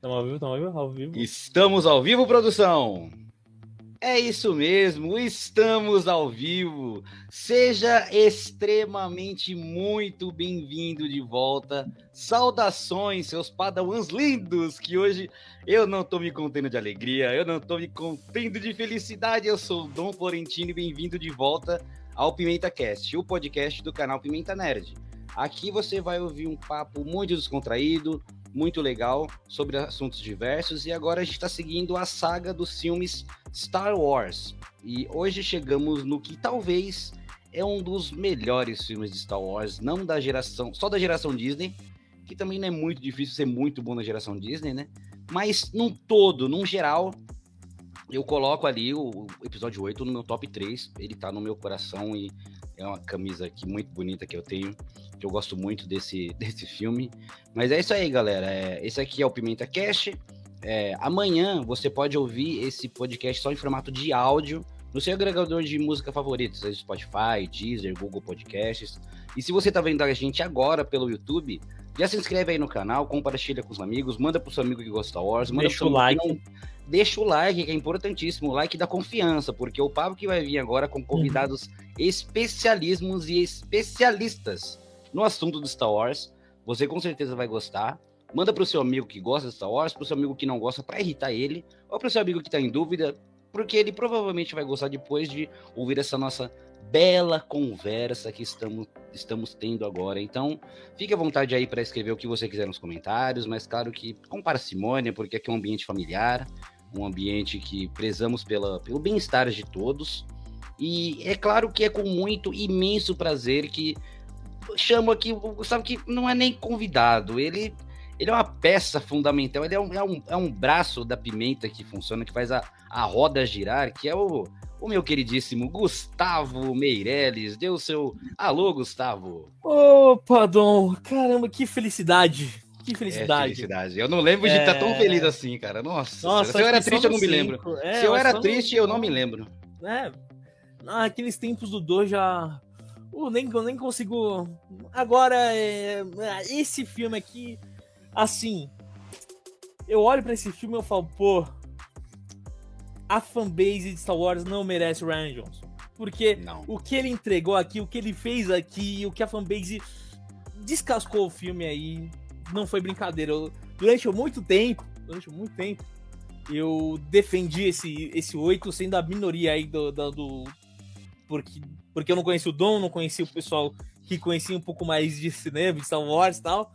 Estamos ao vivo, estamos ao vivo, ao vivo. Estamos ao vivo, produção! É isso mesmo, estamos ao vivo. Seja extremamente muito bem-vindo de volta. Saudações, seus padawans lindos, que hoje eu não tô me contendo de alegria, eu não tô me contendo de felicidade. Eu sou o Dom Florentino e bem-vindo de volta ao Pimenta Cast, o podcast do canal Pimenta Nerd. Aqui você vai ouvir um papo muito descontraído, muito legal sobre assuntos diversos e agora a gente está seguindo a saga dos filmes Star Wars. E hoje chegamos no que talvez é um dos melhores filmes de Star Wars, não da geração, só da geração Disney, que também não é muito difícil ser muito bom na geração Disney, né? Mas num todo, num geral, eu coloco ali o, episódio 8 no meu top 3. Ele tá no meu coração e é uma camisa aqui muito bonita que eu tenho, que eu gosto muito desse, desse filme. Mas é isso aí, galera. É, esse aqui é o Pimenta Cast. É, amanhã você pode ouvir esse podcast só em formato de áudio no seu agregador de música favorito, seja Spotify, Deezer, Google Podcasts. E se você tá vendo a gente agora pelo YouTube, já se inscreve aí no canal, compartilha com os amigos, manda pro seu amigo que gosta Wars, manda Deixa o like. Não... Deixa o like, que é importantíssimo, o like da confiança, porque o papo que vai vir agora com convidados uhum. especialismos e especialistas no assunto do Star Wars, você com certeza vai gostar. Manda pro seu amigo que gosta de Star Wars, pro seu amigo que não gosta para irritar ele, ou pro seu amigo que tá em dúvida, porque ele provavelmente vai gostar depois de ouvir essa nossa bela conversa que estamos, estamos tendo agora. Então, fique à vontade aí para escrever o que você quiser nos comentários, mas claro que com parcimônia, porque aqui é um ambiente familiar, um ambiente que prezamos pela, pelo bem-estar de todos. E é claro que é com muito imenso prazer que chamo aqui o Gustavo, que não é nem convidado, ele ele é uma peça fundamental, ele é um, é um, é um braço da pimenta que funciona, que faz a, a roda girar, que é o, o meu queridíssimo Gustavo Meirelles. Deu seu alô, Gustavo. Opa, Dom, caramba, que felicidade. Que felicidade. É felicidade. Eu não lembro de estar tão é. feliz assim, cara. Nossa. Nossa se eu era triste, eu não me lembro. É, se eu era triste, eu não me lembro. É. Naqueles tempos do Do Uh, nem, nem consigo. Agora, é... esse filme aqui assim, eu olho para esse filme e eu falo, pô, a fanbase de Star Wars não merece o Ryan Johnson. Porque não. o que ele entregou aqui, o que ele fez aqui, o que a fanbase descascou o filme aí, não foi brincadeira. Eu, durante muito tempo, durante muito tempo, eu defendi esse, esse 8 sendo a minoria aí do, do, do. porque, porque eu não conhecia o Dom, não conhecia o pessoal que conhecia um pouco mais de cinema, de Star Wars e tal.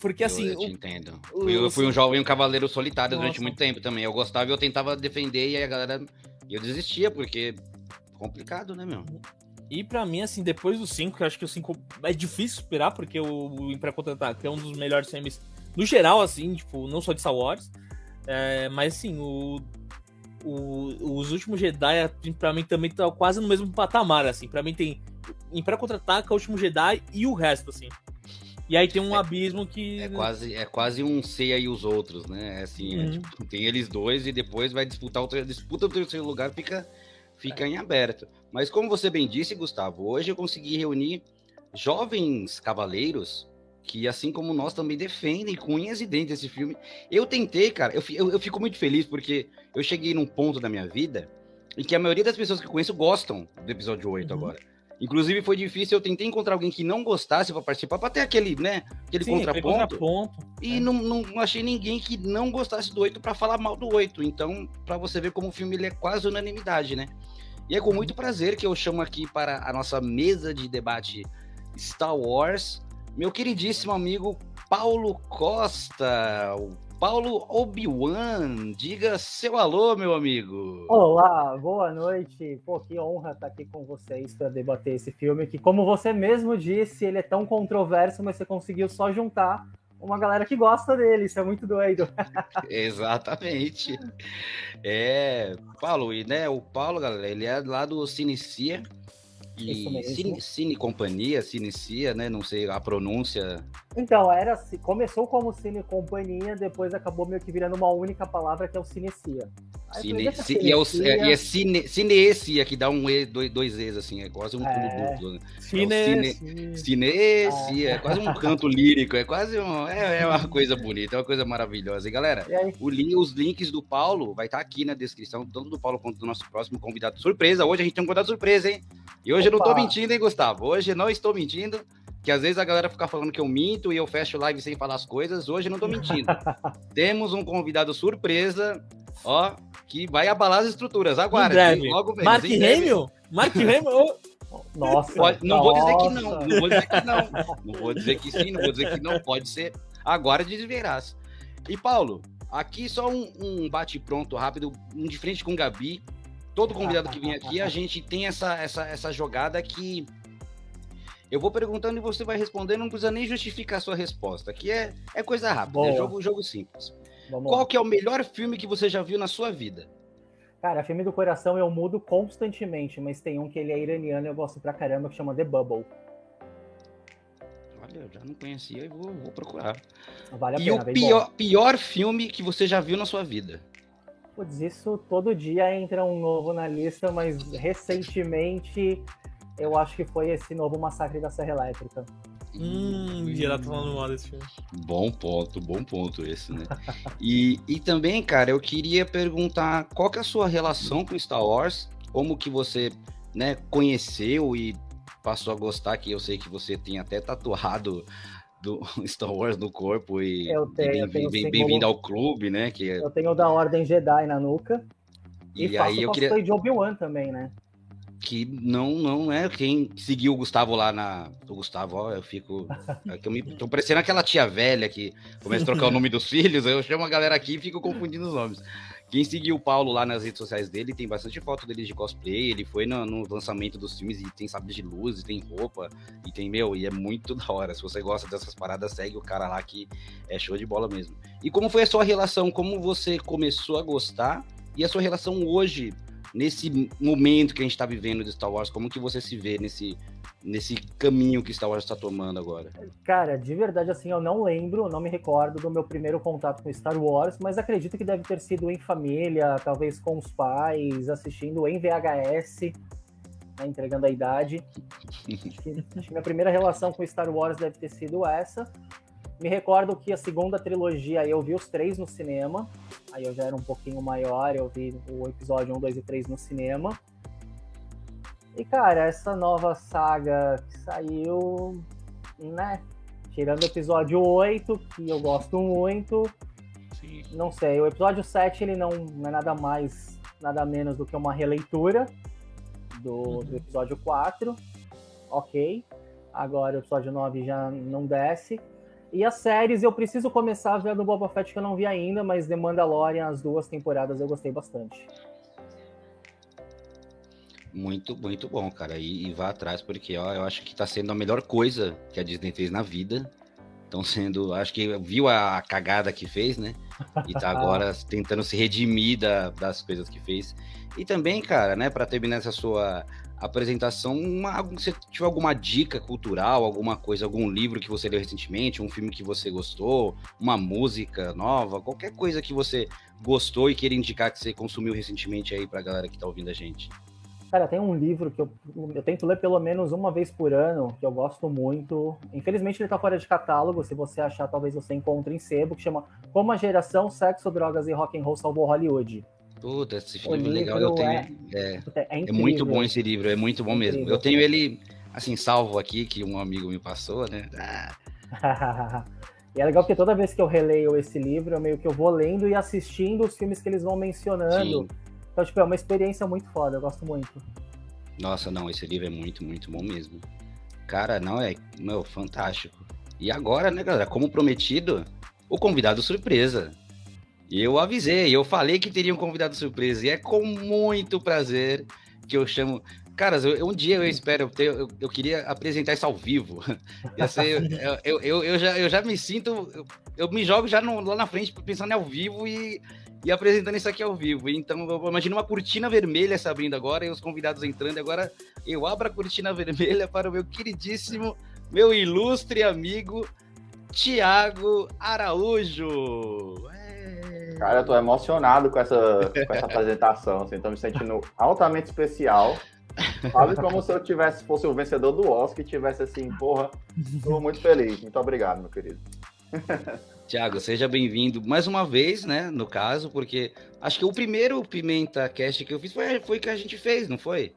Porque assim. Eu, eu te o, entendo. O, fui, eu fui um jovem, um cavaleiro solitário nossa. durante muito tempo também. Eu gostava e eu tentava defender e aí a galera. Eu desistia, porque. Complicado, né, meu? E para mim, assim, depois do 5, que eu acho que o 5 é difícil esperar, porque o Império Contra-Ataque é um dos melhores filmes no geral, assim, tipo, não só de Star Wars. É, mas assim, o, o, os últimos Jedi, pra mim, também tá quase no mesmo patamar, assim. Pra mim tem Império Contra-Ataca, o Último Jedi e o resto, assim. E aí tem um é, abismo que. É quase, é quase um Ceia e os outros, né? É assim, é uhum. é, tipo, tem eles dois e depois vai disputar o disputa o terceiro lugar, fica, fica em aberto. Mas como você bem disse, Gustavo, hoje eu consegui reunir jovens cavaleiros que, assim como nós, também defendem com unhas e dentes esse filme. Eu tentei, cara, eu, eu, eu fico muito feliz porque eu cheguei num ponto da minha vida em que a maioria das pessoas que eu conheço gostam do episódio 8 uhum. agora. Inclusive foi difícil, eu tentei encontrar alguém que não gostasse para participar, para ter aquele, né, aquele Sim, contraponto. contraponto. E é. não, não achei ninguém que não gostasse do 8 para falar mal do 8. Então, para você ver como o filme ele é quase unanimidade, né? E é com muito prazer que eu chamo aqui para a nossa mesa de debate Star Wars, meu queridíssimo amigo Paulo Costa, Paulo Obi-Wan, diga seu alô, meu amigo. Olá, boa noite. Pô, que honra estar aqui com vocês para debater esse filme que, como você mesmo disse, ele é tão controverso, mas você conseguiu só juntar uma galera que gosta dele, isso é muito doido. Exatamente. É, Paulo, e né, o Paulo, galera, ele é lá do Cinecia, e Cine, Cine Companhia, Cinecia, né? Não sei a pronúncia. Então, era começou como Cine Companhia, depois acabou meio que virando uma única palavra que é o Cinecia. Cine, ci, e é, o, é, é cine, cinecia, que dá um E, dois, dois E's, assim, é quase um pulo é. duplo. Né? Cine, é cine, cinecia, é quase um canto lírico, é quase um, é, é, uma coisa bonita, é uma coisa maravilhosa. E galera, e o, os links do Paulo vai estar tá aqui na descrição, tanto do Paulo quanto do nosso próximo convidado surpresa. Hoje a gente tem um convidado surpresa, hein? E hoje Opa. eu não tô mentindo, hein, Gustavo? Hoje não estou mentindo que às vezes a galera fica falando que eu minto e eu fecho live sem falar as coisas. Hoje eu não tô mentindo. Temos um convidado surpresa, ó, que vai abalar as estruturas. Agora, logo menos. Mark Hamill? Mark Hamill? Nossa. Pode, não nossa. vou dizer que não, não vou dizer que não. Não vou dizer que sim, não vou dizer que não. Pode ser agora desverás. E Paulo, aqui só um, um bate-pronto rápido, um de frente com o Gabi. Todo convidado que vem aqui, a gente tem essa, essa, essa jogada que eu vou perguntando e você vai respondendo, não precisa nem justificar a sua resposta, que é, é coisa rápida, é jogo, jogo simples. Vamos Qual lá. que é o melhor filme que você já viu na sua vida? Cara, filme do coração eu mudo constantemente, mas tem um que ele é iraniano e eu gosto pra caramba, que chama The Bubble. Olha, eu já não conhecia e vou, vou procurar. Vale a e pena, o pior, pior filme que você já viu na sua vida? Putz, isso todo dia entra um novo na lista, mas recentemente eu acho que foi esse novo Massacre da Serra Elétrica. Hum, geral tá falando mal desse filme. Bom ponto, bom ponto esse, né? e, e também, cara, eu queria perguntar qual que é a sua relação com Star Wars, como que você, né, conheceu e passou a gostar, que eu sei que você tem até tatuado do Star Wars no corpo e, eu tenho, bem-vindo bem, bem, bem ao clube, né? Que é... Eu tenho o da Ordem Jedi na nuca. E, e aí eu queria de Obi-Wan também, né? Que não não é quem seguiu o Gustavo lá na o Gustavo ó, eu fico é eu me tô parecendo aquela tia velha que começa a trocar o nome dos filhos eu chamo a galera aqui e fico confundindo os nomes. Quem seguiu o Paulo lá nas redes sociais dele tem bastante foto dele de cosplay ele foi no, no lançamento dos filmes e tem sabres de luz e tem roupa e tem meu e é muito da hora se você gosta dessas paradas segue o cara lá que é show de bola mesmo. E como foi a sua relação? Como você começou a gostar? E a sua relação hoje nesse momento que a gente está vivendo de Star Wars, como que você se vê nesse, nesse caminho que Star Wars está tomando agora? Cara, de verdade, assim, eu não lembro, não me recordo do meu primeiro contato com Star Wars, mas acredito que deve ter sido em família, talvez com os pais, assistindo em VHS, né, entregando a idade. acho, que, acho que minha primeira relação com Star Wars deve ter sido essa. Me recordo que a segunda trilogia eu vi os três no cinema. Aí eu já era um pouquinho maior, eu vi o episódio 1, 2 e 3 no cinema. E cara, essa nova saga que saiu, né? Tirando o episódio 8, que eu gosto muito. Sim. Não sei, o episódio 7 ele não, não é nada mais, nada menos do que uma releitura do, uhum. do episódio 4. Ok. Agora o episódio 9 já não desce. E as séries, eu preciso começar a ver do Boba Fett que eu não vi ainda, mas The Mandalorian, as duas temporadas, eu gostei bastante. Muito, muito bom, cara. E, e vá atrás, porque ó, eu acho que tá sendo a melhor coisa que a Disney fez na vida. Estão sendo. Acho que viu a cagada que fez, né? E tá agora tentando se redimir da, das coisas que fez. E também, cara, né, para terminar essa sua apresentação, uma, se tiver alguma dica cultural, alguma coisa, algum livro que você leu recentemente, um filme que você gostou, uma música nova, qualquer coisa que você gostou e queira indicar que você consumiu recentemente aí pra galera que tá ouvindo a gente. Cara, tem um livro que eu, eu tento ler pelo menos uma vez por ano, que eu gosto muito. Infelizmente ele tá fora de catálogo, se você achar, talvez você encontre em sebo, que chama Como a Geração, Sexo, Drogas e Rock and Roll Salvou Hollywood. Puta, esse livro, livro legal, eu tenho. É, é, é, é, muito bom esse livro, é muito bom mesmo. Eu tenho ele, assim, salvo aqui, que um amigo me passou, né? Ah. e é legal porque toda vez que eu releio esse livro, eu meio que eu vou lendo e assistindo os filmes que eles vão mencionando. Sim. Então, tipo, é uma experiência muito foda, eu gosto muito. Nossa, não, esse livro é muito, muito bom mesmo. Cara, não, é, meu, fantástico. E agora, né, galera, como prometido, o convidado surpresa. Eu avisei, eu falei que teria um convidado surpresa. E é com muito prazer que eu chamo. Caras, um dia eu espero, eu, ter, eu, eu, queria apresentar isso ao vivo. Eu, eu, eu, já, eu já me sinto, eu, me jogo já no, lá na frente pensando ao vivo e, e apresentando isso aqui ao vivo. Então, eu imagino uma cortina vermelha se abrindo agora e os convidados entrando. Agora eu abro a cortina vermelha para o meu queridíssimo, meu ilustre amigo, Tiago Araújo. Cara, eu tô emocionado com essa, com essa apresentação, assim, tô me sentindo altamente especial. Quase como se eu tivesse, fosse o vencedor do Oscar e tivesse assim, porra, tô muito feliz. Muito obrigado, meu querido. Tiago, seja bem-vindo mais uma vez, né? No caso, porque acho que o primeiro Pimenta Cast que eu fiz foi, foi que a gente fez, não foi?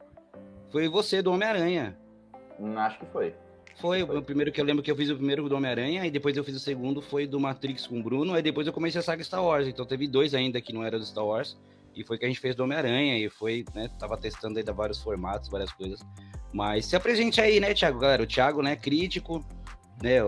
Foi você do Homem-Aranha. Hum, acho que foi. Foi, o primeiro que eu lembro que eu fiz o primeiro do Homem-Aranha, e depois eu fiz o segundo foi do Matrix com o Bruno, aí depois eu comecei a saga Star Wars, então teve dois ainda que não era do Star Wars, e foi que a gente fez do Homem-Aranha, e foi, né, tava testando ainda vários formatos, várias coisas. Mas se apresente aí, né, Thiago, galera, o Thiago, né, crítico, né,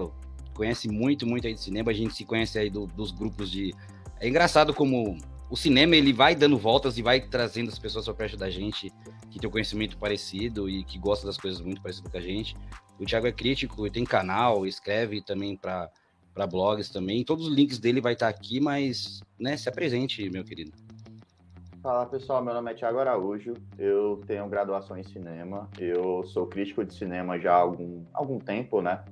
conhece muito, muito aí de cinema, a gente se conhece aí do, dos grupos de... É engraçado como o cinema, ele vai dando voltas e vai trazendo as pessoas para perto da gente, que tem um conhecimento parecido e que gosta das coisas muito parecidas com a gente. O Thiago é crítico, tem canal, escreve também para para blogs também. Todos os links dele vai estar tá aqui, mas né, se apresente, meu querido. Fala pessoal, meu nome é Thiago Araújo, eu tenho graduação em cinema, eu sou crítico de cinema já há algum, algum tempo, né?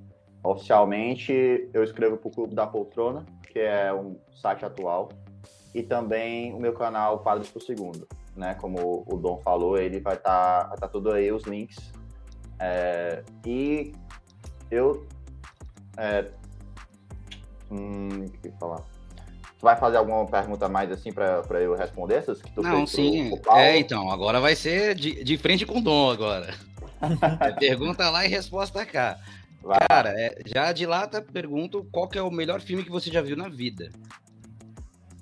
Oficialmente, eu escrevo para o Clube da Poltrona, que é um site atual, e também o meu canal Padres por Segundo, né? Como o Dom falou, ele vai estar tá, tá tudo aí, os links. É, e eu... É, hum, o que falar? Tu vai fazer alguma pergunta mais assim para eu responder essas que tu Não, sim. Pro, pro é, então, agora vai ser de, de frente com o Dom agora. pergunta lá e resposta cá. Vai. Cara, é, já de lata pergunto qual que é o melhor filme que você já viu na vida.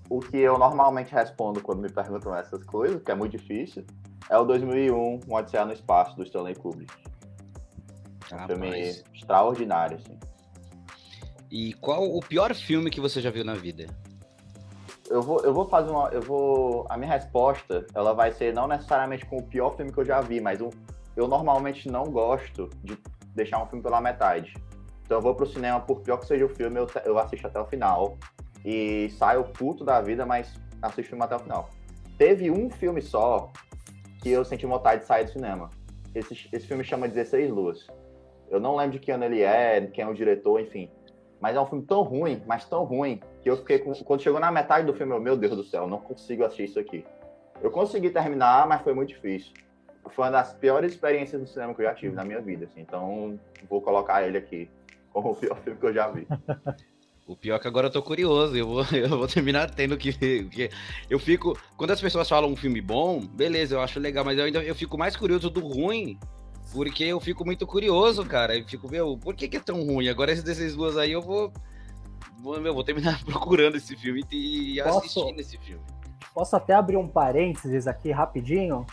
O que eu normalmente respondo quando me perguntam essas coisas, que é muito difícil, é o 2001, Um Odisseia no Espaço, do Stanley Kubrick. Um filme extraordinário, assim. E qual o pior filme que você já viu na vida? Eu vou, eu vou fazer uma. Eu vou. A minha resposta, ela vai ser não necessariamente com o pior filme que eu já vi, mas um, eu normalmente não gosto de deixar um filme pela metade. Então eu vou pro cinema, por pior que seja o filme, eu, eu assisto até o final. E saio puto da vida, mas assisto o filme até o final. Teve um filme só que eu senti vontade de sair do cinema. Esse, esse filme chama 16 Luas. Eu não lembro de que ano ele é, quem é o diretor, enfim. Mas é um filme tão ruim, mas tão ruim, que eu fiquei com... Quando chegou na metade do filme, eu, meu Deus do céu, não consigo assistir isso aqui. Eu consegui terminar, mas foi muito difícil foi uma das piores experiências do cinema que eu já tive na minha vida, assim. Então, vou colocar ele aqui como o pior filme que eu já vi. O pior é que agora eu tô curioso, eu vou, eu vou terminar tendo que ver, porque eu fico, quando as pessoas falam um filme bom, beleza, eu acho legal, mas eu ainda eu fico mais curioso do ruim, porque eu fico muito curioso, cara, e fico, meu, por que que é tão ruim? Agora esses 16 duas aí eu vou, vou, meu, vou terminar procurando esse filme e assistindo esse filme. Posso até abrir um parênteses aqui rapidinho?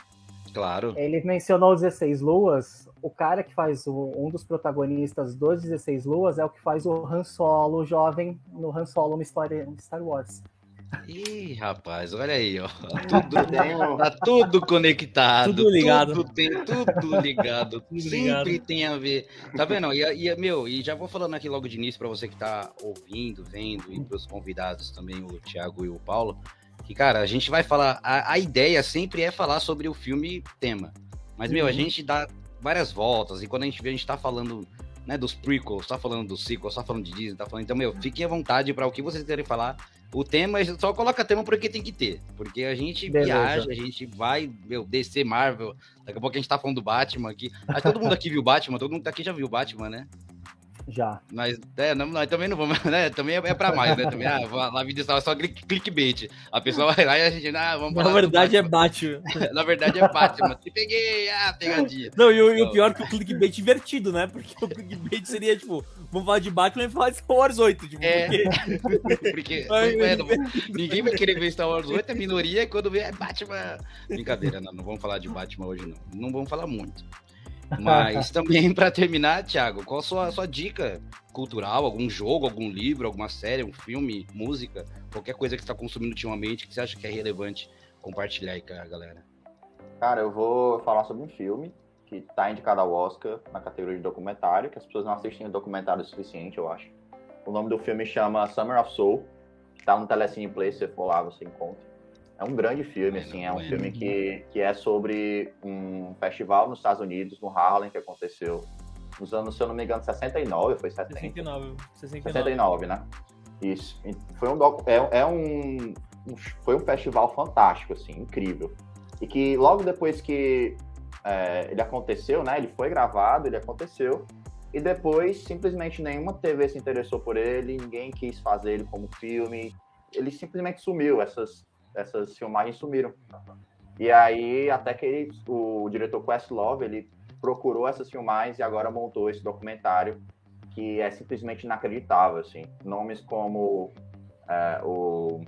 Claro. Ele mencionou 16 Luas. O cara que faz o, um dos protagonistas dos 16 Luas é o que faz o Han Solo jovem no Han Solo, uma história de Star Wars. Ih, rapaz, olha aí, ó. Tudo, tá tudo conectado. Tudo ligado. Tudo tem tudo ligado. tudo Sempre ligado. tem a ver. Tá vendo? E, e, meu, e já vou falando aqui logo de início para você que tá ouvindo, vendo, e pros convidados também, o Thiago e o Paulo que, cara, a gente vai falar. A, a ideia sempre é falar sobre o filme tema. Mas, meu, a uhum. gente dá várias voltas, e quando a gente vê, a gente tá falando né, dos prequels, tá falando dos sequels, tá falando de Disney, tá falando. Então, meu, fiquem à vontade para o que vocês querem falar. O tema, só coloca tema porque tem que ter. Porque a gente Beleza. viaja, a gente vai, meu, descer Marvel. Daqui a pouco a gente tá falando do Batman aqui. Acho que todo mundo aqui viu Batman, todo mundo aqui já viu Batman, né? Já. Mas é, não, nós também não vamos, né? Também é, é pra mais, né? Também, ah, lá vídeo estava só clickbait. A pessoa vai lá e a gente, ah, vamos Na verdade é Batman. Na verdade é Batman. Te peguei, ah, pegadinha. Não, e o, então... e o pior é que o clickbait invertido, né? Porque o clickbait seria, tipo, vamos falar de Batman e falar de Star Wars 8. Tipo, é. Porque, porque é, não, ninguém vai querer ver Star Wars 8, é minoria, e quando vê é Batman. Brincadeira, não, não vamos falar de Batman hoje, não. Não vamos falar muito. Mas também, para terminar, Thiago, qual a sua, a sua dica cultural? Algum jogo, algum livro, alguma série, um filme, música, qualquer coisa que você está consumindo ultimamente que você acha que é relevante compartilhar aí com a galera? Cara, eu vou falar sobre um filme que está indicado ao Oscar na categoria de documentário, que as pessoas não assistem documentário o suficiente, eu acho. O nome do filme chama Summer of Soul, que tá no Telecine Play, se você for lá, você encontra. É um grande filme, assim, é um filme que, que é sobre um festival nos Estados Unidos, no Harlem, que aconteceu nos anos, se eu não me engano, 69, foi 70? 69. 69, 69 né? Isso. Foi um, é, é um foi um festival fantástico, assim, incrível. E que logo depois que é, ele aconteceu, né? Ele foi gravado, ele aconteceu. E depois, simplesmente nenhuma TV se interessou por ele, ninguém quis fazer ele como filme. Ele simplesmente sumiu, essas, essas filmagens sumiram. E aí, até que ele, o diretor Questlove, ele procurou essas filmagens e agora montou esse documentário que é simplesmente inacreditável, assim. Nomes como é, o...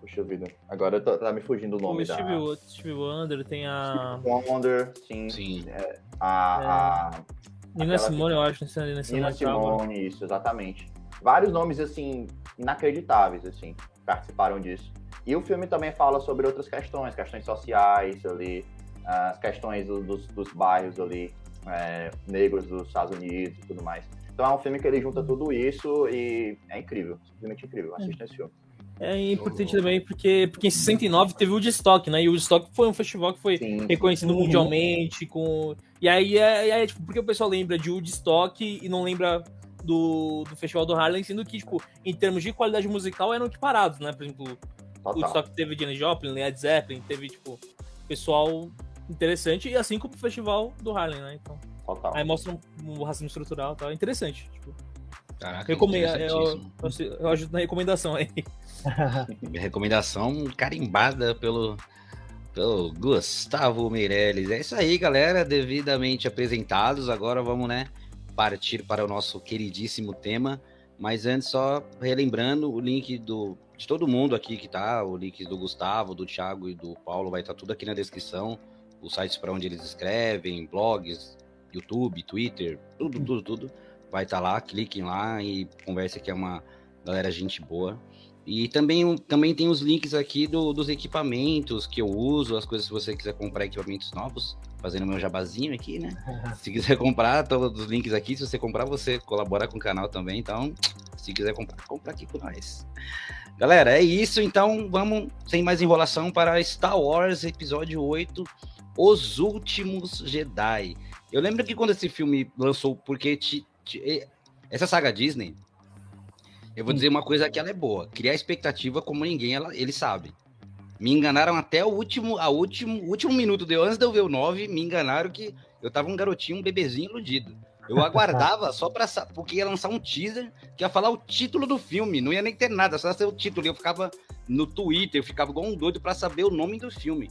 Puxa vida, agora tô- tá me fugindo o nome O da... Steve, o Steve Wonder, tem a Wonder, sim. Sim. A, a Nina Simone, eu acho, Nina Nina Simone. tava. Simone, isso, exatamente. Vários nomes, assim, inacreditáveis, assim, participaram disso. E o filme também fala sobre outras questões, questões sociais ali, as questões do- dos, dos bairros ali, é, negros dos Estados Unidos e tudo mais. Então é um filme que ele junta tudo isso e é incrível, simplesmente incrível. Assista esse filme. É importante também porque, porque em 69 teve o Woodstock, né? E o Woodstock foi um festival que foi Sim, reconhecido mundialmente. Com... E aí, é, aí, tipo, porque o pessoal lembra de Woodstock e não lembra do, do Festival do Harlem, sendo que, tipo, em termos de qualidade musical, eram equiparados, né? Por exemplo, o total. Woodstock teve Janis Joplin, Led Zeppelin, teve, tipo, pessoal interessante, e assim como o Festival do Harlem, né? Então, total. aí mostra um, um racismo estrutural, tá? Interessante. Tipo, Caraca, recomendo, eu, interessantíssimo. eu, eu ajudo na recomendação aí. Recomendação carimbada pelo, pelo Gustavo Meirelles. É isso aí, galera. Devidamente apresentados. Agora vamos, né, partir para o nosso queridíssimo tema. Mas antes, só relembrando o link do, de todo mundo aqui que tá, o link do Gustavo, do Thiago e do Paulo, vai estar tudo aqui na descrição. Os sites para onde eles escrevem, blogs, YouTube, Twitter, tudo, tudo, tudo. Vai estar lá, cliquem lá e converse que é uma galera gente boa. E também, também tem os links aqui do- dos equipamentos que eu uso, as coisas se você quiser comprar equipamentos novos, fazendo meu jabazinho aqui, né? Se quiser comprar, todos os links aqui. Se você comprar, você colabora com o canal também. Então, se quiser comprar, compra aqui com nós. Galera, é isso. Então, vamos, sem mais enrolação, para Star Wars Episódio 8, Os Últimos Jedi. Eu lembro que quando esse filme lançou, porque ti- ti- e- essa saga Disney, eu vou dizer uma coisa que ela é boa. Criar expectativa como ninguém ela, ele sabe. Me enganaram até o último, a último, último minuto de antes de eu ver o 9, me enganaram que eu tava um garotinho, um bebezinho iludido. Eu aguardava só pra porque ia lançar um teaser que ia falar o título do filme, não ia nem ter nada, só ser o título. Eu ficava no Twitter, eu ficava igual um doido pra saber o nome do filme.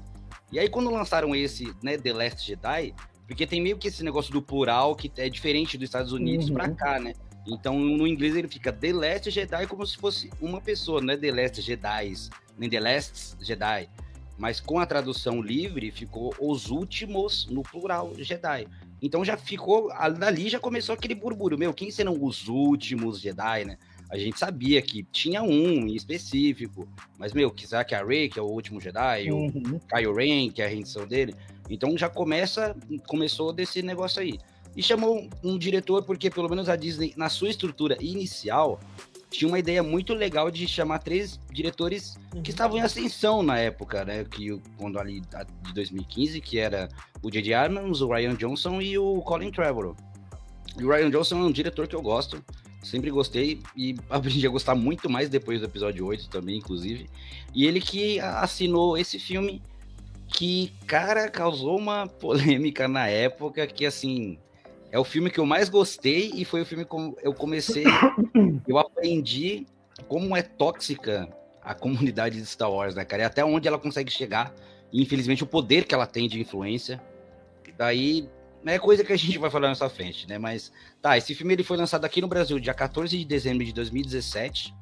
E aí quando lançaram esse, né, The Last Jedi, porque tem meio que esse negócio do plural que é diferente dos Estados Unidos Uhum. pra cá, né? Então no inglês ele fica The Last Jedi como se fosse uma pessoa, não é The Last Jedis, nem The Last Jedi. Mas com a tradução livre ficou os últimos no plural Jedi. Então já ficou, a- dali já começou aquele burburinho. Meu, quem serão os últimos Jedi, né? A gente sabia que tinha um em específico, mas, meu, que a Rey, que é o último Jedi, o Uhum. Kylo Ren, que é a rendição dele. Então já começa, começou desse negócio aí. E chamou um diretor porque pelo menos a Disney, na sua estrutura inicial, tinha uma ideia muito legal de chamar três diretores que estavam em ascensão na época, né? Que quando ali de 2015, que era o J.J. Abrams, o Ryan Johnson e o Colin Trevorrow. E o Ryan Johnson é um diretor que eu gosto, sempre gostei e aprendi a gostar muito mais depois do episódio 8 também, inclusive. E ele que assinou esse filme que, cara, causou uma polêmica na época que, assim, é o filme que eu mais gostei e foi o filme que eu comecei, eu aprendi como é tóxica a comunidade de Star Wars, né, cara? E até onde ela consegue chegar e, infelizmente, o poder que ela tem de influência. Daí, é coisa que a gente vai falar nessa frente, né? Mas, tá, esse filme ele foi lançado aqui no Brasil dia 14 de dezembro de 2017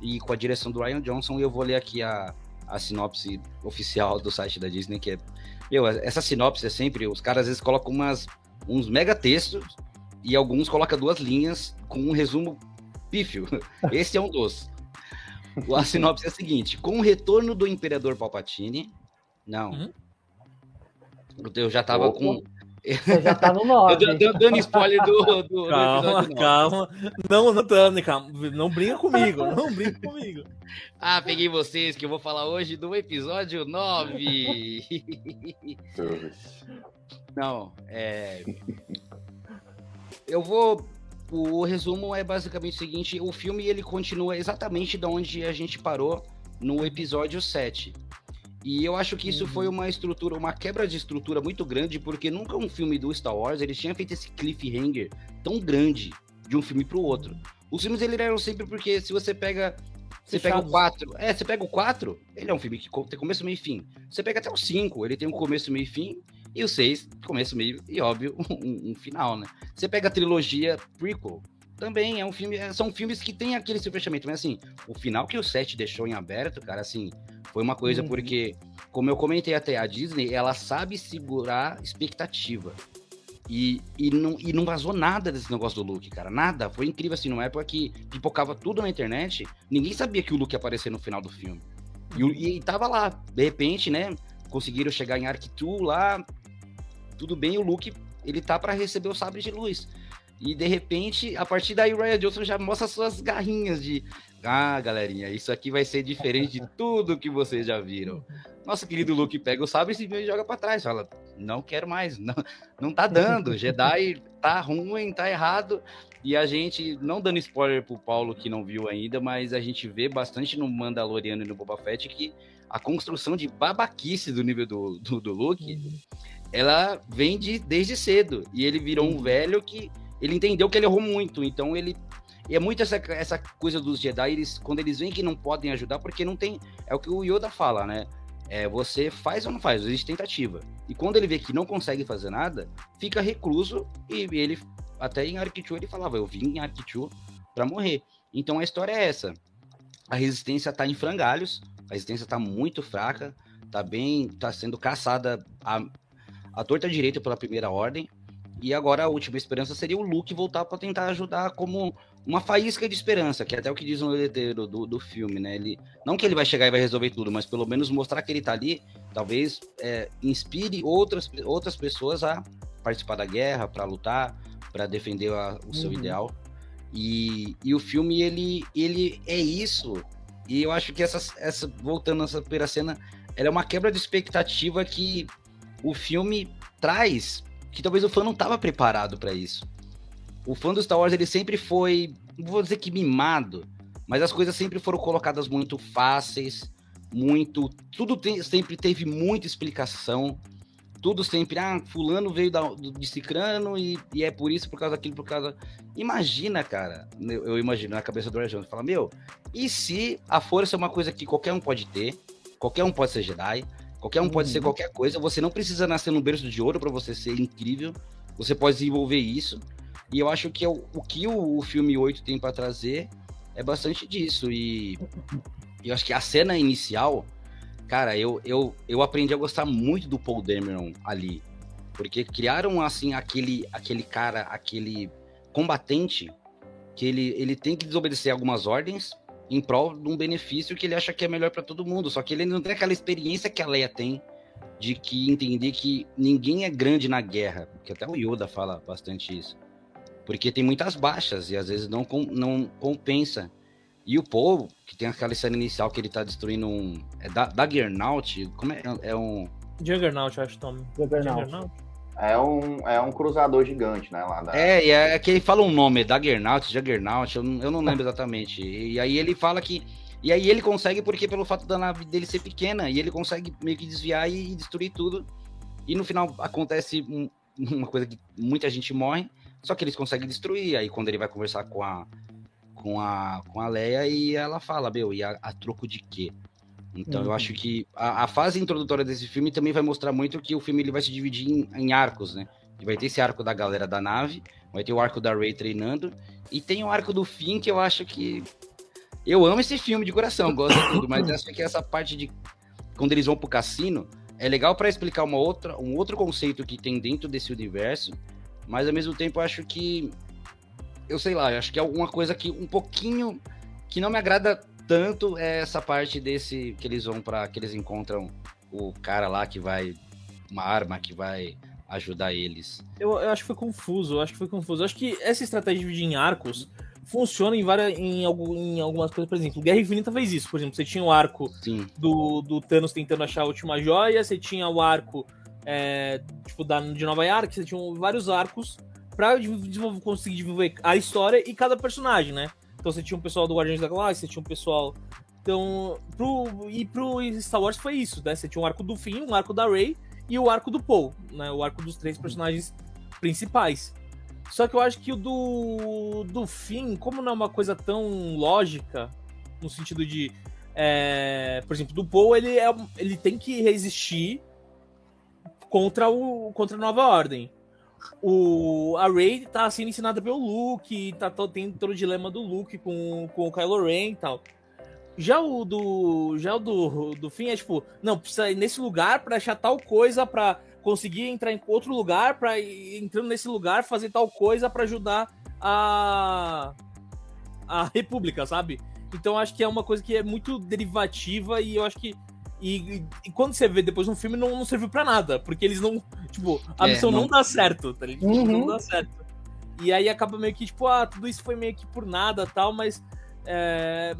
e com a direção do Ryan Johnson e eu vou ler aqui a, a sinopse oficial do site da Disney, que é. Meu, essa sinopse é sempre. Os caras às vezes colocam umas, uns mega textos e alguns colocam duas linhas com um resumo pífio. Esse é um dos. A sinopse é a seguinte: com o retorno do Imperador Palpatine. Não. Uhum. Eu já tava Opa. com. Você já tá no Eu 9. dando, spoiler do, do, do Calma, episódio nove. calma. Não, não, calma. Não brinca comigo, não brinca comigo. Ah, peguei vocês que eu vou falar hoje do episódio 9. Não, é. Eu vou. o resumo é basicamente o seguinte: o filme ele continua exatamente de onde a gente parou no episódio 7. E eu acho que isso foi uhum. uma estrutura, uma quebra de estrutura muito grande, porque nunca um filme do Star Wars ele tinha feito esse cliffhanger tão grande de um filme para o outro. Os filmes ele eram sempre porque se você pega você pega o 4, é, você pega o 4, ele é um filme que tem começo, meio e fim. Você pega até o 5, ele tem um começo, meio e fim, e o 6, começo, meio e óbvio, um, um, final, né? Você pega a trilogia prequel, também é um filme, é, são filmes que tem aquele seu fechamento, mas assim, o final que o 7 deixou em aberto, cara, assim, foi uma coisa uhum. porque, como eu comentei até, a Disney, ela sabe segurar expectativa. E, e, não, e não vazou nada desse negócio do Luke, cara. Nada. Foi incrível, assim, numa época que pipocava tudo na internet, ninguém sabia que o Luke ia aparecer no final do filme. E, e, e tava lá. De repente, né? Conseguiram chegar em Arc 2 lá. Tudo bem, o Luke, ele tá para receber o sabre de luz. E de repente, a partir daí, o Ryan Johnson já mostra suas garrinhas de. Ah, galerinha, isso aqui vai ser diferente de tudo que vocês já viram. Nosso querido Luke pega o sabre e joga para trás. Fala, não quero mais, não, não tá dando. Jedi tá ruim, tá errado. E a gente, não dando spoiler pro Paulo que não viu ainda, mas a gente vê bastante no Mandaloriano e no Boba Fett que a construção de babaquice do nível do, do, do Luke, uhum. ela vem de, desde cedo. E ele virou um velho que ele entendeu que ele errou muito, então ele e é muito essa, essa coisa dos Jedi, eles, quando eles veem que não podem ajudar, porque não tem. É o que o Yoda fala, né? É, você faz ou não faz, existe tentativa. E quando ele vê que não consegue fazer nada, fica recluso e ele, até em Arquitu, ele falava: Eu vim em Arquitu para morrer. Então a história é essa. A resistência tá em frangalhos, a resistência tá muito fraca, tá bem. tá sendo caçada a, a torta direita pela primeira ordem. E agora a última esperança seria o Luke voltar para tentar ajudar como uma faísca de esperança, que é até o que diz no letreiro do, do filme, né? Ele, não que ele vai chegar e vai resolver tudo, mas pelo menos mostrar que ele tá ali, talvez é, inspire outras, outras pessoas a participar da guerra, para lutar, para defender a, o seu uhum. ideal. E, e o filme, ele, ele é isso. E eu acho que essa, essa voltando nessa primeira cena, ela é uma quebra de expectativa que o filme traz que talvez o fã não estava preparado para isso. O fã do Star Wars ele sempre foi, vou dizer que mimado, mas as coisas sempre foram colocadas muito fáceis, muito, tudo sempre teve muita explicação, tudo sempre, ah, fulano veio da, de Cicrano e, e, é por isso, por causa daquilo, por causa... Imagina, cara, eu, eu imagino na cabeça do Arjão, fala, meu, e se a força é uma coisa que qualquer um pode ter, qualquer um pode ser Jedi, Qualquer um pode ser uhum. qualquer coisa. Você não precisa nascer no berço de ouro para você ser incrível. Você pode desenvolver isso. E eu acho que é o, o que o, o filme 8 tem para trazer é bastante disso. E eu acho que a cena inicial, cara, eu, eu, eu aprendi a gostar muito do Paul Dameron ali. Porque criaram, assim, aquele, aquele cara, aquele combatente que ele, ele tem que desobedecer algumas ordens em prol de um benefício que ele acha que é melhor para todo mundo. Só que ele não tem aquela experiência que a Leia tem de que entender que ninguém é grande na guerra, que até o Yoda fala bastante isso. Porque tem muitas baixas e às vezes não, não compensa. E o Paul, que tem aquela cena inicial que ele tá destruindo um. É da, Daggernaut? Como é? É um. Juggernaut, acho, Tom. Juggernaut. Juggernaut. É um, é um cruzador gigante, né? Lá da... É, e é, que ele fala um nome, é Daggernaut, Juggernaut, eu, eu não lembro exatamente. E, e aí ele fala que. E aí ele consegue, porque pelo fato da nave dele ser pequena, e ele consegue meio que desviar e, e destruir tudo. E no final acontece um, uma coisa que muita gente morre, só que eles conseguem destruir. Aí quando ele vai conversar com a com a, com a Leia e ela fala, meu, e a, a troco de quê? Então uhum. eu acho que a, a, fase introdutória desse filme também vai mostrar muito que o filme ele vai se dividir em, em arcos, né? E vai ter esse arco da galera da nave, vai ter o arco da Rey treinando, e tem o arco do fim que eu acho que. Eu amo esse filme de coração, gosto de tudo, mas acho que essa parte de. Quando eles vão pro cassino, é legal para explicar uma outra, um outro conceito que tem dentro desse universo, mas ao mesmo tempo eu acho que. Eu sei lá, eu acho que é alguma coisa que um pouquinho. que não me agrada tanto é essa parte desse que eles vão para que eles encontram o cara lá que vai uma arma que vai ajudar eles. Eu, eu acho que foi confuso, eu acho que foi confuso. Eu acho que essa estratégia de dividir em arcos funciona em várias em, em algumas coisas, por exemplo, Guerra Infinita fez isso, por exemplo, você tinha o arco do, do Thanos tentando achar a última joia, você tinha o arco é, tipo da, de Nova York, você tinha vários arcos pra desenvolver, conseguir desenvolver a história e cada personagem, né? Então você tinha um pessoal do Guardiões da Galáxia, você tinha um pessoal. Então, pro, e pro Star Wars foi isso, né? Você tinha um arco do fim, um arco da Rey e o arco do Paul, né? O arco dos três personagens principais. Só que eu acho que o do, do fim, como não é uma coisa tão lógica, no sentido de. É, por exemplo, do Paul, ele, é, ele tem que resistir contra, o, contra a Nova Ordem. O, a Rey tá sendo ensinada pelo Luke, tá, tem todo o dilema do Luke com, com o Kylo Ren e tal. Já o do. Já o do, do fim é tipo, não, precisa ir nesse lugar para achar tal coisa para conseguir entrar em outro lugar para entrando nesse lugar fazer tal coisa para ajudar a a república, sabe? Então acho que é uma coisa que é muito derivativa e eu acho que e, e quando você vê depois no filme não, não serviu para nada, porque eles não, tipo, a é, missão não... não... dá certo, tá ligado? Uhum. Não dá certo. E aí acaba meio que tipo, ah, tudo isso foi meio que por nada, tal, mas é...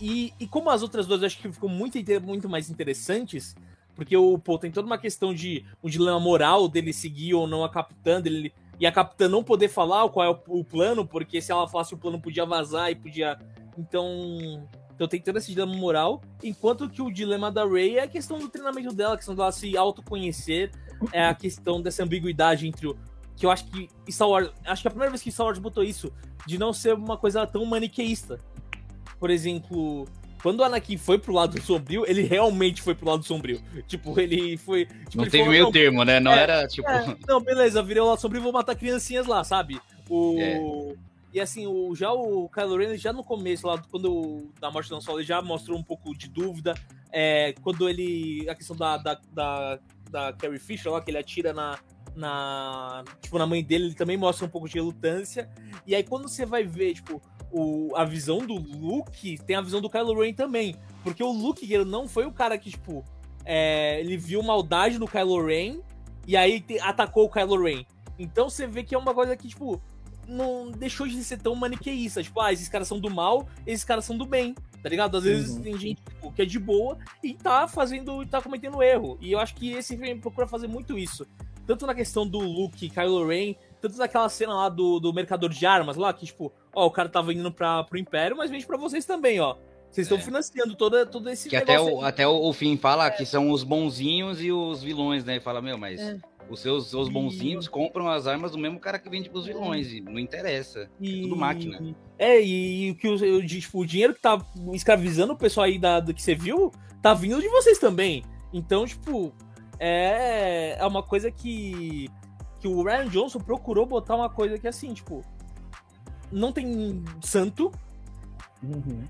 e, e como as outras duas eu acho que ficou muito muito mais interessantes, porque o Paul tem toda uma questão de um dilema moral dele seguir ou não a capitã, dele, e a capitã não poder falar qual é o, o, plano, porque se ela falasse o plano podia vazar e podia. Então. Então tem todo esse dilema moral. Enquanto que o dilema da Rey é a questão do treinamento dela, a questão dela se autoconhecer, é a questão dessa ambiguidade entre o. Que eu acho que Star Wars. Acho que é a primeira vez que Star Wars botou isso, de não ser uma coisa tão maniqueísta. Por exemplo, quando o Anakin foi pro lado sombrio, ele realmente foi pro lado sombrio. Tipo, ele foi. Tipo, não ele teve falou, meio não, termo, né? Não é, era tipo. É, não, beleza, virei o lado sombrio e vou matar criancinhas lá, sabe? O. É. E assim, o, já o Kylo Ren, já no começo, lá, quando da morte do Solo, ele já mostrou um pouco de dúvida. É, quando ele. A questão da, da, da, da Carrie Fisher lá, que ele atira na, na. Tipo, na mãe dele, ele também mostra um pouco de relutância. E aí, quando você vai ver, tipo, o, a visão do Luke tem a visão do Kylo Ren também. Porque o Luke ele não foi o cara que, tipo, é, ele viu maldade no Kylo Ren e aí te, atacou o Kylo Ren. Então você vê que é uma coisa que, tipo, não deixou de ser tão maniqueísta. Tipo, ah, esses caras são do mal, esses caras são do bem, tá ligado? Às vezes uhum. tem gente tipo, que é de boa e tá fazendo, tá cometendo erro. E eu acho que esse filme procura fazer muito isso. Tanto na questão do Luke, Kylo Ren, tanto naquela cena lá do, do mercador de armas lá, que, tipo, ó, o cara tava indo pra, pro Império, mas vende pra vocês também, ó. Vocês estão é. financiando toda, todo esse que até o, até o fim fala é. que são os bonzinhos e os vilões, né? Fala, meu, mas é. Os seus os bonzinhos e... compram as armas do mesmo cara que vende pros vilões, e não interessa. E... É tudo máquina. É, e, o que o, tipo, o dinheiro que tá escravizando o pessoal aí da, do que você viu, tá vindo de vocês também. Então, tipo, é, é uma coisa que que o Ryan Johnson procurou botar uma coisa que é assim, tipo, não tem santo. Uhum.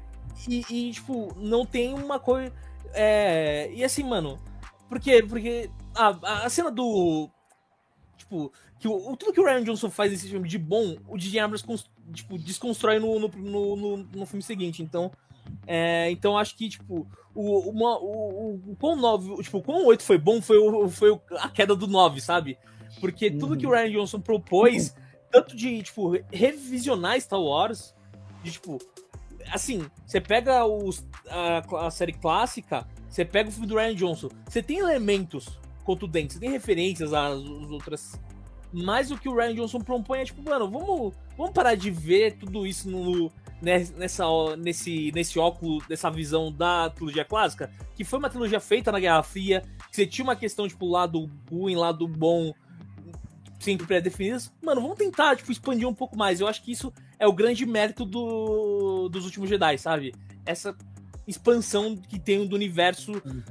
E, e, tipo, não tem uma coisa. É, e assim, mano. Por quê? Porque a, a cena do. Tipo, que o, tudo que o Ryan Johnson faz nesse filme de bom, o DJ Abrams tipo, desconstrói no, no, no, no, filme seguinte. Então. É, então acho que, tipo, o, uma, o, o, o quão 9. Tipo, quão 8 foi bom foi, o, foi a queda do 9, sabe? Porque tudo que o. Ryan Johnson propôs, tanto de, tipo, revisionar Star Wars, de, tipo, assim, você pega os, a, a, série clássica, você pega o filme do Ryan Johnson, você tem elementos contundentes, você tem referências às, às outras. Mas o que o Ryan Johnson propõe é tipo, mano, vamos, vamos parar de ver tudo isso no, nessa, nesse, nesse óculo, dessa visão da trilogia clássica, que foi uma trilogia feita na Guerra Fria, que você tinha uma questão, tipo, lado ruim, lado bom, sempre pré-definidas. Mano, vamos tentar, tipo, expandir um pouco mais. Eu acho que isso é o grande mérito do, dos últimos Jedi, sabe? Essa expansão que tem do universo, uhum.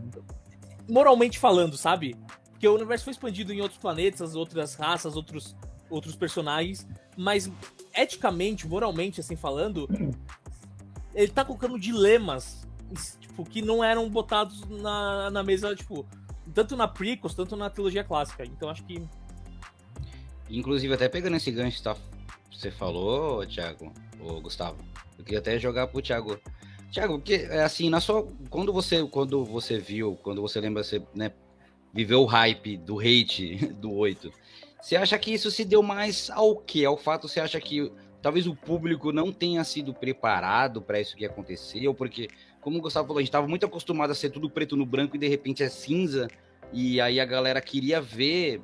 Moralmente falando, sabe? Porque o universo foi expandido em outros planetas, outras raças, outros, outros personagens, mas eticamente, moralmente, assim falando, ele tá colocando dilemas, tipo, que não eram botados na, na mesa, tipo, tanto na prequels, tanto na trilogia clássica. Então acho que Inclusive, até pegando esse gancho que tá, você falou, Thiago, ou Gustavo, eu queria até jogar pro Thiago. Thiago, porque é assim, na sua, quando você quando você viu, quando você lembra, você né, viveu o hype do hate do 8, você acha que isso se deu mais ao quê? Ao fato, você acha que talvez o público não tenha sido preparado para isso que ou porque, como o Gustavo falou, a gente estava muito acostumado a ser tudo preto no branco e de repente é cinza, e aí a galera queria ver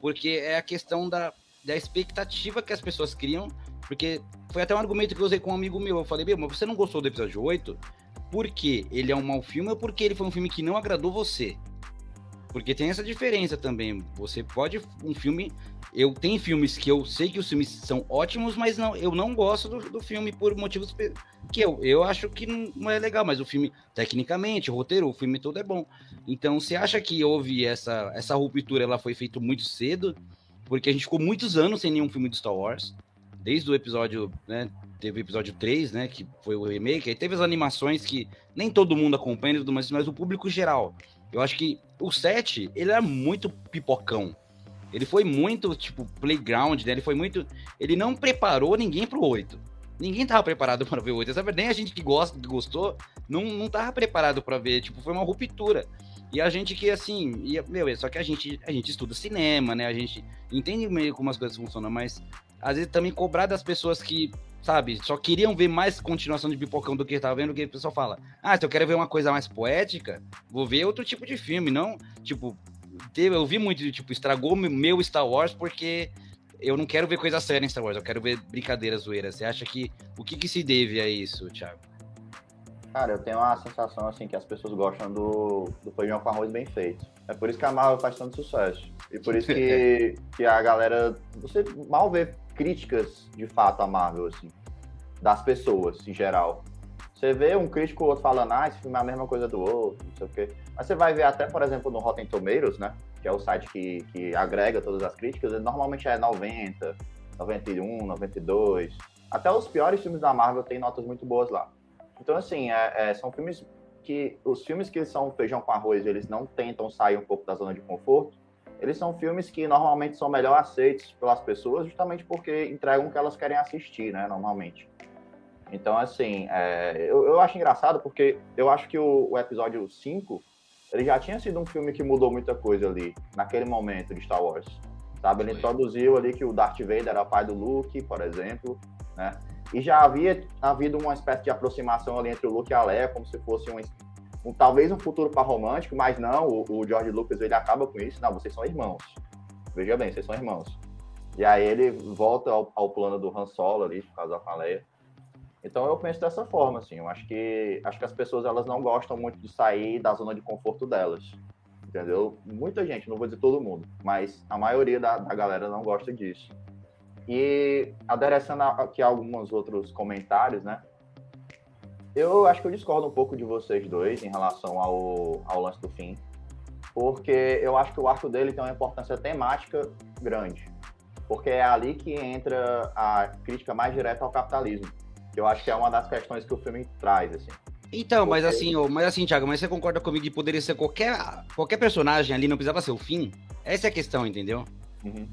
porque é a questão da, da expectativa que as pessoas criam, porque foi até um argumento que eu usei com um amigo meu. Eu falei, meu, mas você não gostou do episódio 8 porque ele é um mau filme ou porque ele foi um filme que não agradou você? Porque tem essa diferença também. Você pode. Um filme. Eu tenho filmes que eu sei que os filmes são ótimos, mas não, eu não gosto do, do filme por motivos que eu, eu acho que não, é legal, mas o filme, tecnicamente, o roteiro, o filme todo é bom. Então, você acha que houve essa, essa ruptura, ela foi feita muito cedo? Porque a gente ficou muitos anos sem nenhum filme do Star Wars. Desde o episódio, né? Teve o episódio 3, né? Que foi o remake. Aí teve as animações que nem todo mundo acompanha, mas, mas o público geral. Eu acho que o 7, ele era muito pipocão. Ele foi muito, tipo, playground, né? Ele foi muito. Ele não preparou ninguém pro 8. Ninguém tava preparado para ver o 8. Nem a gente que gosta, que gostou, não, não tava preparado para ver. Tipo, foi uma ruptura. E a gente que, assim, meu, só que a gente, a gente estuda cinema, né? A gente entende meio como as coisas funcionam, mas às vezes também cobrar das pessoas que, sabe, só queriam ver mais continuação de Pipocão do que estava vendo, que o pessoal fala, ah, se eu quero ver uma coisa mais poética, vou ver outro tipo de filme, não, tipo, eu vi muito, tipo, estragou meu Star Wars porque eu não quero ver coisa séria em Star Wars, eu quero ver brincadeira zoeira. Você acha que, o que que se deve a isso, Thiago? Cara, eu tenho uma sensação, assim, que as pessoas gostam do, do feijão com arroz bem feito. É por isso que a Marvel faz tanto sucesso. E por isso que, que a galera, você mal vê críticas de fato à Marvel, assim, das pessoas em geral. Você vê um crítico ou outro falando, ah, esse filme é a mesma coisa do outro, não sei o quê. Mas você vai ver até, por exemplo, no Rotten Tomatoes, né? Que é o site que, que agrega todas as críticas, ele normalmente é 90, 91, 92. Até os piores filmes da Marvel têm notas muito boas lá. Então, assim, é, é, são filmes que. Os filmes que são feijão com arroz, eles não tentam sair um pouco da zona de conforto eles são filmes que normalmente são melhor aceitos pelas pessoas, justamente porque entregam o que elas querem assistir, né, normalmente. Então, assim, é, eu, eu, acho engraçado porque eu acho que o, o, episódio 5, ele já tinha sido um filme que mudou muita coisa ali, naquele momento de Star Wars. Sabe? Ele introduziu ali que o Darth Vader era pai do Luke, por exemplo, né? E já havia havido uma espécie de aproximação ali entre o Luke e a Leia, como se fosse um, um, talvez um futuro para romântico, mas não, o, o, George Lucas ele acaba com isso. Não, vocês são irmãos. Veja bem, vocês são irmãos. E aí ele volta ao, ao plano do Han Solo ali, por causa da Leia. Então eu penso dessa forma, assim. Eu acho que acho que as pessoas elas não gostam muito de sair da zona de conforto delas. Entendeu? Muita gente, não vou dizer todo mundo, mas a maioria da, da galera não gosta disso. E aderecendo aqui alguns outros comentários, né? Eu acho que eu discordo um pouco de vocês dois em relação ao, ao lance do fim, porque eu acho que o arco dele tem uma importância temática grande, porque é ali que entra a crítica mais direta ao capitalismo, que eu acho que é uma das questões que o filme traz, assim. Então, porque... mas assim, mas assim, Thiago, mas você concorda comigo que poderia ser qualquer, qualquer personagem ali, não precisava ser o fim? Essa é a questão, entendeu? Uhum.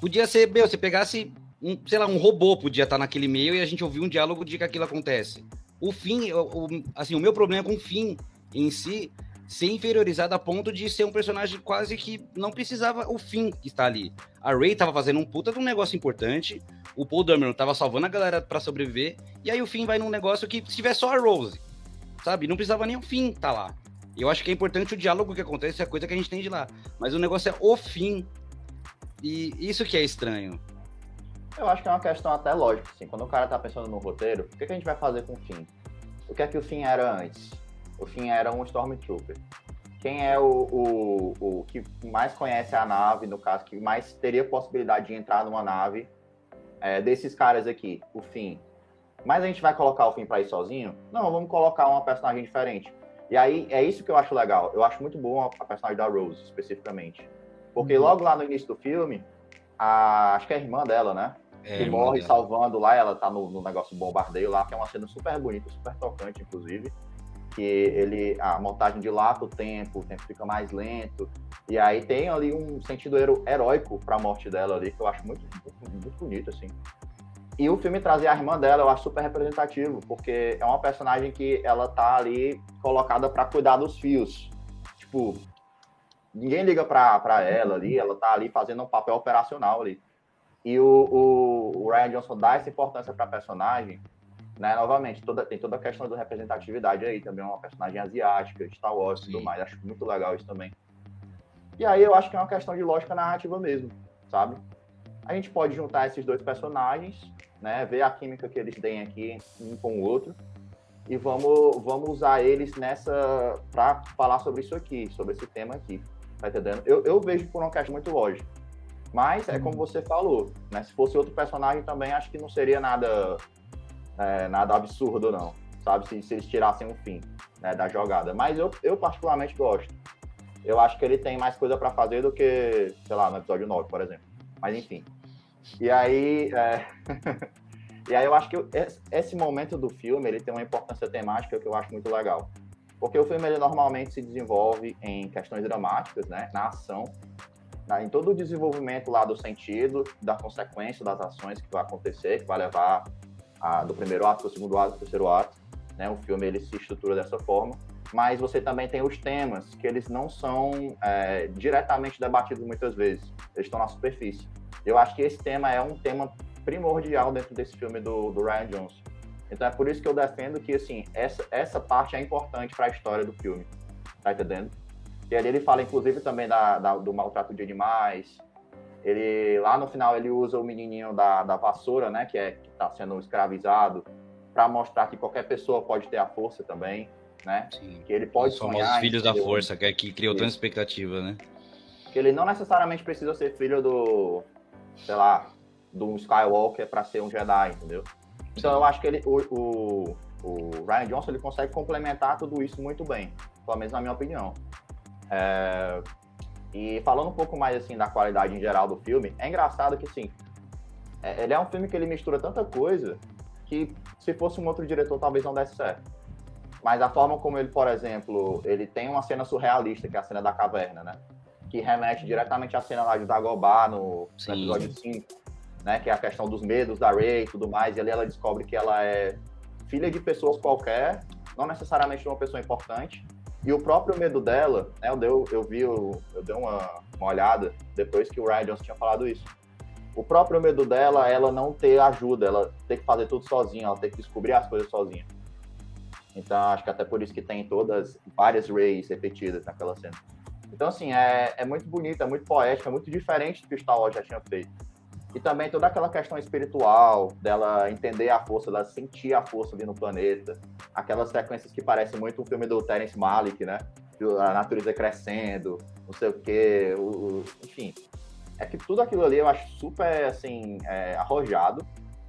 Podia ser, meu, você pegasse, um, sei lá, um robô podia estar naquele meio e a gente ouvir um diálogo de que aquilo acontece o fim, o, o, assim, o meu problema com o fim em si ser inferiorizado a ponto de ser um personagem quase que não precisava o fim que está ali. A Ray tava fazendo um puta de um negócio importante, o Paul Dameron tava salvando a galera para sobreviver, e aí o fim vai num negócio que se tiver só a Rose, sabe? Não precisava nem o fim tá lá. Eu acho que é importante o diálogo que acontece, é a coisa que a gente tem de lá. Mas o negócio é o fim. E isso que é estranho. Eu acho que é uma questão até lógica, assim. Quando o cara tá pensando no roteiro, o que, que a gente vai fazer com o Finn? O que é que o Finn era antes? O Finn era um Stormtrooper. Quem é o, o, o que mais conhece a nave, no caso, que mais teria possibilidade de entrar numa nave é, desses caras aqui? O Finn. Mas a gente vai colocar o Finn pra ir sozinho? Não, vamos colocar uma personagem diferente. E aí, é isso que eu acho legal. Eu acho muito bom a, personagem da Rose, especificamente. Porque uhum. logo lá no início do filme, a, acho que é a irmã dela, né? É, que morre dela. salvando lá, ela tá no, no negócio do bombardeio lá, que é uma cena super bonita, super tocante, inclusive. Que ele, a montagem dilata o tempo, o tempo fica mais lento. E aí tem ali um sentido heróico pra morte dela ali, que eu acho muito, muito, muito bonito, assim. E o filme trazer a irmã dela, eu acho super representativo, porque é uma personagem que ela tá ali colocada para cuidar dos fios. Tipo, ninguém liga pra, pra ela ali, ela tá ali fazendo um papel operacional ali. E o, o, Ryan Johnson dá essa importância para a personagem, né? Novamente, toda, tem toda a questão da representatividade aí, também uma personagem asiática, Star Wars e tudo mais. Acho muito legal isso também. E aí eu acho que é uma questão de lógica narrativa mesmo, sabe? a gente pode juntar esses dois personagens, né? Ver a química que eles têm aqui um com o outro e vamos, vamos usar eles nessa para falar sobre isso aqui, sobre esse tema aqui. Tá entendendo? Eu, eu vejo por uma questão muito lógica. Mas é como uhum. você falou, né? Se fosse outro personagem também, acho que não seria nada, é, nada absurdo, não. Sabe? Se, se eles tirassem um fim né, da jogada. Mas eu, eu particularmente gosto. Eu acho que ele tem mais coisa para fazer do que, sei lá, no episódio 9, por exemplo. Mas enfim. E aí. É... e aí eu acho que esse momento do filme ele tem uma importância temática que eu acho muito legal. Porque o filme ele normalmente se desenvolve em questões dramáticas, né? Na ação, na, em todo o desenvolvimento lá do sentido, da consequência das ações que vai acontecer, que vai levar a, do primeiro ato para o segundo ato, para o terceiro ato. Né? O filme ele se estrutura dessa forma. Mas você também tem os temas que eles não são é, diretamente debatidos muitas vezes. Eles estão na superfície. Eu acho que esse tema é um tema primordial dentro desse filme do, do Ryan Johnson. Então é por isso que eu defendo que assim essa, essa parte é importante para a história do filme, tá entendendo? E ali ele fala inclusive também da, da, do maltrato de animais. Ele lá no final ele usa o menininho da, da vassoura, né, que é que está sendo escravizado, para mostrar que qualquer pessoa pode ter a força também, né? Sim. Que ele pode Os sonhar. Os filhos da força, que, é, que criou tanta expectativa, né? Que ele não necessariamente precisa ser filho do sei lá, do Skywalker para ser um Jedi, entendeu? Então eu acho que ele, o, o, o, Ryan Johnson ele consegue complementar tudo isso muito bem, pelo menos na minha opinião. É, e falando um pouco mais assim da qualidade em geral do filme, é engraçado que sim, é, ele é um filme que ele mistura tanta coisa que se fosse um outro diretor talvez não desse certo. Mas a forma como ele, por exemplo, ele tem uma cena surrealista, que é a cena da caverna, né? que remete diretamente à cena lá de Dagobah no, no episódio 5, né? Que é a questão dos medos da Rey e tudo mais, e ali ela descobre que ela é filha de pessoas qualquer, não necessariamente de uma pessoa importante, e o próprio medo dela, né, eu, deu, eu vi, eu, eu dei uma, uma olhada depois que o Ryan Johnson tinha falado isso. O próprio medo dela, ela não ter ajuda, ela ter que fazer tudo sozinha, ela ter que descobrir as coisas sozinha. Então, acho que até por isso que tem todas, várias Rays repetidas naquela cena. Então, assim, é, é muito bonito, é muito poético, é muito diferente do que o Star Wars já tinha feito. E também toda aquela questão espiritual, dela entender a força, dela sentir a força ali no planeta. Aquelas sequências que parecem muito um filme do Terence Malick, né? A natureza crescendo, não sei o quê, o, o, enfim. É que tudo aquilo ali eu acho super, assim, é, arrojado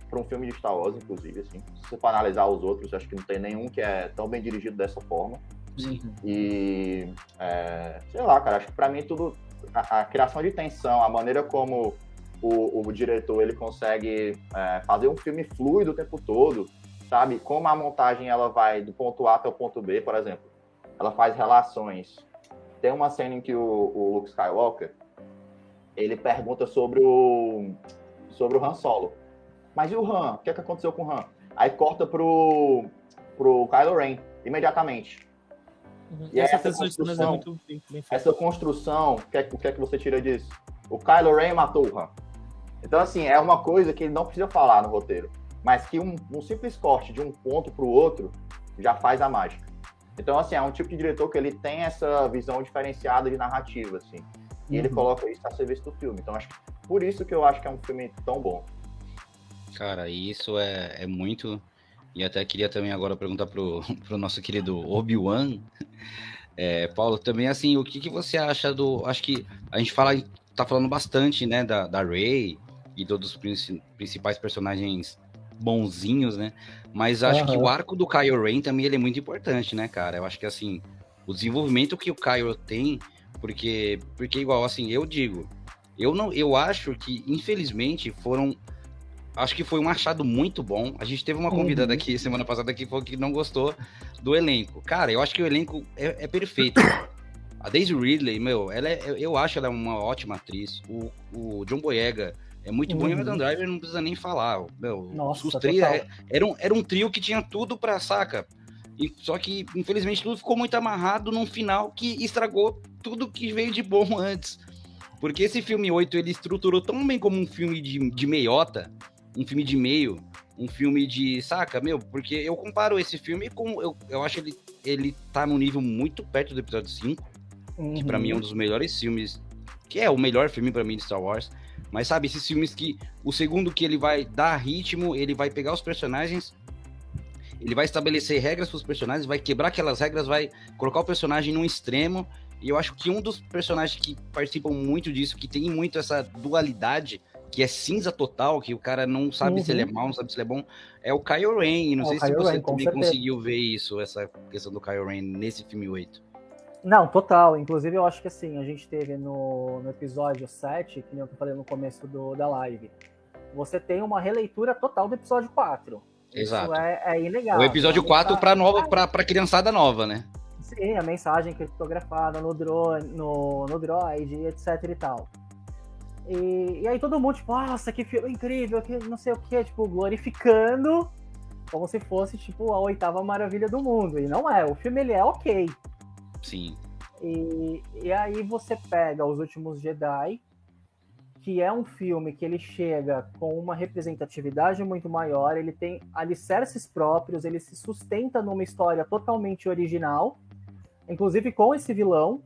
para um filme de Star Wars, inclusive, assim. Se você for analisar os outros, acho que não tem nenhum que é tão bem dirigido dessa forma. Sim. E, é, sei lá, cara, acho que pra mim tudo, a, a criação de tensão, a maneira como o, o diretor ele consegue é, fazer um filme fluido o tempo todo, sabe? Como a montagem ela vai do ponto A até o ponto B, por exemplo. Ela faz relações. Tem uma cena em que o, o Luke Skywalker ele pergunta sobre o sobre o Han Solo. Mas e o Han? O que, é que aconteceu com o Han? Aí corta pro, pro Kylo Ren imediatamente. Uhum. E essa, essa construção, é muito bem, bem essa construção, o que, é, o que é que você tira disso? O Kylo Ren matou o Han. Então, assim, é uma coisa que ele não precisa falar no roteiro, mas que um, um simples corte de um ponto para o outro já faz a mágica. Então, assim, é um tipo de diretor que ele tem essa visão diferenciada de narrativa, assim. E uhum. ele coloca isso a serviço do filme. Então, acho que por isso que eu acho que é um filme tão bom. Cara, isso é, é muito e até queria também agora perguntar pro, pro nosso querido Obi-Wan. É, Paulo, também assim, o que, que você acha do. Acho que a gente fala, tá falando bastante, né, da, da Rey e todos os principais personagens bonzinhos, né? Mas acho uhum. que o arco do Kylo Ren também ele é muito importante, né, cara? Eu acho que assim, o desenvolvimento que o Kylo tem, porque porque igual assim, eu digo, eu não eu acho que infelizmente foram acho que foi um achado muito bom. A gente teve uma convidada uhum. aqui semana passada que falou que não gostou do elenco. Cara, eu acho que o elenco é, é perfeito. A Daisy Ridley, meu, ela é, eu acho ela uma ótima atriz. O, o John Boyega é muito uhum. bom e o Adam uhum. Driver não precisa nem falar. Meu, Nossa, os três é, era, um, era um trio que tinha tudo pra saca. E, só que, infelizmente, tudo ficou muito amarrado num final que estragou tudo que veio de bom antes. Porque esse filme 8 ele estruturou tão bem como um filme de, de meiota um filme de meio, um filme de. Saca, meu? Porque eu comparo esse filme com. Eu, eu acho ele, ele tá num nível muito perto do episódio 5, uhum. que para mim é um dos melhores filmes. Que é o melhor filme para mim de Star Wars. Mas sabe, esses filmes que o segundo que ele vai dar ritmo, ele vai pegar os personagens, ele vai estabelecer regras para os personagens, vai quebrar aquelas regras, vai colocar o personagem num extremo. E eu acho que um dos personagens que participam muito disso, que tem muito essa dualidade, que é cinza total, que o cara não sabe uhum. se ele é uhum. mal, não sabe se ele é bom, é o Kyle Ren. Não é sei se Kyle você Rain, também conseguiu ver isso, essa questão do Kyle Ren nesse filme 8. Não, total. Inclusive, eu acho que assim, a gente teve no, no episódio 7, que nem eu falei no começo do, da live, você tem uma releitura total do episódio 4. Exato. Isso é, é ilegal. O episódio 4 para nova, pra, pra criançada nova, né? Sim, a mensagem criptografada no drone, no, no droid, etc e tal. E, e aí todo mundo, tipo, nossa, que filme incrível, que não sei o que, tipo, glorificando como se fosse, tipo, a oitava maravilha do mundo. E não é, o filme ele é ok. Sim. E, e aí você pega Os Últimos Jedi, que é um filme que ele chega com uma representatividade muito maior, ele tem alicerces próprios, ele se sustenta numa história totalmente original, inclusive com esse vilão,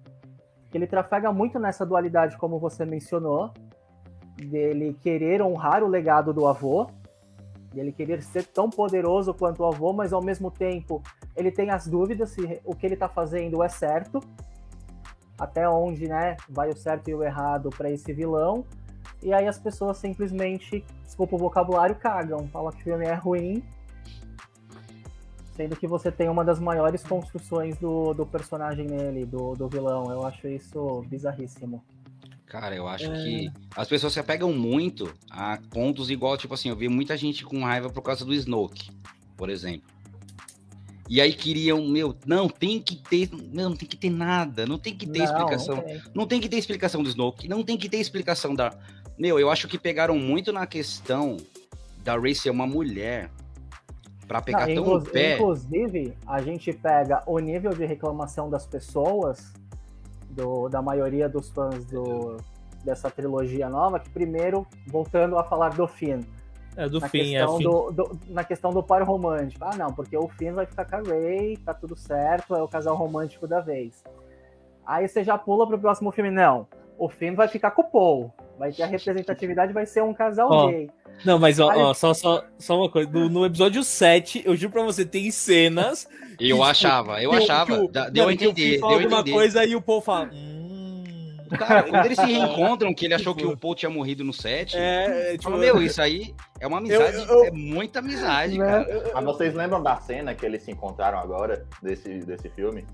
que ele trafega muito nessa dualidade, como você mencionou, dele querer honrar o legado do avô, dele querer ser tão poderoso quanto o avô, mas ao mesmo tempo ele tem as dúvidas se o que ele está fazendo é certo, até onde né, vai o certo e o errado para esse vilão. E aí as pessoas simplesmente, desculpa o vocabulário, cagam, falam que o filme é ruim, sendo que você tem uma das maiores construções do, do personagem nele, do, do vilão. Eu acho isso bizarríssimo. Cara, eu acho é... que as pessoas se apegam muito a pontos igual, tipo assim, eu vi muita gente com raiva por causa do Snoke, por exemplo. E aí queriam, meu, não, tem que ter, não, tem que ter nada, não tem que ter não, explicação. Não tem. não tem que ter explicação do Snoke, não tem que ter explicação da. Meu, eu acho que pegaram muito na questão da Rey ser uma mulher para pegar não, tão pé. Inclusive, a gente pega o nível de reclamação das pessoas do, da maioria dos fãs do, dessa trilogia nova, que primeiro, voltando a falar do Finn. É, do na questão é, do, do, Na questão do par romântico. Ah, não, porque o Finn vai ficar com a Rey, tá tudo certo, é o casal romântico da vez. Aí você já pula pro próximo filme, não. O Finn vai ficar com o Paul. Vai ter a representatividade, vai ser um casal oh, gay. Não, mas ó, ó, só, só, só uma coisa. No, no, episódio 7, eu juro pra você, tem cenas. Eu que, achava, tipo, eu achava. Que, deu não, a entender. Deu alguma entender. coisa e o Paul fala. Hum. Cara, quando eles se reencontram, que ele achou que o Paul tinha morrido no set. É, tipo, fala, meu, isso aí é uma amizade, eu, eu, é muita amizade, né? cara. Mas vocês lembram da cena que eles se encontraram agora, desse, desse filme?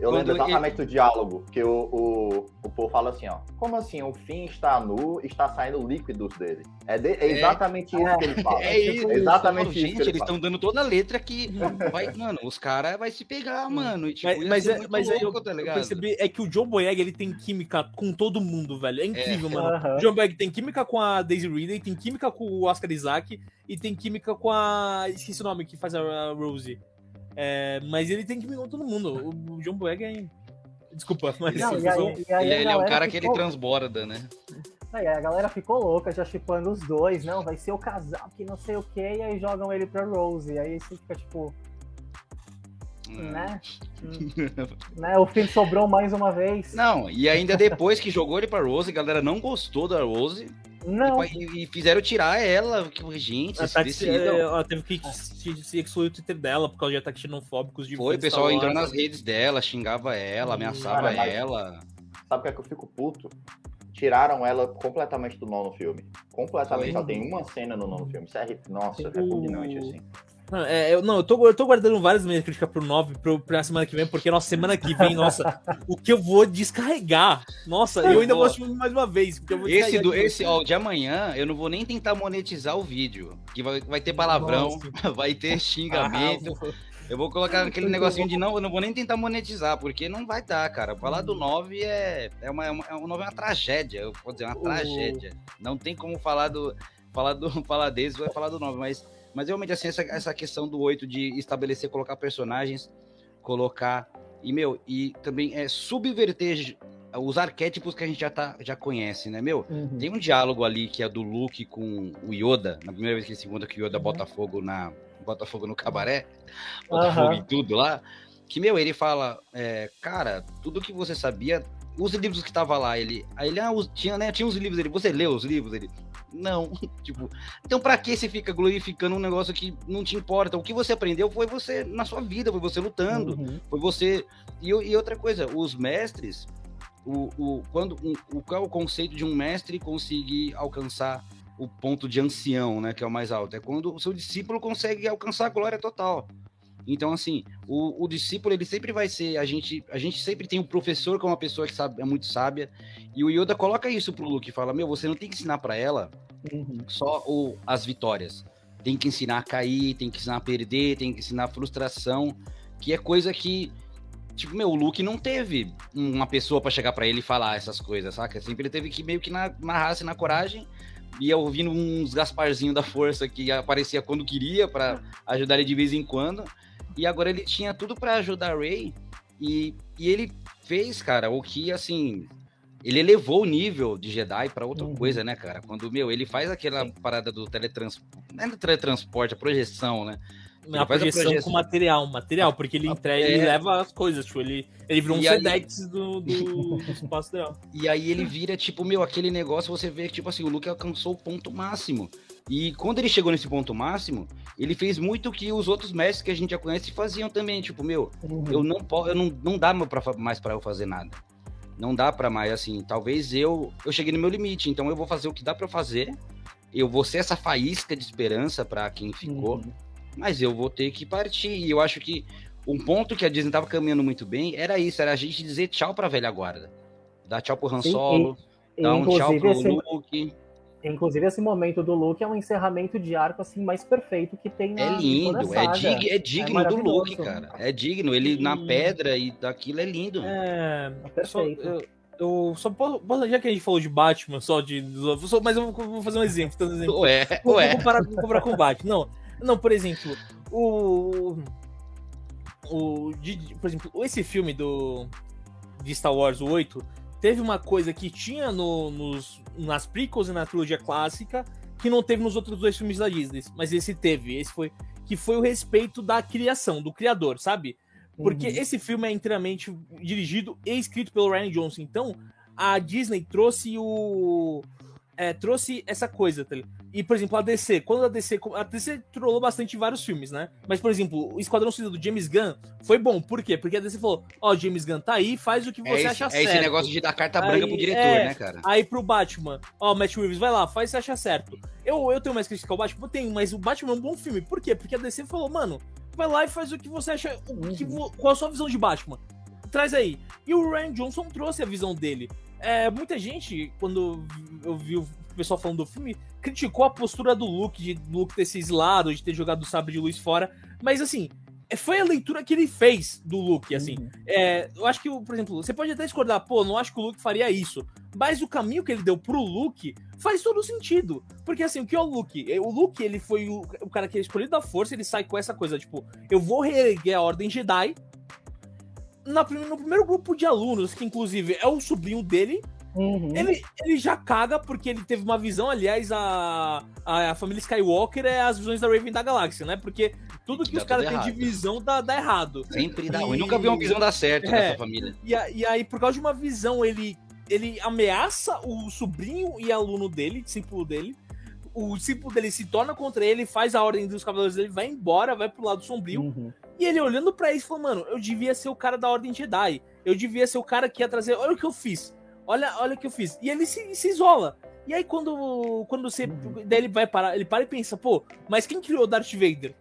Eu lembro exatamente ele... do diálogo, que o, o, o Paul fala assim, ó. Como assim? O fim está nu, está saindo líquidos dele. É, de, é exatamente é, isso que ele fala. É, isso. exatamente isso. Gente, eles estão dando toda a letra que vai, mano, os caras vai se pegar, mano. E, tipo, mas mas, é, mas louco, eu, tá eu, percebi é que o John Boyega, ele tem química com todo mundo, velho. É incrível, é. mano. Uhum. O John Boyega tem química com a Daisy Ridley, tem química com o Oscar Isaac e tem química com a... Esqueci o nome que faz a Rosie. É, mas ele tem química com todo mundo. O John Boyega é Desculpa, mas. Não, e aí, e aí ele, ele é um cara ficou... que ele transborda, né? Aí a galera ficou louca, já chipando os dois, não, vai ser o casal que não sei o que, e aí jogam ele pra Rose. E aí você fica tipo. Hum. Né? né? O fim sobrou mais uma vez. Não, e ainda depois que jogou ele pra Rose, a galera não gostou da Rose. Não. E, e fizeram tirar ela. Que, gente, ela, tá, ela teve que se excluir o Twitter dela por causa de ataques xenofóbicos. De Foi, o pessoal entrou nas redes dela, xingava ela, ameaçava Cara, ela. Sabe o que é que eu fico puto? Tiraram ela completamente do nono filme. Completamente. Foi. Só tem uma cena no nono filme. Isso é, nossa, é repugnante, assim. Não, é, eu, não, eu tô, eu tô guardando várias minhas críticas pro 9 pro, pra semana que vem, porque nossa, semana que vem, nossa, o que eu vou descarregar. Nossa, eu ainda vou assistir mais uma vez. esse do, esse, ó, de amanhã, eu não vou nem tentar monetizar o vídeo. Que vai, vai ter palavrão, nossa. vai ter xingamento. Ah, eu vou colocar aquele negocinho de não, eu não vou nem tentar monetizar, porque não vai dar, cara. Falar do 9 é, é uma, é uma, é uma, é uma tragédia, eu vou dizer, uma tragédia. Não tem como falar do. Falar do falar desse, vai falar do 9, mas mas realmente, assim, essa, essa questão do 8 de estabelecer, colocar personagens, colocar. E, meu, e também é subverter os arquétipos que a gente já, tá, já conhece, né, meu? Uhum. Tem um diálogo ali que é do Luke com o Yoda, na primeira vez que ele se encontra que o Yoda uhum. bota fogo na. Bota fogo no cabaré, bota uhum. fogo em tudo lá. Que, meu, ele fala, é, cara, tudo que você sabia os livros que tava lá, ele, aí ele ah, tinha, né, tinha os livros, ele, você leu os livros, ele, não, tipo, então para que você fica glorificando um negócio que não te importa? O que você aprendeu foi você na sua vida, foi você lutando, uhum. foi você. E, e, outra coisa, os mestres, o, o, quando, um, o, qual é o conceito de um mestre conseguir alcançar o ponto de ancião, né, que é o mais alto? É quando o seu discípulo consegue alcançar a glória total. Então, assim, o, o, discípulo, ele sempre vai ser. A gente, a gente sempre tem o um professor que é uma pessoa que sabe, é muito sábia. E o Yoda coloca isso pro Luke: fala, meu, você não tem que ensinar para ela uhum. só o, as vitórias. Tem que ensinar a cair, tem que ensinar a perder, tem que ensinar a frustração, que é coisa que. Tipo, meu, o Luke não teve uma pessoa para chegar para ele e falar essas coisas, saca? Sempre ele teve que meio que na, na raça e na coragem ia ouvindo uns Gasparzinho da força que aparecia quando queria para ajudar ele de vez em quando. E agora ele tinha tudo para ajudar Ray. E, e ele fez, cara, o que assim. Ele elevou o nível de Jedi para outra uhum. coisa, né, cara? Quando, meu, ele faz aquela Sim. parada do teletransporte. Não é do teletransporte, a projeção, né? a projeção, a projeção com material, material, porque ele entrega, é... ele leva as coisas, tipo, ele, ele vira um Sedex aí... do, do, do espaço dela. E aí ele vira, tipo, meu, aquele negócio, você vê que, tipo assim, o Luke alcançou o ponto máximo. E quando ele chegou nesse ponto máximo, ele fez muito o que os outros mestres que a gente já conhece faziam também. Tipo, meu, uhum. eu não posso, eu não, não dá mais para eu fazer nada. Não dá para mais, assim, talvez eu eu cheguei no meu limite, então eu vou fazer o que dá para fazer. Eu vou ser essa faísca de esperança para quem ficou, uhum. mas eu vou ter que partir. E eu acho que um ponto que a Disney tava caminhando muito bem era isso, era a gente dizer tchau pra velha guarda. Dar tchau pro Han Solo, Sim, e, dar um tchau pro esse... Luke Inclusive, esse momento do Luke é um encerramento de arco assim mais perfeito que tem na É lindo, é, dig, é digno é do Luke, cara. É digno. Ele e... na pedra e daquilo é lindo. É, é perfeito. Só, eu, eu só posso, já que a gente falou de Batman, só de. Só, mas eu vou, fazer um exemplo. Um exemplo. Ué, vou, ué. Vou comparar, vou comparar com o Batman. Não, não, por exemplo, o. O. De, por exemplo, esse filme do. De Star Wars 8 teve uma coisa que tinha no, nos, nas prequels e na trilogia clássica que não teve nos outros dois filmes da Disney, mas esse teve, esse foi que foi o respeito da criação, do criador, sabe? Porque uhum. esse filme é inteiramente dirigido e escrito pelo Ryan Johnson. Então, a Disney trouxe o é, trouxe essa coisa, tá E, por exemplo, a DC, quando a DC. A DC trollou bastante vários filmes, né? Mas, por exemplo, o Esquadrão Suicida do James Gunn foi bom. Por quê? Porque a DC falou: Ó, oh, James Gunn tá aí, faz o que você é esse, acha é certo. É esse negócio de dar carta branca aí, pro diretor, é, né, cara? Aí pro Batman, ó, oh, Matt Reeves, vai lá, faz o que você acha certo. Eu, eu tenho mais crítica ao Batman? Eu tenho, mas o Batman é um bom filme. Por quê? Porque a DC falou, mano, vai lá e faz o que você acha. O que, uhum. qual a sua visão de Batman? Traz aí. E o Ryan Johnson trouxe a visão dele. É, muita gente, quando eu vi o pessoal falando do filme, criticou a postura do Luke, de Luke ter se exilado, de ter jogado o sabre de luz fora. Mas assim, é, foi a leitura que ele fez do Luke, assim. Uhum. É, eu acho que, por exemplo, você pode até discordar, pô, não acho que o Luke faria isso. Mas o caminho que ele deu pro Luke faz todo sentido. Porque assim, o que é o Luke? O Luke, ele foi o, o cara que é escolhido da força, ele sai com essa coisa, tipo, eu vou reerguer a Ordem Jedi, na, no primeiro grupo de alunos, que inclusive é o sobrinho dele, uhum. ele, ele já caga porque ele teve uma visão, aliás, a, a, a, família Skywalker é as visões da Raven da galáxia, né? Porque tudo que, que os caras têm de visão dá, dá errado. Sempre dá. E... Eu nunca vi uma visão dar certo é, nessa família. E, e aí, por causa de uma visão, ele, ele ameaça o sobrinho e aluno dele, discípulo dele. O discípulo dele se torna contra ele, faz a ordem dos cavaleiros dele, vai embora, vai pro lado sombrio. Uhum. E ele olhando para isso falou, mano, eu devia ser o cara da Ordem Jedi. Eu devia ser o cara que ia trazer. Olha o que eu fiz. Olha, olha o que eu fiz. E ele se, se isola. E aí, quando, quando você. Uhum. Daí ele vai parar, ele para e pensa, pô, mas quem criou Darth Vader?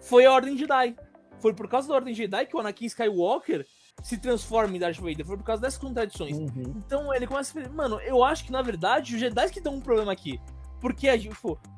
Foi a Ordem Jedi. Foi por causa da Ordem Jedi que o Anakin Skywalker se transforma em Darth Vader. Foi por causa dessas contradições. Uhum. Então ele começa a falar, mano, eu acho que na verdade os Jedi que dão um problema aqui. Porque a,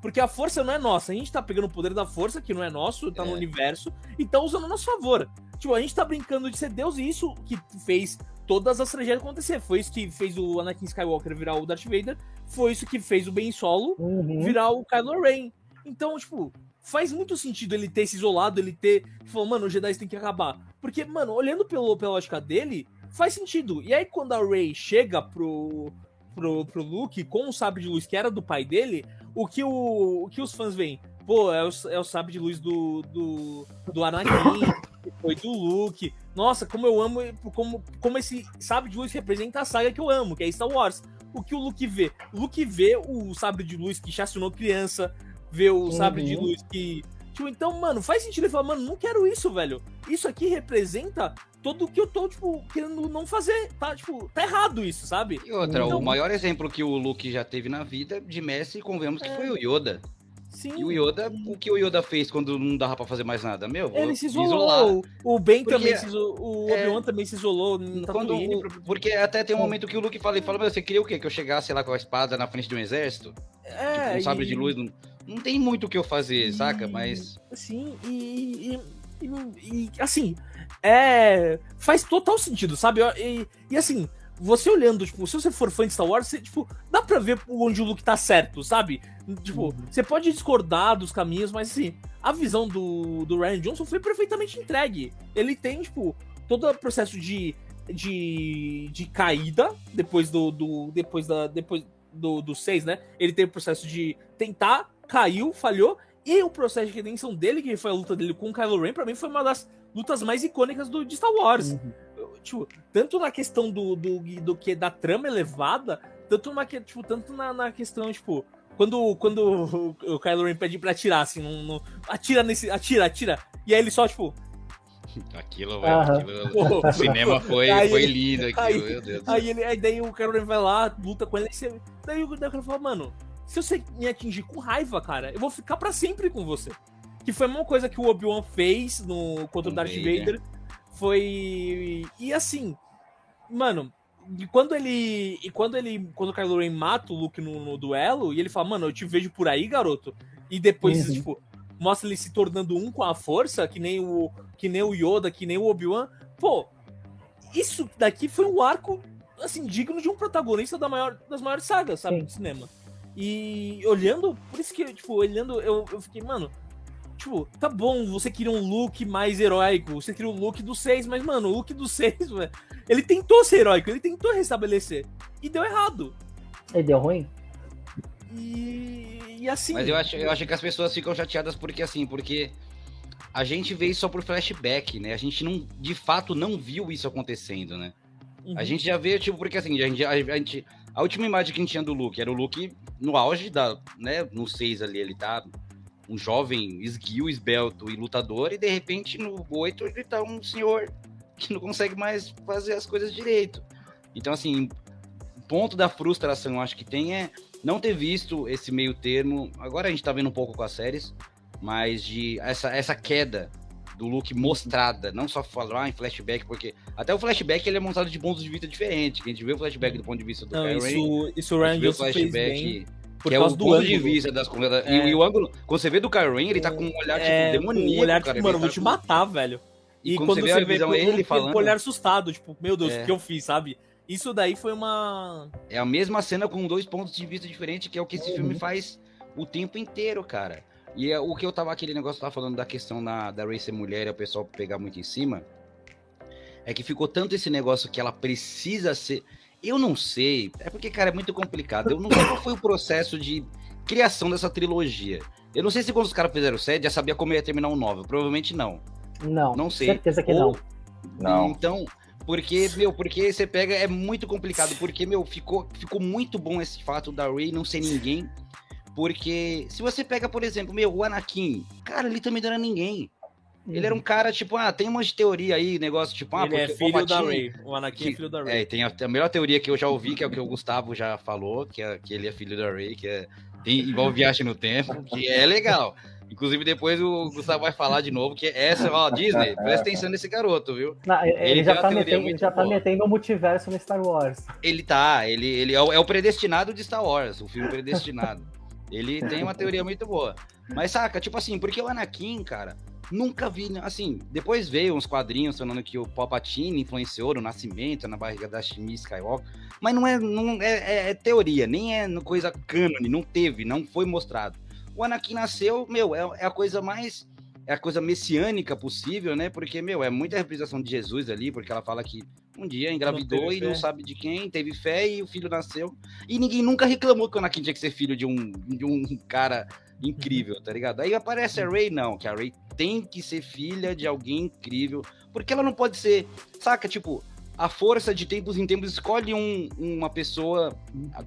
porque a força não é nossa. A gente tá pegando o poder da força, que não é nosso, tá é. no universo, e tá usando a nosso favor. Tipo, a gente tá brincando de ser Deus e isso que fez todas as tragédias acontecer. Foi isso que fez o Anakin Skywalker virar o Darth Vader. Foi isso que fez o Ben Solo uhum. virar o Kylo Ren. Então, tipo, faz muito sentido ele ter se isolado, ele ter. Falou, mano, os Jedi tem que acabar. Porque, mano, olhando pelo, pela lógica dele, faz sentido. E aí, quando a Rey chega pro, pro, pro Luke com o sabre de luz que era do pai dele, o que, o, o que os fãs veem? Pô, é o, é o sabre de luz do, do, do Anakin, foi do Luke. nossa, como eu amo, como, como esse sabre de luz representa a saga que eu amo, que é Star Wars. O que o Luke vê? O Luke vê o sabre de luz que chacinou criança, vê o sabre de Uhum. luz que. Tipo, então, mano, faz sentido ele falar, mano, não quero isso, velho. Isso aqui representa tudo o que eu tô, tipo, querendo não fazer. Tá, tipo, tá errado isso, sabe? E outra, Então- o maior exemplo que o Luke já teve na vida de Messi, convenhamos que É. foi o Yoda. Sim. E o Yoda, o que o Yoda fez quando não dava pra fazer mais nada? Meu, Ele se isolou. O Ben Porque- também se isolou. O é, Obi-Wan também se isolou em Quando o- porque até tem um momento que o Luke fala, ele fala, meu, você queria o quê? Que eu chegasse lá com a espada na frente de um exército? É, um sabre e- de luz? Não, não tem muito o que eu fazer, e- saca? Mas Sim, e, e, e- e, assim, é. Faz total sentido, sabe? E, e, assim, você olhando, tipo, se você for fã de Star Wars, você, tipo, dá pra ver onde o Luke tá certo, sabe? Tipo, Uhum. você pode discordar dos caminhos, mas assim, a visão do, do Ryan Johnson foi perfeitamente entregue. Ele tem, tipo, todo o processo de, de, de caída depois do. do depois da. Depois do, do 6, né? Ele tem o processo de tentar, caiu, falhou. E o processo de redenção dele, que foi a luta dele com o Kylo Ren, pra mim foi uma das lutas mais icônicas do, de Star Wars. Uhum. Tipo, tanto na questão do, do, do que da trama elevada, tanto na, que- tipo, tanto na, na questão, tipo, quando, quando o, Kylo Ren pede pra atirar, assim, não, não- atira nesse. Atira, atira. E aí ele só, tipo, aquilo, Aham. aquilo o cinema foi, Aí- foi lindo aquilo, aí- meu Deus. Aí, ele, aí daí o Kylo Ren vai lá, luta com ele, aí você, daí o daí o cara fala, mano, se você me atingir com raiva, cara, eu vou ficar pra sempre com você. Que foi uma coisa que o Obi-Wan fez no, contra o Darth Vader. Vader. Foi. E assim, mano, e quando ele. E quando ele. Quando o Kylo Ren mata o Luke no, no duelo, e ele fala, mano, eu te vejo por aí, garoto. E depois, Uhum. tipo, mostra ele se tornando um com a força, que nem o. Que nem o Yoda, que nem o Obi-Wan. Pô, isso daqui foi um arco, assim, digno de um protagonista da maior, das maiores sagas, sabe, Sim. do cinema. E olhando, por isso que, tipo, olhando, eu, eu fiquei, mano, tipo, tá bom, você queria um look mais heróico, você queria o look do 6, mas, mano, o look do 6, velho, ele tentou ser heróico, ele tentou restabelecer, e deu errado. E deu ruim? E, e assim... Mas eu acho, eu acho que as pessoas ficam chateadas porque assim, porque a gente vê isso só por flashback, né? A gente não, de fato, não viu isso acontecendo, né? Uhum. A gente já vê, tipo, porque assim, a gente, a, a gente- a última imagem que a gente tinha do Luke era o Luke no auge da, né, no 6 ali, ele tá um jovem esguio, esbelto e lutador, e de repente no 8 ele tá um senhor que não consegue mais fazer as coisas direito. Então, assim, ponto da frustração, eu acho que tem é não ter visto esse meio termo. Agora a gente tá vendo um pouco com as séries, mas de essa, essa queda do look mostrada, não só falar em flashback, porque até o flashback ele é montado de pontos de vista diferentes. A gente vê o flashback do ponto de vista do Não, Kylo isso, isso o Ryan vê o Johnson fez flashback bem, por que é o causa do ponto de ângulo. vista das coisas. É. E, o ângulo, quando você vê do Kylo Ren, ele tá com um olhar É, tipo demoníaco, um olhar, cara. tipo, mano, eu ele vou tá te matar, velho. E quando você vê a visão, com- ele com- falando- Com o olhar assustado, tipo, meu Deus, É. o que eu fiz, sabe? Isso daí foi uma. É a mesma cena com dois pontos de vista diferentes, que é o que esse Uhum. filme faz o tempo inteiro, cara. E é o que eu tava, aquele negócio que eu tava falando da questão da, da Ray ser mulher e o pessoal pegar muito em cima, é que ficou tanto esse negócio que ela precisa ser. Eu não sei, é porque, cara, é muito complicado. Eu não sei qual foi o processo de criação dessa trilogia. Eu não sei se quando os caras fizeram o 7 já sabia como ia terminar o 9. Provavelmente não. Não. Não sei. Certeza que Ou- não. Não. Então, porque, meu, porque você pega, é muito complicado, porque, meu, ficou, ficou muito bom esse fato da Rey não ser ninguém. Porque se você pega, por exemplo, meu, o Anakin, cara, ele também não era ninguém. Ele era um cara, tipo, ah, tem umas teoria aí, negócio, tipo, ah, ele é porque o filho da Rey. O Anakin é que- filho da É, Rey. e tem a, a melhor teoria que eu já ouvi, que é o que o Gustavo já falou, que, é, que ele é filho da Rey, que é, tem, envolve viagem no tempo, que é legal. Inclusive, depois o Gustavo vai falar de novo, que essa, ó, Disney, presta atenção nesse garoto, viu? Não, ele, Ele já tá metendo, ele já tá metendo o multiverso no Star Wars. Ele tá, ele, ele é, o, é o predestinado de Star Wars, o filme predestinado. Ele tem uma teoria muito boa. Mas saca, tipo assim, porque o Anakin, cara, nunca vi, né, assim, depois veio uns quadrinhos falando que o Palpatine influenciou no nascimento, na barriga da Shmi Skywalker, mas não é, não é, é- é teoria, nem é coisa cânone, não teve, não foi mostrado. O Anakin nasceu, meu, é, é a coisa mais é a coisa messiânica possível, né? Porque, meu, é muita representação de Jesus ali, porque ela fala que um dia engravidou teve e não sabe de quem, teve fé e o filho nasceu. E ninguém nunca reclamou que o Anakin tinha que ser filho de um, de um cara incrível, tá ligado? Aí aparece a Rey, não, que a Rey tem que ser filha de alguém incrível, Porque ela não pode ser, saca, tipo, a força de tempos em tempos escolhe um, uma pessoa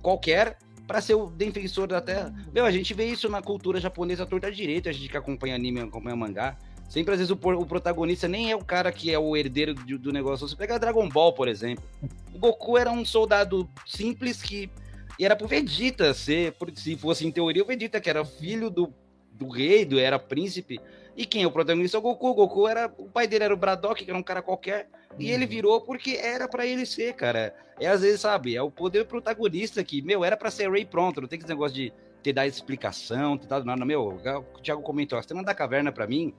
qualquer para ser o defensor da Terra. Meu, a gente vê isso na cultura japonesa torta direito, a gente que acompanha anime, acompanha mangá. Sempre, às vezes, o, o protagonista nem é o cara que é o herdeiro do, do, negócio. Você pega Dragon Ball, por exemplo. O Goku era um soldado simples que. E era pro Vegeta ser, se fosse em teoria, o Vegeta, que era filho do, do rei, do era príncipe. E quem é o protagonista? O Goku. O Goku era. O pai dele era o Braddock, que era um cara qualquer. E ele virou porque era para ele ser, cara. É às vezes, sabe, é o poder protagonista que, meu, era para ser Ray pronto. Não tem esse negócio de ter dado explicação, ter dado nada. Meu, o Thiago comentou, a cena da caverna para mim,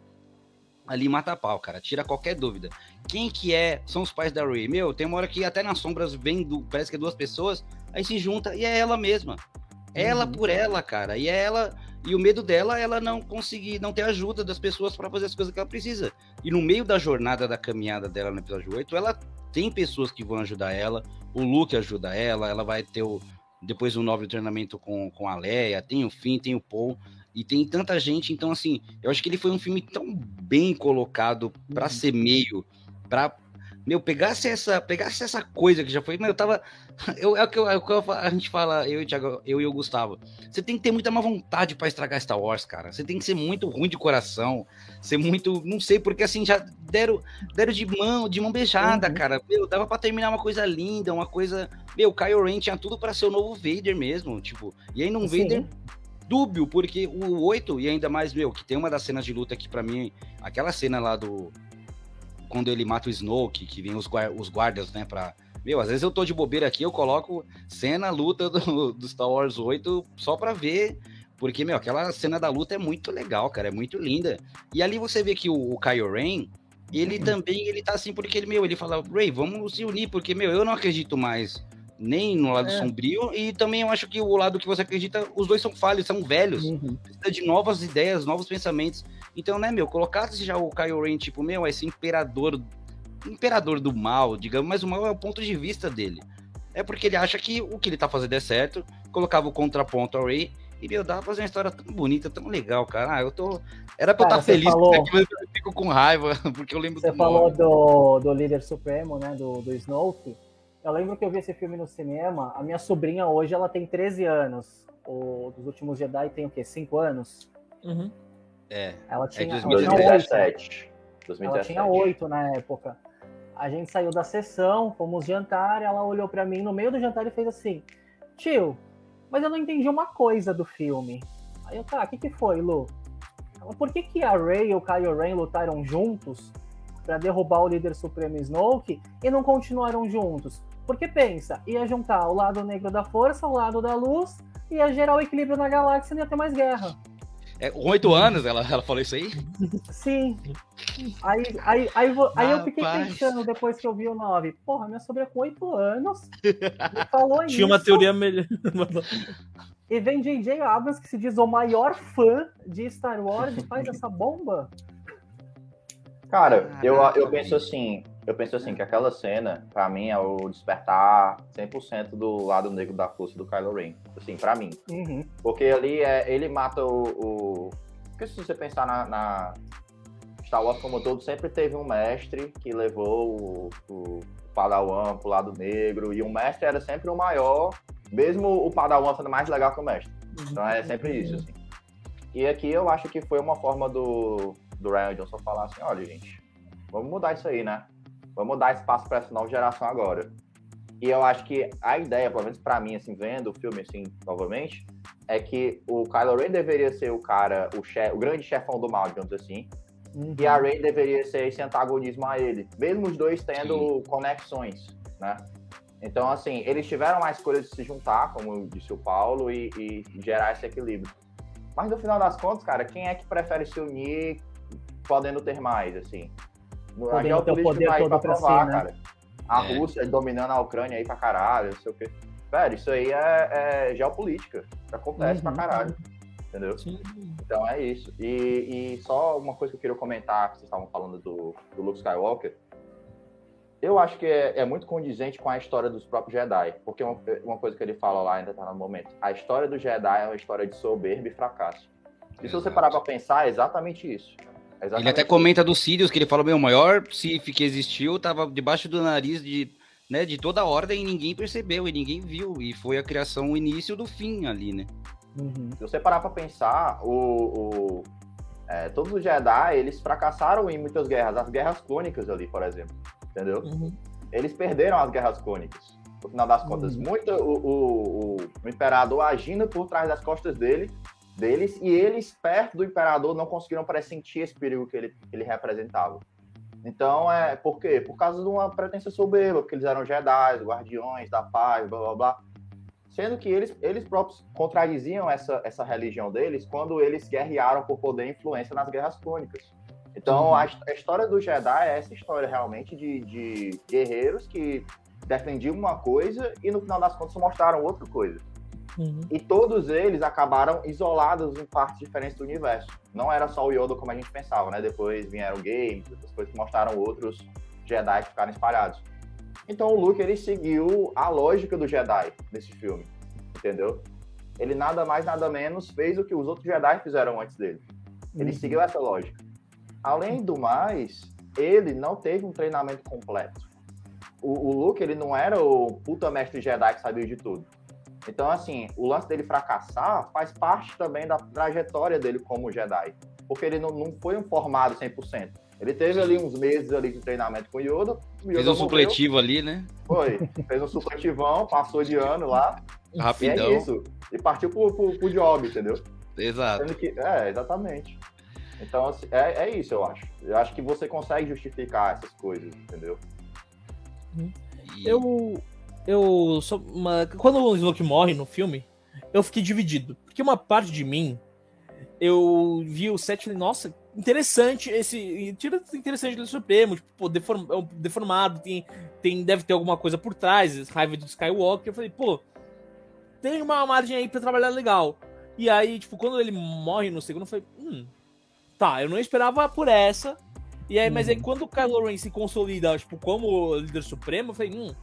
ali mata pau, cara. Tira qualquer dúvida. Quem que é? São os pais da Ray. Meu, tem uma hora que até nas sombras vem, do, parece que é duas pessoas, aí se junta e é ela mesma. Ela uhum. por ela, cara. E é ela e o medo dela é ela não conseguir, não ter ajuda das pessoas para fazer as coisas que ela precisa. E no meio da jornada, da caminhada dela no episódio 8, ela tem pessoas que vão ajudar ela. O Luke ajuda ela, ela vai ter o, depois um novo treinamento com, com a Leia, tem o Finn, tem o Paul. E tem tanta gente, então assim, eu acho que ele foi um filme tão bem colocado para uhum. ser meio, para meu, pegasse essa, pegasse essa coisa que já foi, mas eu tava, eu, é o que, eu, é o que eu, a gente fala, eu e o Thiago, eu e o Gustavo, você tem que ter muita má vontade para estragar Star Wars, cara, você tem que ser muito ruim de coração, ser muito, não sei, porque assim, já deram, deram de mão, de mão beijada, uhum. cara, meu, dava para terminar uma coisa linda, uma coisa, meu, Kylo Ren tinha tudo para ser o novo Vader mesmo, tipo, e aí num Vader dúbio, porque o 8, e ainda mais, meu, que tem uma das cenas de luta que para mim, aquela cena lá do quando ele mata o Snoke, que vem os, os guardas, né, pra... Meu, às vezes eu tô de bobeira aqui, eu coloco cena luta do, do Star Wars 8 só pra ver, porque, meu, aquela cena da luta é muito legal, cara, é muito linda. E ali você vê que o, o Kylo Ren, ele uhum. também, ele tá assim porque ele, meu, ele fala, Ray, vamos se unir, porque, meu, eu não acredito mais nem no lado é. sombrio, e também eu acho que o lado que você acredita, os dois são falhos, são velhos, uhum. precisa de novas ideias, novos pensamentos. Então, né, meu, colocasse já o Kylo Ren, tipo, meu, esse imperador, imperador do mal, digamos, mas o mal é o ponto de vista dele. É porque ele acha que o que ele tá fazendo é certo, colocava o contraponto ao Rey, e, meu, dava pra fazer uma história tão bonita, tão legal, cara. Ah, eu tô... Era pra cara, eu estar feliz, falou... mas eu fico com raiva, porque eu lembro Você falou do, do líder supremo, né, do, do Snoke, eu lembro que eu vi esse filme no cinema. A minha sobrinha hoje ela tem 13 anos. O dos últimos Jedi tem o quê? 5 anos? Uhum. É. Ela tinha, é 2017. 2017. Ela tinha 8 na época. A gente saiu da sessão, fomos jantar, ela olhou para mim no meio do jantar e fez assim: Tio, mas eu não entendi uma coisa do filme. Aí eu, tá, o que, que foi, Lu? Por que, que a Rey e o Kylo Ren lutaram juntos para derrubar o líder supremo Snoke e não continuaram juntos? Porque pensa, ia juntar o lado negro da força, o lado da luz, ia gerar o equilíbrio na galáxia e não ia ter mais guerra. É, com oito anos ela, ela falou isso aí? Sim. Aí, aí, aí, aí eu fiquei pensando depois que eu vi o 9. Porra, minha sobrinha com oito anos falou Tinha isso. Tinha uma teoria melhor. e vem J.J. Abrams, que se diz o maior fã de Star Wars, e faz essa bomba? Cara, eu, eu penso assim, eu penso assim, que aquela cena, pra mim, é o despertar 100% do lado negro da força do Kylo Ren. Assim, pra mim. Uhum. Porque ali é, ele mata o, o... Porque se você pensar na, na, Star Wars como todo, sempre teve um mestre que levou o, o Padawan pro lado negro, e o mestre era sempre o maior, mesmo o Padawan sendo mais legal que o mestre. Uhum. Então é sempre isso, assim. E aqui eu acho que foi uma forma do, do Ryan Johnson falar assim, olha, gente, vamos mudar isso aí, né? Vamos dar espaço para essa nova geração agora. E eu acho que a ideia, pelo menos para mim, assim, vendo o filme assim novamente, é que o Kylo Ren deveria ser o cara, o, chef, o grande chefão do mal, digamos assim. Uhum. E a Rey deveria ser esse antagonismo a ele. Mesmo os dois tendo Sim. conexões, né? Então, assim, eles tiveram mais escolha de se juntar, como disse o Paulo, e, e gerar esse equilíbrio. Mas no final das contas, cara, quem é que prefere se unir podendo ter mais, assim? A geopolítica vai pra provar, si, né? cara. A é. Rússia dominando a Ucrânia aí pra caralho, não sei o quê. Velho, isso aí é, é geopolítica. Acontece uhum. pra caralho. Entendeu? Sim. Então é isso. E, e, só uma coisa que eu queria comentar, que vocês estavam falando do, do Luke Skywalker. Eu acho que é, é, muito condizente com a história dos próprios Jedi. Porque uma, uma coisa que ele fala lá ainda tá no momento. A história do Jedi é uma história de soberba e fracasso. E se você parar pra pensar, é exatamente isso. Exatamente. Ele até comenta do Sirius, que ele fala, meu, o maior Sith que existiu tava debaixo do nariz de, né, de toda a ordem e ninguém percebeu, e ninguém viu. E foi a criação, o início do fim ali, né? Uhum. Se você parar pra pensar, o, o- é, todos os Jedi, eles fracassaram em muitas guerras. As guerras clônicas ali, por exemplo. Entendeu? Uhum. Eles perderam as guerras clônicas. No final das contas, Uhum. muito o, o, o- o imperador agindo por trás das costas dele, deles, e eles, perto do imperador, não conseguiram pressentir esse perigo que ele, que ele representava. Então, é por quê? Por causa de uma pretensa soberba, porque eles eram Jedi, guardiões da paz, blá blá blá. Sendo que eles, eles próprios contradiziam essa, essa religião deles quando eles guerrearam por poder e influência nas guerras clônicas. Então, Uhum. a, a história do Jedi é essa história realmente de, de guerreiros que defendiam uma coisa e no final das contas mostraram outra coisa. Uhum. E todos eles acabaram isolados em partes diferentes do universo. Não era só o Yoda como a gente pensava, né? Depois vieram games, outras coisas que mostraram outros Jedi que ficaram espalhados. Então o Luke ele seguiu a lógica do Jedi nesse filme, entendeu? Ele nada mais nada menos fez o que os outros Jedi fizeram antes dele. Ele Uhum. seguiu essa lógica. Além do mais, ele não teve um treinamento completo. O, o Luke, ele não era o puta mestre Jedi que sabia de tudo. Então, assim, o lance dele fracassar faz parte também da trajetória dele como Jedi. Porque ele não, não foi um formado 100%. Ele teve ali uns meses ali de treinamento com o Yoda. O Yoda Fez um morreu, supletivo ali, né? Foi. Fez um supletivão, passou de ano lá. Rapidão. E é isso. E partiu pro, pro, pro job, entendeu? Exato. Que, é, exatamente. Então, assim, é, é isso, eu acho. Eu acho que você consegue justificar essas coisas, entendeu? E- Eu. Eu. Sou uma... Quando o Snoke morre no filme, eu fiquei dividido. Porque uma parte de mim. Eu vi o set e falei, nossa, interessante esse. Tira interessante do Supremo, tipo, pô, deform- é deformado, tem, tem, deve ter alguma coisa por trás, raiva do Skywalker. Eu falei, pô, tem uma margem aí pra trabalhar legal. E aí, tipo, quando ele morre no segundo, eu falei, hum, tá, eu não esperava por essa. E aí, mas aí quando o Kylo Ren se consolida, tipo, como líder supremo, eu falei, hum,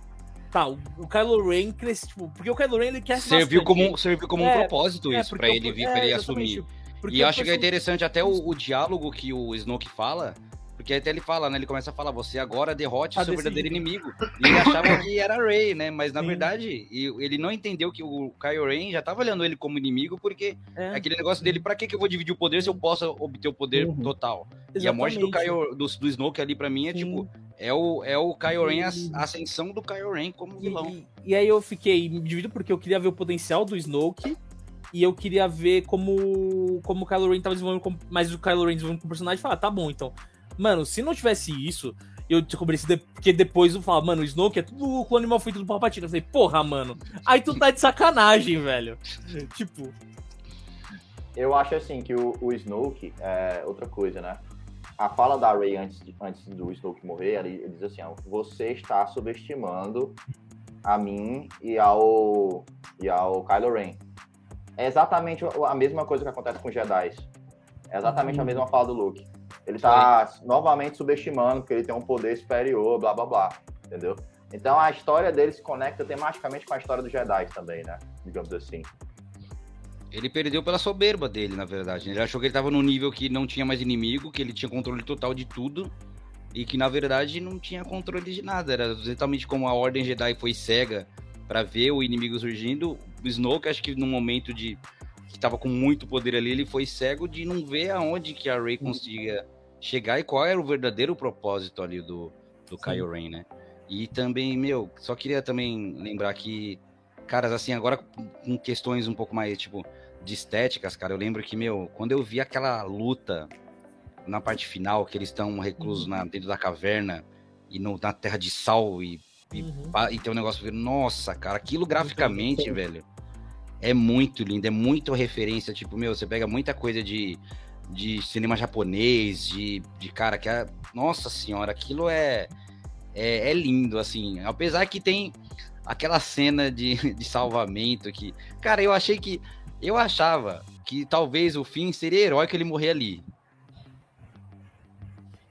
tá, o, o Kylo Ren cresce, tipo, porque o Kylo Ren ele quer Serviu como, serviu como um É, propósito isso, pra ele vir, pra ele assumir. E eu acho que é interessante até o, o diálogo que o Snoke fala, porque até ele fala, né? Ele começa a falar, você agora derrote seu verdadeiro inimigo. E ele achava que era a Rey, né? Mas na Sim. verdade, ele não entendeu que o Kylo Ren já tava olhando ele como inimigo, porque É, aquele negócio dele, pra que, que eu vou dividir o poder se eu posso obter o poder Uhum. total? E a morte do, exatamente. Kylo, do, do Snoke ali, pra mim, é Sim. tipo, é o, é o Kylo Ren, a ascensão do Kylo Ren como E, vilão. e- e aí eu fiquei dividido porque eu queria ver o potencial do Snoke e eu queria ver como, como o Kylo Ren tava desenvolvendo, como- mas o Kylo Ren desenvolvendo com o personagem e falar, tá bom, então. Mano, se não tivesse isso, eu descobri isso de- porque depois eu falo, mano, o Snoke é tudo o clone mal feito do Palpatine. Eu falei, porra, mano, aí tu tá de sacanagem, velho. Tipo, Eu acho assim que o, o Snoke é outra coisa, né? A fala da Rey antes, de- antes do Snoke morrer, ele, ele diz assim, ó, você está subestimando a mim e ao, e ao Kylo Ren. É exatamente a mesma coisa que acontece com os Jedi. É exatamente a mesma fala do Luke. Ele tá novamente subestimando porque ele tem um poder superior, blá blá blá. Entendeu? Então a história dele se conecta tematicamente com a história dos Jedi também, né? Digamos assim. Ele perdeu pela soberba dele, na verdade. Ele achou que ele tava num nível que não tinha mais inimigo, que ele tinha controle total de tudo. E que, na verdade, não tinha controle de nada. Era exatamente como a Ordem Jedi foi cega pra ver o inimigo surgindo. O Snoke, acho que no momento de que tava com muito poder ali, ele foi cego de não ver aonde que a Rey conseguia chegar e qual era o verdadeiro propósito ali do, do Kylo Ren, né? E também, meu, só queria também lembrar que, caras, assim, agora com questões um pouco mais, tipo, de estéticas, cara, eu lembro que, meu, quando eu vi aquela luta na parte final, que eles estão reclusos na- dentro da caverna e no- na terra de sal e, Uhum. e tem um negócio, nossa, cara, aquilo graficamente, velho, é muito lindo, é muito referência, tipo, meu, você pega muita coisa de, de cinema japonês, de, de cara, que é, nossa senhora, aquilo é, é, é lindo, assim, apesar que tem aquela cena de, de salvamento que, cara, eu achei que, eu achava que talvez o fim seria heróico ele morrer ali.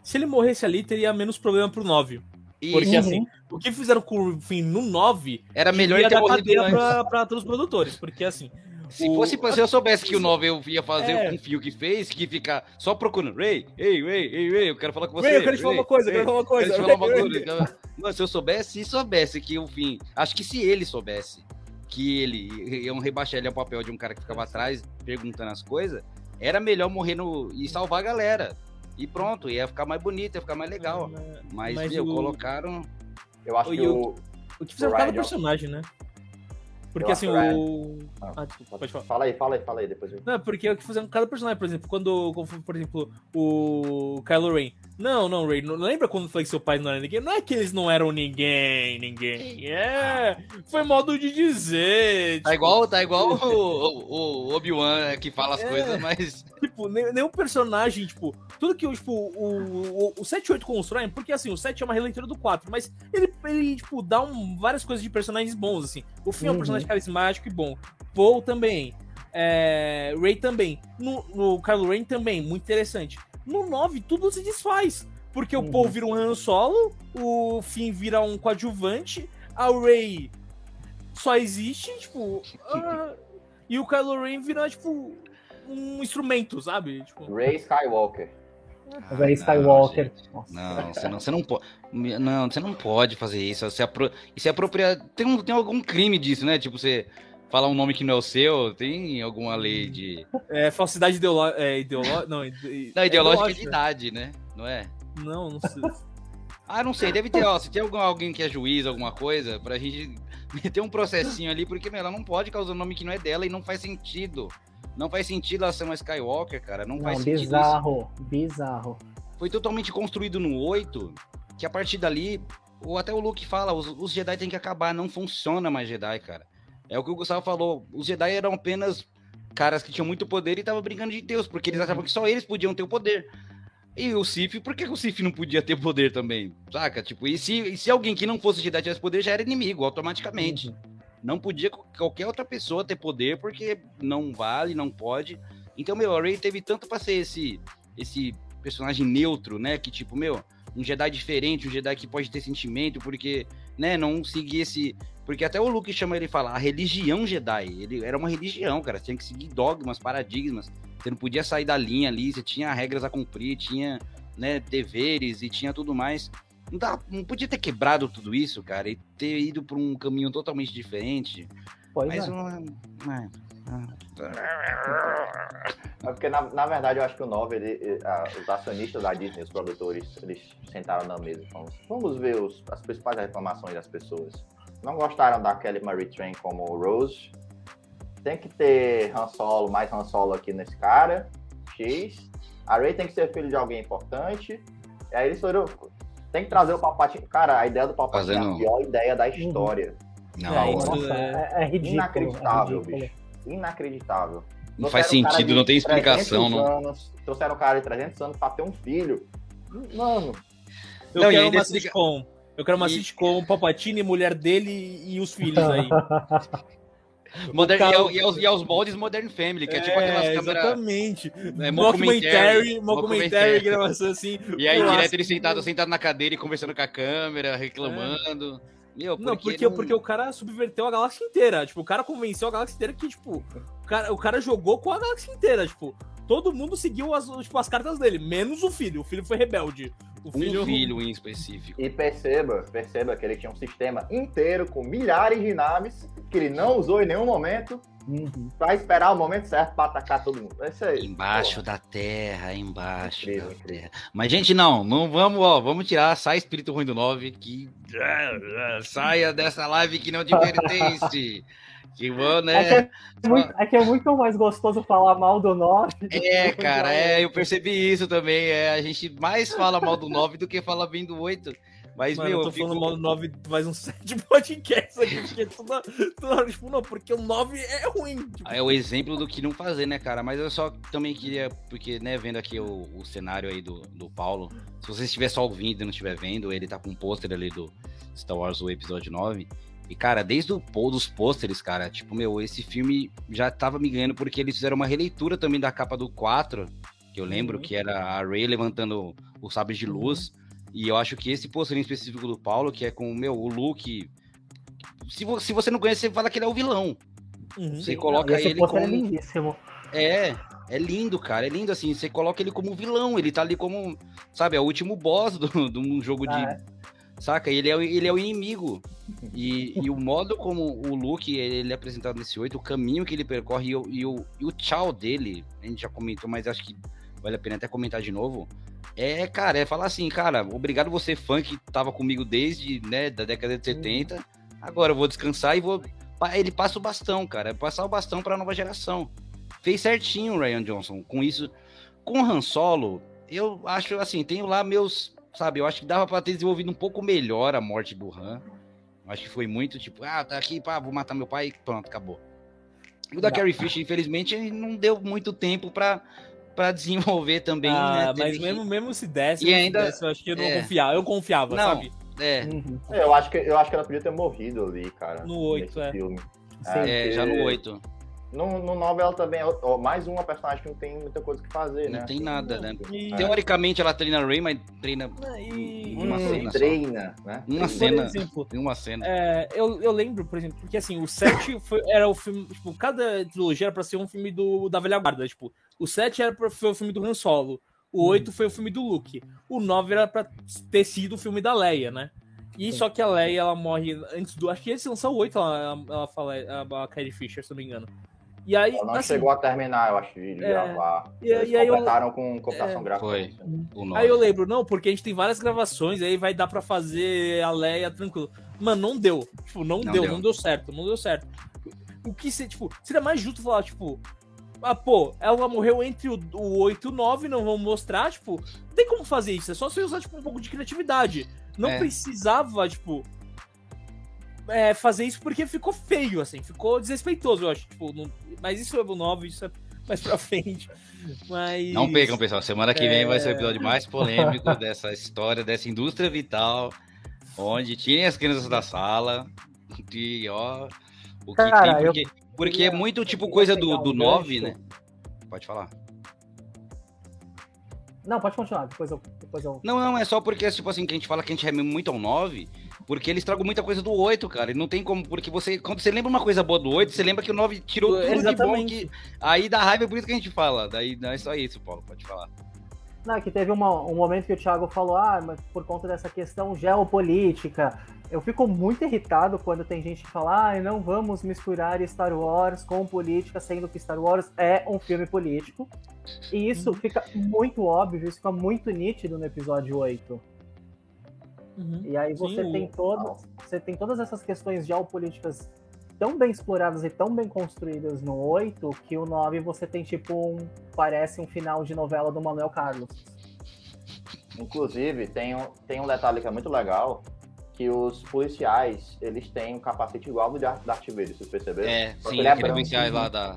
se ele morresse ali, teria menos problema pro 9. E Porque Uhum. assim, o que fizeram com o fim no 9 era melhor ia ter cadeia antes. pra, pra todos os produtores. Porque assim, Se O- fosse pra se eu soubesse que o 9 eu ia fazer É. com o fio que fez, que fica só procurando. Ray, ei, Ray, ei, Ray, eu quero falar com você. Ray, eu quero te falar uma coisa, eu quero falar uma coisa. quero te falar uma coisa. Ray. Então, se eu soubesse, se soubesse que o fim. Acho que se ele soubesse que ele iam rebaixar ele ao papel de um cara que ficava atrás perguntando as coisas, era melhor morrer no, e salvar a galera. E pronto, ia ficar mais bonito, ia ficar mais legal. Mas, Mas meu, o- colocaram. Eu acho que o. O que fizeram cada personagem, né? Porque Eu assim, o. Ah, Ah, desculpa, pode falar. Fala aí, fala aí, fala aí, depois eu. Não, é porque é o que fizeram com cada personagem, por exemplo, quando, por exemplo, o Kylo Ren. Não, não, Ray, não lembra quando eu falei que seu pai não era ninguém? Não é que eles não eram ninguém, ninguém. É, foi modo de dizer. Tá igual, tá igual o, o- o Obi-Wan que fala as É. coisas, mas. Tipo, nenhum personagem, tipo, tudo que tipo, o, o, o 7 e 8 constroem, porque assim, o 7 é uma releitura do 4, mas ele, ele tipo, dá um, várias coisas de personagens bons, assim. O Finn é um Uhum. personagem carismático e bom. Paul também. É, Ray também. No, no Kylo Ren também, muito interessante. No 9, tudo se desfaz. Porque o Uhum. Paul vira um Han Solo, o Finn vira um coadjuvante, a Ray só existe, tipo. ah, e o Kylo Ren vira, tipo, um instrumento, sabe? Tipo, Ray Skywalker. Ray Skywalker. Não, você não, você não pode. Não, você não pode fazer isso. Você apro... Isso é apropriar. Tem, um, tem algum crime disso, né? Tipo, você falar um nome que não é o seu, tem alguma lei de. é, falsidade ideológica. É, ideolo... Não, ide... Não, ideológica de ideológica. idade, né? Não é? Não, não sei. Ah, não sei, deve ter, ó. Se tem algum, alguém que é juiz, alguma coisa, pra gente meter um processinho ali, porque, meu, ela não pode causar um nome que não é dela e não faz sentido. Não faz sentido ela ser uma Skywalker, cara. Não, faz Não, sentido bizarro, bizarro. foi totalmente construído no 8, que a partir dali, ou até o Luke fala, os, os Jedi têm que acabar, não funciona mais Jedi, cara. É o que o Gustavo falou, os Jedi eram apenas caras que tinham muito poder e estavam brincando de Deus, porque eles achavam que só eles podiam ter o poder. E o Sif, por que o Sif não podia ter poder também? Saca? Tipo, e se, e se alguém que não fosse Jedi tivesse poder, já era inimigo, automaticamente. Uhum. Não podia qualquer outra pessoa ter poder, porque não vale, não pode. Então, meu, a Rey teve tanto pra ser esse, esse personagem neutro, né? Que, tipo, meu, um Jedi diferente, um Jedi que pode ter sentimento, porque, né, não seguir esse. Porque até o Luke chama ele e fala, a religião Jedi. Ele era uma religião, cara. Você tinha que seguir dogmas, paradigmas. Você não podia sair da linha ali, você tinha regras a cumprir, tinha, né, deveres e tinha tudo mais. Não, dá, não podia ter quebrado tudo isso, cara, e ter ido por um caminho totalmente diferente. Pois Mas é. uma. uma- É porque, na, na verdade, eu acho que o 9, ele, a- os acionistas da Disney, os produtores, eles sentaram na mesa e falaram, vamos ver os- as principais reclamações das pessoas. Não gostaram da Kelly Marie Train como Rose. Tem que ter Han Solo, mais Han Solo aqui nesse cara. X. A Rey tem que ser filho de alguém importante. E aí eles foram... Tem que trazer o Palpatine. Cara, a ideia do Palpatine é Fazendo- a pior ideia da história. Não, É, Nossa, é, é ridículo. Inacreditável, é ridículo. bicho. Inacreditável. Não faz sentido, não tem 300 explicação. Não. Anos, trouxeram um cara de 300 anos pra ter um filho. Mano, Eu Não, quero uma explica- sitcom. Eu quero uma E- sitcom, Palpatine, mulher dele e os filhos aí. Modern, cara- e, ao- e aos, e aos moldes Modern Family, que é, tipo aquelas câmeras. Exatamente. É, Mockumentary, mockumentary, gravação assim. E aí, Nossa, direto ele sentado, sentado na cadeira e conversando com a câmera, reclamando. Meu, Não, porque, porque o cara subverteu a galáxia inteira. Tipo, o cara convenceu a galáxia inteira que, tipo, o cara, o cara jogou com a galáxia inteira. Tipo, todo mundo seguiu as, tipo, as cartas dele, menos o filho. O filho foi rebelde. O um filho. filho em específico. e perceba, perceba que ele tinha um sistema inteiro com milhares de naves que ele não usou em nenhum momento Uhum. pra esperar o momento certo pra atacar todo mundo. É isso aí. Embaixo da terra, embaixo Incrível, da incrível. terra. Mas, gente, não, não vamos, ó, vamos tirar, sai espírito ruim do 9, que saia dessa live que não te pertence. Que bom, né? É muito- é que é muito mais gostoso falar mal do 9. É, cara, é, eu percebi isso também. É, a gente mais fala mal do 9 do que fala bem do 8. Mas, Mano, meu, eu tô eu fico- falando mal do 9 faz uns 7 podcasts aqui, porque toda, toda hora, tipo, não, porque o 9 é ruim. Tipo, É o exemplo do que não fazer, né, cara? Mas eu só também queria, porque, né, vendo aqui o, o cenário aí do, do Paulo, se você estiver só ouvindo e não estiver vendo, ele tá com um pôster ali do Star Wars, o episódio 9. E, cara, desde o dos pôsteres, cara, tipo, meu, esse filme já tava me ganhando porque eles fizeram uma releitura também da capa do 4, que eu lembro Uhum. que era a Rey levantando o sabre de luz. E eu acho que esse pôster em específico do Paulo, que é com, meu, o Luke. Se, vo- se você não conhece, você fala que ele é o vilão. Uhum. Você coloca esse ele é como. lindíssimo. É, é lindo, cara. É lindo assim. Você coloca ele como vilão. Ele tá ali como, sabe, é o último boss do- de um jogo de. Saca? Ele é, o- ele é o inimigo. E, e o modo como o Luke ele é apresentado nesse 8, o caminho que ele percorre e o, e o, e o tchau dele, a gente já comentou, mas acho que vale a pena até comentar de novo. É, cara, é falar assim, cara, obrigado você, fã que tava comigo desde, né, da década de 70. Agora eu vou descansar e vou. Ele passa o bastão, cara. Passar o bastão pra nova geração. Fez certinho o Ryan Johnson com isso. Com o Han Solo, eu acho assim, tenho lá meus. Sabe, eu acho que dava pra ter desenvolvido um pouco melhor a morte do Han. Acho que foi muito tipo, ah, tá aqui, pá, vou matar meu pai e pronto, acabou. O da Não. Carrie Fisher, infelizmente, não deu muito tempo pra, pra desenvolver também, Ah, né? mas que- mesmo, mesmo se desse, E ainda- desse, eu acho que eu não é. confiava. Eu confiava, Não. sabe? É, uhum. Eu acho que, eu acho que ela podia ter morrido ali, cara. No oito, nesse é. Filme. Sim. é, já no porque 8. No, no 9 ela também é ó, mais uma personagem que não tem muita coisa que fazer, Não né? tem nada, né? E, Teoricamente ela treina Ray, mas treina e, Uma Hum, cena só. treina, né? Uma cena. exemplo, em uma cena. É, eu, eu lembro, por exemplo, porque assim, o 7 foi, era o filme. Tipo, cada trilogia era pra ser um filme do, da velha guarda. Tipo, o 7 era pra, foi o filme do Han Solo. O 8 foi o filme do Luke. O 9 era pra ter sido o filme da Leia, né? E só que a Leia, ela morre antes do. Acho que esse lançou o 8, ela, ela fala, a, a Carrie Fisher, se não me engano. E aí, Ela não assim, chegou a terminar, eu acho, de É. gravar. E- Eles e aí eu- completaram com computação É. gráfica. Foi. Aí eu lembro, não, porque a gente tem várias gravações, aí vai dar pra fazer a Leia tranquilo. Mano, não deu. Tipo, não, Não deu, deu. não deu certo, não deu certo. O que se, tipo, seria mais justo falar, tipo, ah, pô, ela morreu entre o, o 8 e o 9, não vamos mostrar, tipo, não tem como fazer isso, é só você usar, tipo, um pouco de criatividade. Não É. precisava, tipo, é, fazer isso porque ficou feio, assim, ficou desrespeitoso, eu acho, tipo, não- mas isso é o 9, isso é mais pra frente. Mas... Não percam, pessoal. Semana que vem É. vai ser o episódio mais polêmico dessa história, dessa indústria vital, onde tirem as crianças da sala. E ó, o que Cara, tem, eu porque, porque é muito tipo coisa do, do 9, gancho. né? Pode falar. Não, pode continuar, depois eu. Depois eu... Não, não, é só porque, tipo assim, que a gente fala que a gente reme muito ao 9, porque eles tragam muita coisa do 8, cara. E não tem como, porque você, quando você lembra uma coisa boa do 8, você lembra que o 9 tirou tudo de bom Exatamente. que. Aí dá raiva, é por isso que a gente fala. Daí não é só isso, Paulo, pode falar. Não, é que teve uma- um momento que o Thiago falou, ah, mas por conta dessa questão geopolítica. Eu fico muito irritado quando tem gente que fala, ah, não vamos misturar Star Wars com política, sendo que Star Wars é um filme político. E isso fica muito óbvio, isso fica muito nítido no episódio 8. Uhum. E aí você Sim, tem todas, você tem todas essas questões geopolíticas tão bem exploradas e tão bem construídas no 8 que o 9 você tem tipo um parece um final de novela do Manuel Carlos. Inclusive, tem um, tem um detalhe que é muito legal, que os policiais, eles têm um capacete igual ao do Darth Vader, vocês perceberam? É, sim, ele é aquele policiais lá da.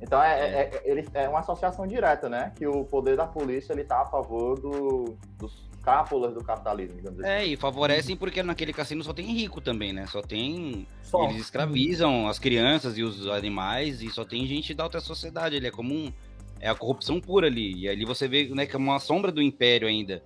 Então é, é, é- ele- é uma associação direta, né? Que o poder da polícia ele tá a favor do, dos cápulas do capitalismo, digamos assim. É, e favorecem porque naquele cassino só tem rico também, né? Só tem. Só. Eles escravizam as crianças e os animais e só tem gente da alta sociedade. Ele é como um. É a corrupção pura ali. E ali você vê né, que é uma sombra do império ainda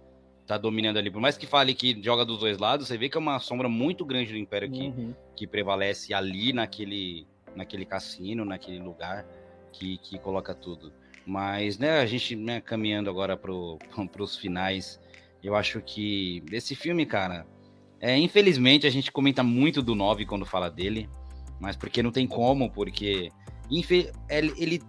tá dominando ali. Por mais que fale que joga dos dois lados, você vê que é uma sombra muito grande do império que, Uhum. que prevalece ali naquele, naquele cassino, naquele lugar que, que coloca tudo. Mas, né, a gente né, caminhando agora pro, pros finais, eu acho que esse filme, cara, é, infelizmente a gente comenta muito do 9 quando fala dele, mas porque não tem como, porque ele,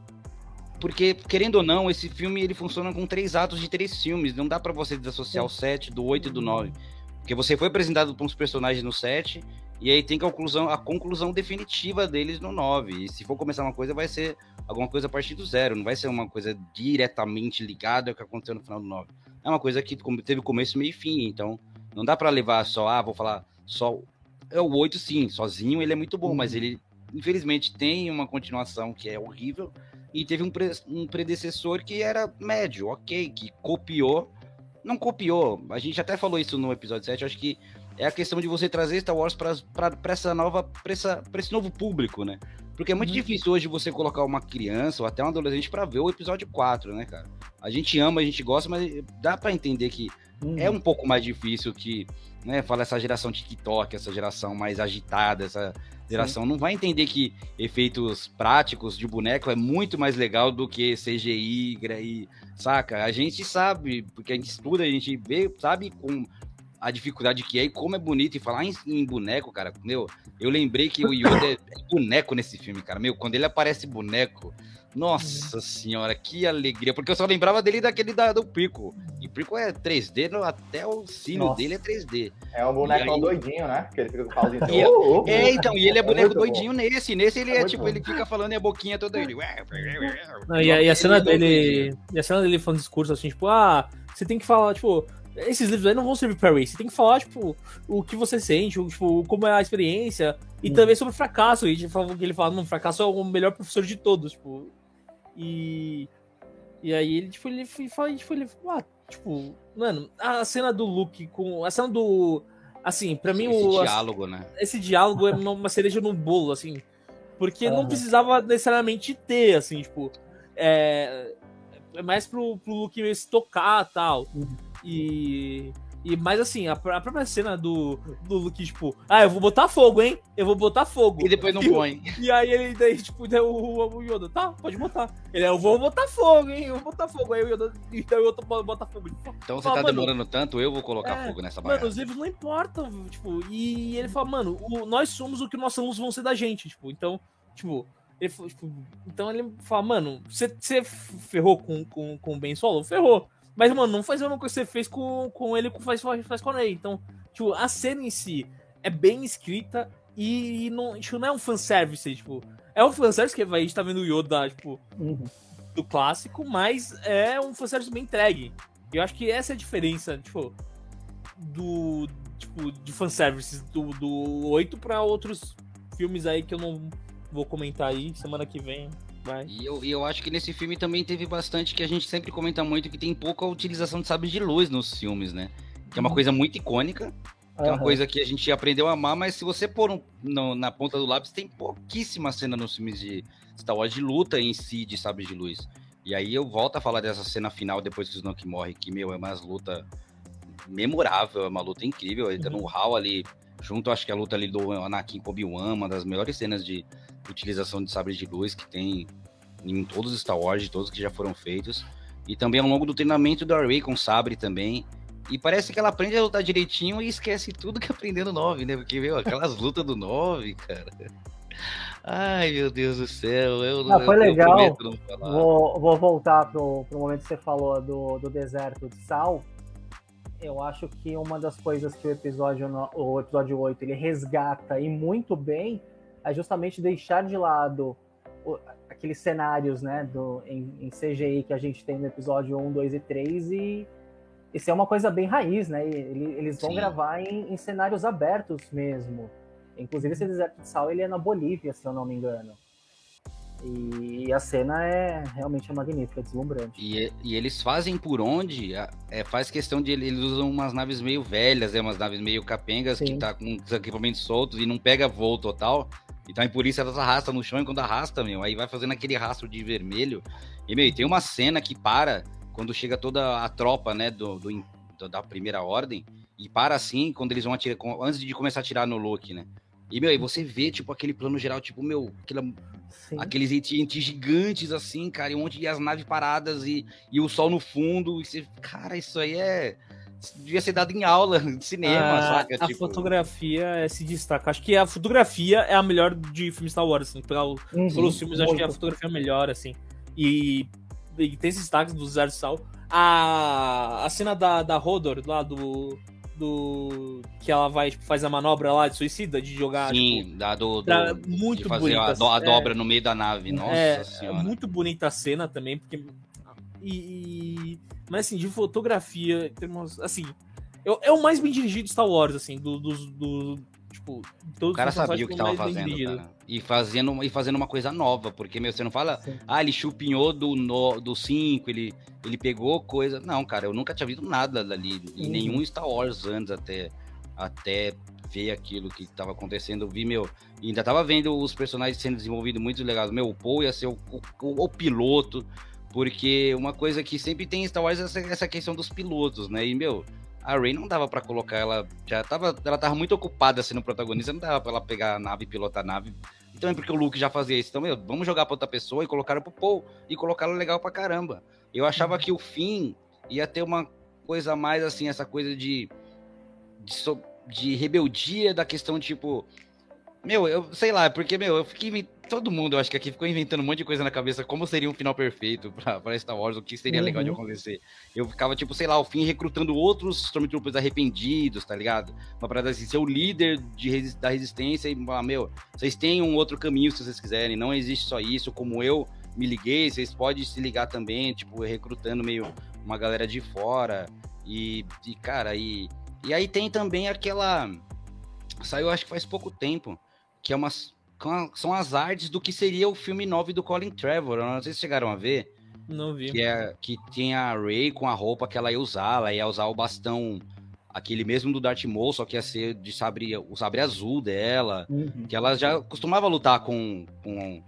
porque querendo ou não, esse filme ele funciona com três atos de três filmes, não dá pra você desassociar o 7 do 8 e do 9. Porque você foi apresentado para uns personagens no 7 e aí tem a conclusão, a conclusão definitiva deles no 9. E se for começar uma coisa, vai ser alguma coisa a partir do zero, não vai ser uma coisa diretamente ligada ao que aconteceu no final do 9. É uma coisa que teve começo, meio e fim, então não dá para levar só, ah, vou falar só é o 8 sim, sozinho ele é muito bom, mas ele infelizmente tem uma continuação que é horrível e teve um, pre- um predecessor que era médio, ok, que copiou, não copiou, a gente até falou isso no episódio 7, acho que é a questão de você trazer Star Wars para essa nova, para esse novo público, né? Porque é muito Uhum. difícil hoje você colocar uma criança ou até um adolescente para ver o episódio 4, né, cara? A gente ama, a gente gosta, mas dá para entender que Uhum. é um pouco mais difícil que, né, fala essa geração TikTok, essa geração mais agitada, essa, geração não vai entender que efeitos práticos de boneco é muito mais legal do que CGI e saca? A gente sabe, porque a gente estuda, a gente vê, sabe com a dificuldade que é e como é bonito e falar em, em boneco, cara. Meu, eu lembrei que o Yoda é, é boneco nesse filme, cara. Meu, quando ele aparece boneco, nossa senhora, que alegria. Porque eu só lembrava dele daquele da, do Pico. E Pico é 3D, até o sino Nossa. dele é 3D. É um boneco aí... doidinho, né? Que ele fica com o pauzinho. é, oh, oh, é, então, e ele é, é boneco doidinho bom. nesse. Nesse ele é, é tipo, bom. ele fica falando e a boquinha toda ele. Não, e, a, e a cena dele. E a cena dele falando discurso assim, tipo, ah, você tem que falar, tipo, esses livros aí não vão servir pra Ray. Você tem que falar, tipo, o que você sente, tipo, como é a experiência. E hum. também sobre o fracasso. E ele fala, não, fracasso é o melhor professor de todos, tipo. E. E aí ele, tipo, ele fala, tipo, ele ah, tipo, mano, a cena do Luke com. A cena do. Assim, pra mim esse o. diálogo, né? Esse diálogo é uma cereja no bolo, assim. Porque não precisava necessariamente ter, assim, tipo. É, é mais pro, pro Luke se tocar e tal. Uhum. E. E, mas assim, a, própria cena do, do Luke, tipo, ah, eu vou botar fogo, hein? Eu vou botar fogo. E depois não põe. E aí ele daí, tipo, daí o, o Yoda, tá, pode botar. Ele, eu vou botar fogo, hein? Eu vou botar fogo. Aí o Yoda, então o outro bota fogo. Então você tá demorando tanto, eu vou colocar é, fogo nessa bagaça. Mano, os livros não importam, tipo, e ele fala, mano, o, nós somos o que nossos alunos vão ser da gente, tipo, então, tipo, ele, tipo, então ele fala, mano, você, você ferrou com, com, com o Ben Solo? Ferrou. Mas, mano, não faz a mesma coisa que você fez com, com ele com faz, faz com a. Então, tipo, a cena em si é bem escrita e não, tipo, não é um fanservice, tipo. É um fanservice que a gente tá vendo o Yoda, tipo, uhum. do clássico, mas é um fanservice bem entregue. Eu acho que essa é a diferença, tipo, do. Tipo, de fanservice do, do 8 pra outros filmes aí que eu não vou comentar aí semana que vem. Vai. E eu, eu acho que nesse filme também teve bastante que a gente sempre comenta muito que tem pouca utilização de sabres de luz nos filmes, né? Que é uma uhum. coisa muito icônica, que uhum. é uma coisa que a gente aprendeu a amar, mas se você pôr um, no, na ponta do lápis, tem pouquíssima cena nos filmes de Star Wars de luta em si de sabres de luz. E aí eu volto a falar dessa cena final depois que o Snoke morre, que, meu, é uma luta memorável, é uma luta incrível. Ele tá no uhum. hall ali, junto, acho que a luta ali do Anakin com Obi-Wan, uma das melhores cenas de utilização de sabres de luz que tem em todos os Star Wars, de todos que já foram feitos. E também ao longo do treinamento da Rey com sabre também. E parece que ela aprende a lutar direitinho e esquece tudo que aprendeu no 9, né? Porque, meu, aquelas lutas do 9, cara. Ai, meu Deus do céu. Eu, ah, foi legal. Vou, vou voltar pro, pro momento que você falou do, do deserto de sal. Eu acho que uma das coisas que o episódio, o episódio 8 ele resgata e muito bem é justamente deixar de lado aqueles cenários né, do, em, em, CGI que a gente tem no episódio 1, 2 e 3 e isso é uma coisa bem raiz, né? Eles, eles vão Sim. gravar em, em, cenários abertos mesmo. Inclusive esse deserto de sal ele é na Bolívia, se eu não me engano. E a cena é realmente magnífica, deslumbrante. E, e eles fazem por onde? É, faz questão de eles usam umas naves meio velhas, é umas naves meio capengas Sim. que tá com os equipamentos soltos e não pega voo total. Então é por isso elas arrastam no chão e quando arrasta, meu, aí vai fazendo aquele rastro de vermelho. E, meu, tem uma cena que para quando chega toda a tropa, né, do, do da primeira ordem, e para assim quando eles vão atirar, antes de começar a atirar no Loki, né? E, meu, aí você vê, tipo, aquele plano geral, tipo, meu, aquela, aqueles AT&T gigantes, assim, cara, e um monte de as naves paradas e, e o sol no fundo, e você, cara, isso aí é devia ser dado em aula de cinema, a, saca? A tipo... fotografia é, se destaca. Acho que a fotografia é a melhor de filme Star Wars, assim. Pegar o, uhum, pelos filmes, acho que a fotografia é a melhor, assim. E, e tem esses destaques do Zero Sal. A, a cena da, da Rodor, lá do. Do. Que ela vai, tipo, faz a manobra lá de suicida, de jogar. Sim, tipo, da, do, do, muito de fazer bonita. A, a dobra é, no meio da nave. Nossa é, senhora. É muito bonita a cena também, porque. E, mas assim, de fotografia, temos. Assim. É, é o mais bem dirigido Star Wars, assim, dos. Do, do, tipo, todos o cara sabia o que tava fazendo. E fazendo, e fazendo uma coisa nova, porque, meu, você não fala, Sim. ah, ele chupinhou do 5, do cinco, ele, ele pegou coisa. Não, cara, eu nunca tinha visto nada dali, em uhum. nenhum Star Wars antes até, até ver aquilo que tava acontecendo. Eu vi, meu, ainda tava vendo os personagens sendo desenvolvidos muito legais. Meu, o Paul ia ser o, o, o piloto, porque uma coisa que sempre tem em Star Wars é essa, essa questão dos pilotos, né? E, meu, a Rey não dava para colocar ela, já tava, ela tava muito ocupada sendo protagonista, não dava para ela pegar a nave e pilotar a nave. Então é porque o Luke já fazia isso. Então, meu, vamos jogar pra outra pessoa e colocar pro Paul e colocar ela legal pra caramba. Eu achava que o fim ia ter uma coisa mais assim, essa coisa de, de, so, de rebeldia da questão, tipo, meu, eu sei lá, porque, meu, eu fiquei. Todo mundo, eu acho que aqui ficou inventando um monte de coisa na cabeça, como seria um final perfeito pra, pra Star Wars, o que seria uhum. legal de uhum. acontecer. Eu ficava, tipo, sei lá, o fim recrutando outros Stormtroopers arrependidos, tá ligado? Uma parada assim, ser o líder de, da resistência e falar, meu, vocês têm um outro caminho se vocês quiserem, não existe só isso, como eu me liguei, vocês podem se ligar também, tipo, recrutando meio uma galera de fora. E, e cara, e, e aí tem também aquela. Saiu acho que faz pouco tempo que é umas, são as artes do que seria o filme 9 do Colin Trevor. Não sei se chegaram a ver. Não vi. Que, é, que tinha a Ray com a roupa que ela ia usar. Ela ia usar o bastão, aquele mesmo do Darth Maul, só que ia ser de sabre, o sabre azul dela. Uhum. Que ela já costumava lutar com, com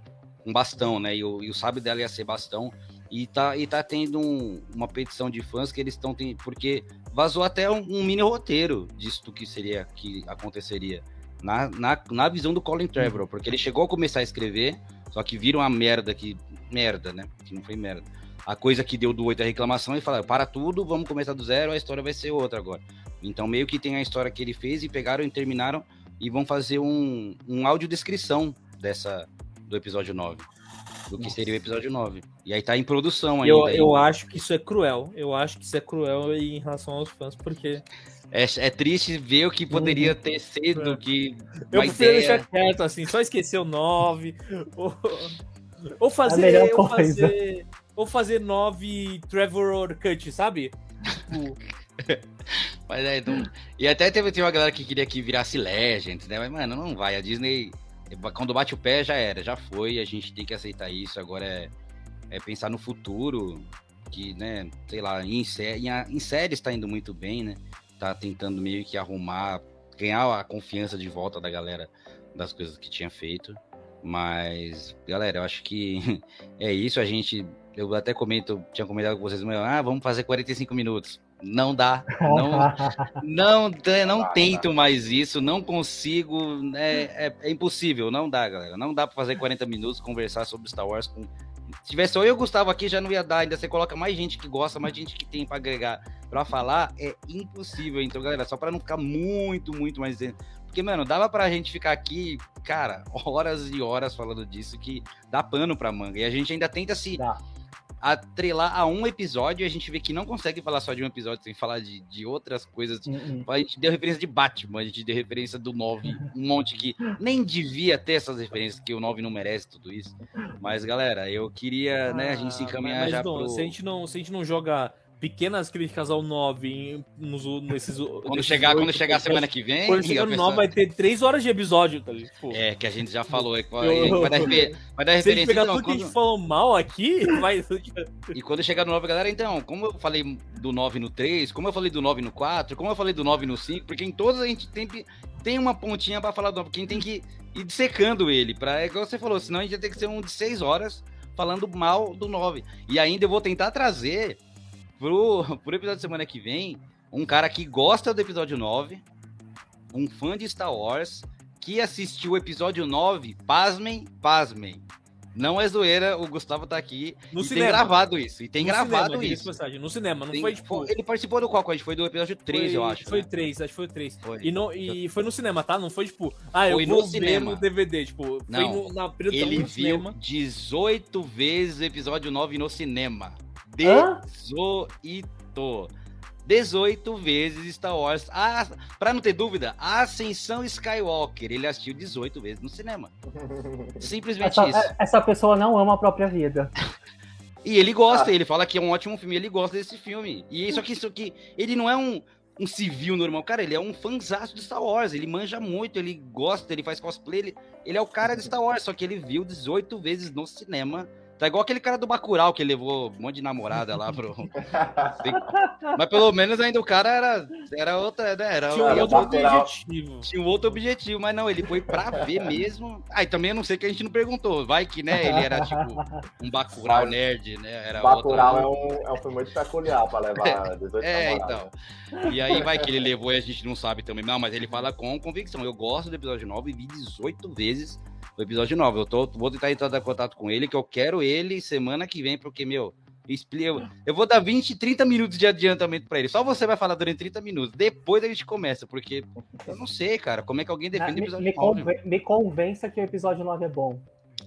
um bastão, né? E o, e o sabre dela ia ser bastão. E tá, e tá tendo um, uma petição de fãs que eles estão tendo. Porque vazou até um, um mini roteiro disso que seria, que aconteceria na, na, na visão do Colin Trevorrow, porque ele chegou a começar a escrever, só que viram a merda que. Merda, né? Que não foi merda. A coisa que deu do 8 a reclamação e falaram: para tudo, vamos começar do zero, a história vai ser outra agora. Então, meio que tem a história que ele fez e pegaram e terminaram e vão fazer um, um audiodescrição dessa, do episódio 9. Do que Nossa. seria o episódio 9. E aí tá em produção ainda. Eu, eu acho que isso é cruel. Eu acho que isso é cruel em relação aos fãs, porque é, é triste ver o que poderia uhum. ter sido, é. que Eu prefiro deixar quieto, assim, só esquecer o 9, ou, ou fazer, ou fazer, ou fazer 9 Trevor Cut, sabe? Tipo... Mas é, então... E até teve, teve uma galera que queria que virasse Legends, né? Mas, mano, não vai. A Disney, quando bate o pé, já era, já foi. A gente tem que aceitar isso. Agora é, é pensar no futuro. Que, né, sei lá, em, sé em, em séries tá indo muito bem, né? Tá tentando meio que arrumar, ganhar a confiança de volta da galera das coisas que tinha feito. Mas, galera, eu acho que é isso. A gente, eu até comento, tinha comentado com vocês, ah, vamos fazer 45 minutos. Não dá, não, não, não tento mais isso, não consigo, é, é, é impossível, não dá, galera. Não dá para fazer 40 minutos conversar sobre Star Wars com se tivesse só eu e o Gustavo aqui, já não ia dar. Ainda você coloca mais gente que gosta, mais gente que tem para agregar para falar. É impossível. Então, galera, só para não ficar muito, muito mais. Porque, mano, dava pra gente ficar aqui, cara, horas e horas falando disso que dá pano pra manga. E a gente ainda tenta se. Dá atrelar a um episódio, a gente vê que não consegue falar só de um episódio sem falar de, de outras coisas. Uhum. A gente deu referência de Batman, a gente deu referência do 9, um monte que nem devia ter essas referências, que o 9 não merece tudo isso. Mas, galera, eu queria, né, a gente se ah, encaminhar mas, já não, pro... Se a gente não, se a gente não joga pequenas críticas ao 9 nos, nesses. Quando chegar, quando chegar a semana que vem. Quando chegar no pessoa... 9 vai ter 3 horas de episódio, tá ligado? É, que a gente já falou. Eu... vai, dar, vai dar referência. Se a gente pegar então, tudo quando... que a gente falou mal aqui, vai. e quando chegar no 9, galera, então, como eu falei do 9 no 3, como eu falei do 9 no 4, como eu falei do 9 no 5, porque em todos a gente tem, tem uma pontinha pra falar do 9, porque a gente tem que ir dissecando ele. Pra, é igual você falou, senão a gente vai ter que ser um de 6 horas falando mal do 9. E ainda eu vou tentar trazer pro, pro episódio de semana que vem, um cara que gosta do episódio 9, um fã de Star Wars, que assistiu o episódio 9, pasmem, pasmem. Não é zoeira, o Gustavo tá aqui no e cinema. tem gravado isso. E tem no gravado cinema, isso. Mensagem, no cinema, não tem, foi tipo. Ele participou do qual? Foi do episódio 3, foi, eu acho. Foi né? 3, acho que foi 3. Foi. E, no, e foi no cinema, tá? Não foi tipo, ah, eu foi vou no cinema. no DVD. Tipo, não, foi no, na Ele viu cinema. 18 vezes o episódio 9 no cinema. 18. 18 vezes Star Wars. Ah, pra não ter dúvida, a Ascensão Skywalker. Ele assistiu 18 vezes no cinema. Simplesmente essa, isso. Essa pessoa não ama a própria vida. E ele gosta, ah. ele fala que é um ótimo filme, ele gosta desse filme. E isso aqui, isso aqui, ele não é um, um civil normal, cara, ele é um fãzaço de Star Wars, ele manja muito, ele gosta, ele faz cosplay, ele, ele é o cara de Star Wars, só que ele viu 18 vezes no cinema Tá igual aquele cara do Bacurau que levou um monte de namorada lá pro. Mas pelo menos ainda o cara era, era outra, né? Era, Tinha um era outro Bacurau. objetivo. tinha um outro objetivo, mas não, ele foi pra ver mesmo. Ah, e também eu não sei que a gente não perguntou. Vai que, né, ele era tipo um Bacurau Mas- nerd, né? Era Bacurau outra- é um, é um filme muito peculiar pra levar 18 É, namoradas. então. E aí vai que ele levou e a gente não sabe também. Não, mas ele fala com convicção. Eu gosto do episódio 9 e vi 18 vezes o episódio 9. Eu tô, vou tentar entrar em contato com ele, que eu quero ele semana que vem, porque, meu, eu, eu vou dar 20, 30 minutos de adiantamento pra ele. Só você vai falar durante 30 minutos. Depois a gente começa, porque eu não sei, cara, como é que alguém defende o me, episódio me 9. conven- me convença que o episódio 9 é bom.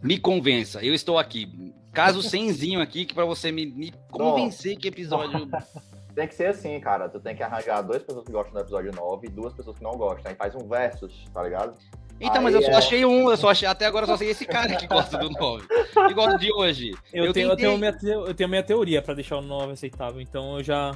Me convença, eu estou aqui. Caso semzinho aqui, que pra você me, me convencer que episódio. Tem que ser assim, cara. Tu tem que arranjar duas pessoas que gostam do episódio 9 e duas pessoas que não gostam. Aí faz um versus, tá ligado? Então, mas Aí eu só é- achei um, eu só achei, até agora eu só sei esse cara que gosta do 9. Que gosta de hoje. Eu, Eu tenho, eu, tentei. tenho minha, eu tenho minha teoria pra deixar o 9 aceitável, então eu já.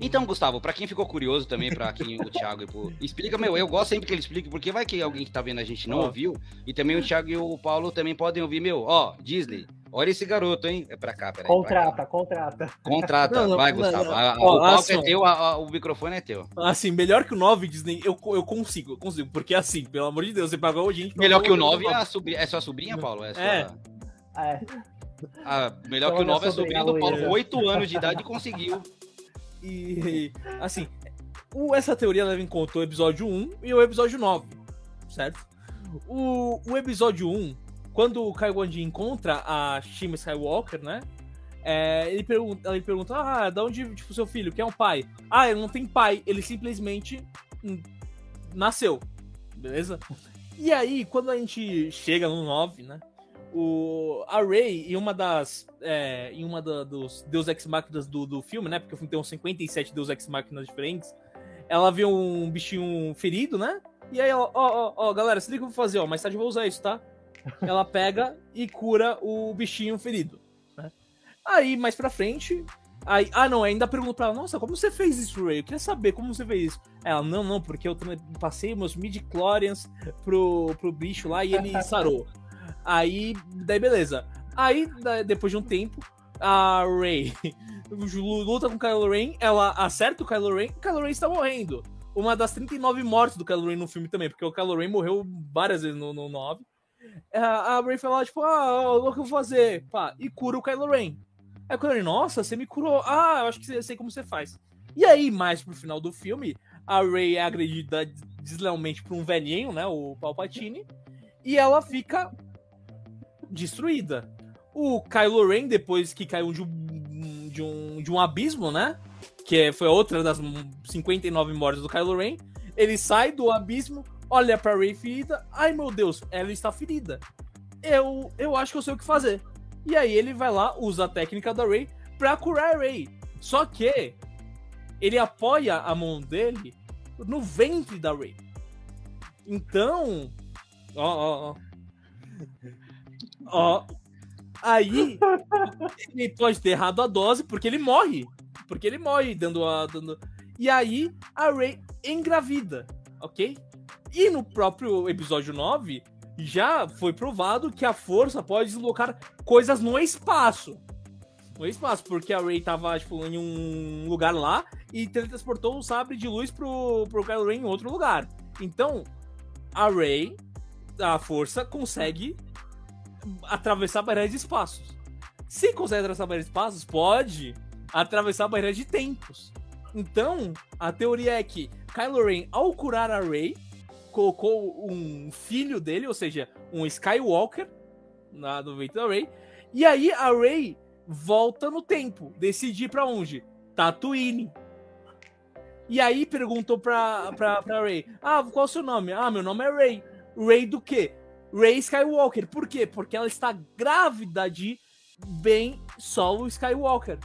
Então, Gustavo, pra quem ficou curioso também, pra quem o Thiago e pro... explica, meu, eu gosto sempre que ele explique, porque vai que alguém que tá vendo a gente não Ó. ouviu, e também o Thiago e o Paulo também podem ouvir, meu, ó, Disney, olha esse garoto, hein? É pra cá, peraí. Contrata, contrata. cá. Contrata, Não, não, vai, não, Gustavo. não. A- a- Ó, o palco assim, é teu, a- a- o microfone é teu. Assim, melhor que o 9 Disney, eu, eu consigo, eu consigo. Porque assim, pelo amor de Deus, você pagou a gente. Melhor que o pagou 9 é, a sobrinha, é sua sobrinha, Paulo? É, sua... É. É, Ah, melhor Então, que o minha 9 é a sobrinha do Paulo, Luísa. com 8 anos de idade, e conseguiu. E, assim, o- essa teoria leva em conta o episódio 1 e o episódio 9, certo? O, o episódio 1, quando o Kai Wan encontra a Shima Skywalker, né? é, ele, pergunta, ele pergunta, ah, da onde, tipo, seu filho, quem é o pai? Ah, ele não tem pai, ele simplesmente nasceu, beleza? E aí, quando a gente chega no 9, né? O, a Rey, em uma das. É, em uma da- dos Deus Ex Máquinas do, do filme, né? Porque o filme tem uns 57 Deus Ex Máquinas diferentes. Ela vê um bichinho ferido, né? E aí ela, ó, ó, ó, galera, se liga que eu vou fazer, ó. Mais tarde eu vou usar isso, tá? Ela pega e cura o bichinho ferido. Né? Aí, mais pra frente. Aí, ah, não, ainda pergunto pra ela, nossa, como você fez isso, Ray? Eu queria saber como você fez isso. Ela, não, não, porque eu passei meus midi-chlorians pro, pro bicho lá e ele sarou. Aí, daí beleza. Aí, depois de um tempo, a Rey luta com o Kylo Ren, ela acerta o Kylo Ren, o Kylo Ren está morrendo. Uma das 39 mortes do Kylo Ren no filme também, porque o Kylo Ren morreu várias vezes no, no 9. A, a Rey fala, tipo, ah, o que eu vou fazer? Pá, e cura o Kylo Ren. Aí o Kylo Ren, nossa, você me curou. Ah, eu acho que sei como você faz. E aí, mais pro final do filme, a Rey é agredida deslealmente por um velhinho, né, o Palpatine, e ela fica destruída. O Kylo Ren, depois que caiu de um, de um, de um abismo, né? Que é- foi outra das 59 mortes do Kylo Ren. Ele sai do abismo, olha pra Rey ferida. Ai meu Deus, ela está ferida. Eu, eu acho que eu sei o que fazer. E aí ele vai lá, usa a técnica da Rey pra curar a Rey. Só que ele apoia a mão dele no ventre da Rey. Então. Ó, ó, ó. Ó. Aí ele pode ter errado a dose porque ele morre. Porque ele morre dando a. Dando... E aí a Rey engravida, ok? E no próprio episódio 9, já foi provado que a força pode deslocar coisas no espaço. No espaço, porque a Rey tava, tipo, em um lugar lá e teletransportou o sabre de luz pro, pro Kylo Ren em outro lugar. Então, a Rey, a força, consegue atravessar barreiras de espaços. Se consegue atravessar barreiras de espaços, pode atravessar barreiras de tempos. Então, a teoria é que Kylo Ren, ao curar a Rey, colocou um filho dele, ou seja, um Skywalker, na, no ventre da Rey, e aí a Rey volta no tempo, decide ir pra onde? Tatooine. E aí perguntou pra, pra, pra Rey, ah, qual é o seu nome? Ah, meu nome é Rey. Rey do quê? Rey Skywalker. Por quê? Porque ela está grávida de Ben Solo Skywalker.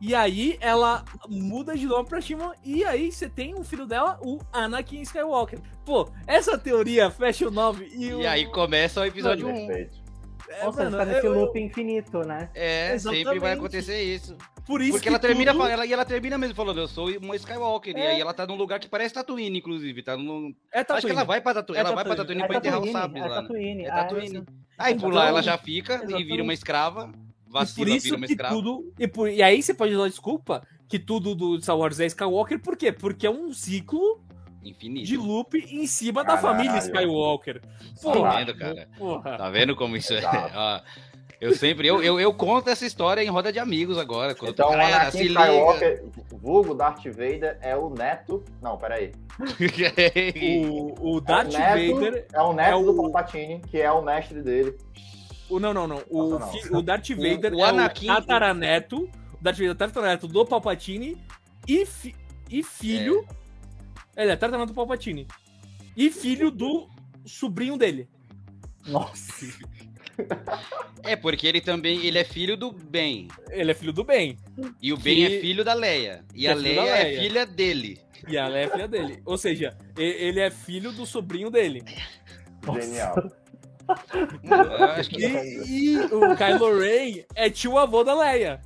E aí ela muda de nome pra Shima e aí você tem um filho dela, o Anakin Skywalker. Pô, essa teoria fecha o 9 e o... E aí começa o episódio 1. Perfeito. É, Nossa, mano, tá nesse eu- loop infinito, né? É, sempre Exatamente. vai acontecer isso. Por isso Porque que ela termina, tudo- ela, e ela termina mesmo falando, eu sou uma Skywalker. E É. aí ela tá num lugar que parece Tatooine, inclusive. Tá num... É Acho que ela vai pra Tatooine, É ela vai pra Tatooine. Tatooine É pra enterrar o Tatooine, sabre é lá. né? Tatooine. É ah, Tatooine. Aí por Então, lá ela já fica e exatamente. vira uma escrava. E por Vacila, vira isso uma que escrava. tudo. E, por- e aí você pode dar desculpa que tudo do Star Wars é Skywalker, por quê? Porque é um ciclo Infinito. de loop em cima da Caralho. família Skywalker. Tá Porra. vendo, cara? Porra. Tá vendo como isso é? Ó, eu sempre, eu, eu, eu conto essa história em roda de amigos agora. Quando Então, o Galera, Anakin se liga. Skywalker, vulgo Darth Vader, é o neto. Não, peraí. O, o Darth é o neto, Vader. É o neto é o- do Palpatine, que é o mestre dele. O, não, não, não. O, Nossa, não. fi- o Darth Vader o é Anakin- o tataraneto. O Darth Vader é o tataraneto do Palpatine e, fi- e filho. Ele é tataraneto do Palpatine. E filho do sobrinho dele. Nossa. É, porque ele também ele é filho do Ben. Ele é filho do bem. E o Ben Que- é filho da Leia. E a é filho Leia, da é Leia. filha dele. E a Leia é filha dele. Ou seja, ele é filho do sobrinho dele. Genial. Eu acho E, e o Kylo Ren é tio avô da Leia.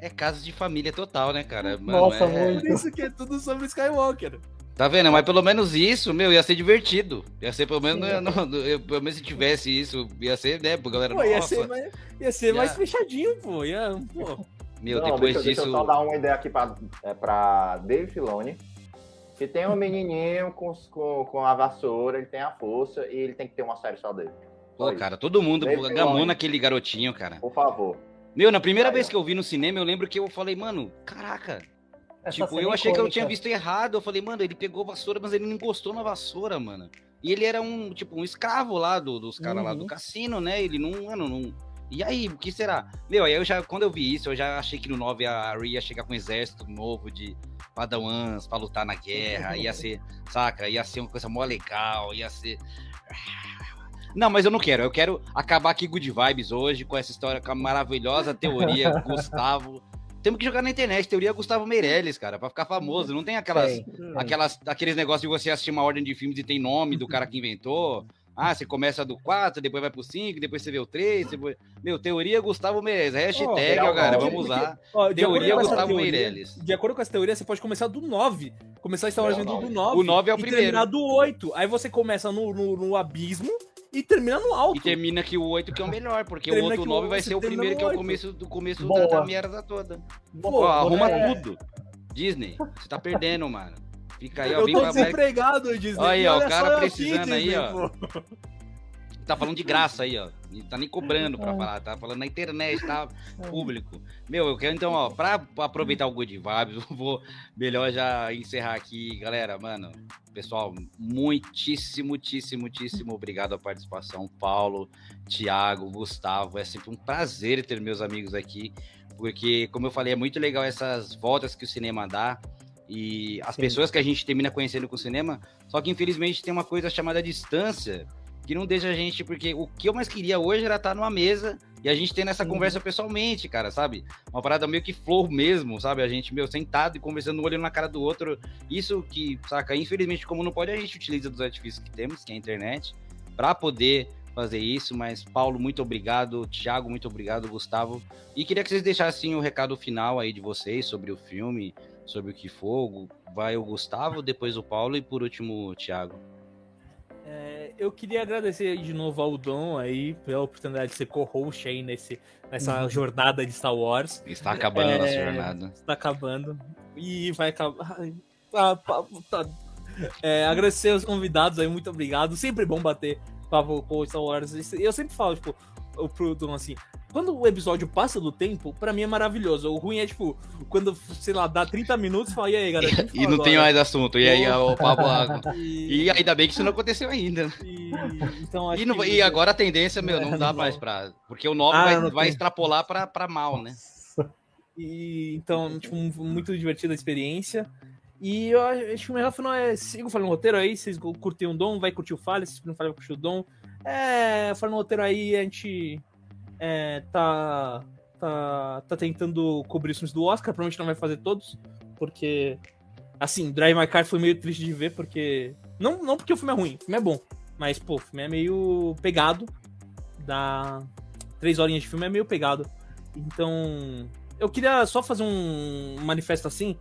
É caso de família total, né, cara? Mano, Nossa, é-. Por isso que é tudo sobre Skywalker. Tá vendo? Mas pelo menos isso, meu, ia ser divertido. Ia ser pelo menos, no- no- eu- pelo menos se tivesse isso, ia ser, né, pro galera, Pô, ia nossa. ser, mais, ia ser Ia- mais fechadinho, pô. Ia, pô. Meu, Não, depois deixa, deixa disso, eu só dar uma ideia aqui pra, é, pra Dave Filoni. Que tem um menininho com, com, com a vassoura, ele tem a força e ele tem que ter uma série só dele. Pô, cara, todo mundo Dave gamou naquele garotinho, cara. Por favor. Meu, na primeira vez que eu vi no cinema, eu lembro que eu falei, mano, caraca, tipo, eu achei que eu tinha visto errado. Eu falei, mano, ele pegou vassoura, mas ele não encostou na vassoura, mano. E ele era um, tipo, um escravo lá do- dos caras lá do Uhum. cassino, né? Ele não, mano, não. E aí, o que será? Meu, aí eu já, quando eu vi isso, eu já achei que no 9 a Rhea ia chegar com um exército novo de padawans pra lutar na guerra, ia ser, saca? Ia ser uma coisa mó legal, ia ser. Não, mas eu não quero. Eu quero acabar aqui good vibes hoje com essa história, com a maravilhosa teoria Gustavo. Temos que jogar na internet, teoria Gustavo Meirelles, cara, pra ficar famoso. Não tem aquelas, tem. aquelas, aqueles negócios de você assistir uma ordem de filmes e tem nome do cara que inventou. Ah, você começa do 4, depois vai pro 5, depois você vê o 3. Depois... Meu, teoria Gustavo Meirelles. Hashtag, legal, ó, cara, vamos usar. Teoria Gustavo teoria- Meirelles. De acordo com essa teoria, você pode começar do 9. Começar o vindo do nove. 9. O 9 é o e primeiro. terminar do 8. Aí você começa no, no, no abismo e termina no alto. E termina que o 8 que é o melhor, porque Termina o outro que o 9 vai ser o primeiro que é o começo do começo da, Boa. da merda toda. Pô, Ó, arruma é. tudo. Disney, você tá perdendo, mano. Fica aí, ó. eu Vem tô Black desempregado, Disney. Aí, ó, o cara eu precisando aí, ó. Tá falando de graça aí, ó. E tá nem cobrando pra falar, tá falando na internet, tá? Público. Meu, eu quero então, ó, pra aproveitar o Good Vibes, eu vou melhor já encerrar aqui, galera. Mano, pessoal, muitíssimo, muitíssimo, muitíssimo obrigado a participação. Paulo, Thiago, Gustavo. É sempre um prazer ter meus amigos aqui, porque, como eu falei, é muito legal essas voltas que o cinema dá. E as Sim. pessoas que a gente termina conhecendo com o cinema, só que infelizmente tem uma coisa chamada distância, que não deixa a gente, porque o que eu mais queria hoje era estar numa mesa e a gente tendo essa conversa pessoalmente, cara, sabe? Uma parada meio que flor mesmo, sabe? A gente, meu, sentado e conversando, um olhando na cara do outro. Isso que, saca, infelizmente, como não pode, a gente utiliza dos artifícios que temos, que é a internet, para poder fazer isso. Mas, Paulo, muito obrigado. Thiago, muito obrigado. Gustavo. E queria que vocês deixassem o recado final aí de vocês sobre o filme, sobre o que for. Vai o Gustavo, depois o Paulo e por último o Thiago. É, eu queria agradecer de novo ao Dom aí pela oportunidade de ser co-host aí nesse, nessa jornada de Star Wars. Está acabando É, a nossa jornada. Está acabando. E vai acabar. Tá- tá- tá. É, agradecer aos convidados aí, muito obrigado. Sempre bom bater papo com o Star Wars. Eu sempre falo, tipo, o- pro Dom assim. Quando o episódio passa do tempo, pra mim é maravilhoso. O ruim é, tipo, quando, sei lá, dá 30 minutos, fala, e aí, galera? E fala não tem agora?" mais assunto. E aí o Pablo. E, E ainda bem que isso não aconteceu ainda. né? e- então, E, não- que- e agora a tendência, meu, não É, dá não. mais pra. Porque o 9 Ah, vai, vai tem. extrapolar pra, pra mal, né? E, então, tipo, muito divertida a experiência. E eu acho que o melhor final é. Siga o Falando Roteiro aí, vocês curtem o Dom, vai curtir o Falha, se não Falha, vai curtir o Dom. É, Falando Roteiro aí, a gente é, tá, tá, tá tentando cobrir os filmes do Oscar, provavelmente não vai fazer todos, porque. Assim, Drive My Car foi meio triste de ver, porque. Não, não porque o filme é ruim, o filme é bom, mas, pô, o filme é meio pegado. Dá. Três horinhas de filme é meio pegado. Então, eu queria só fazer um manifesto assim.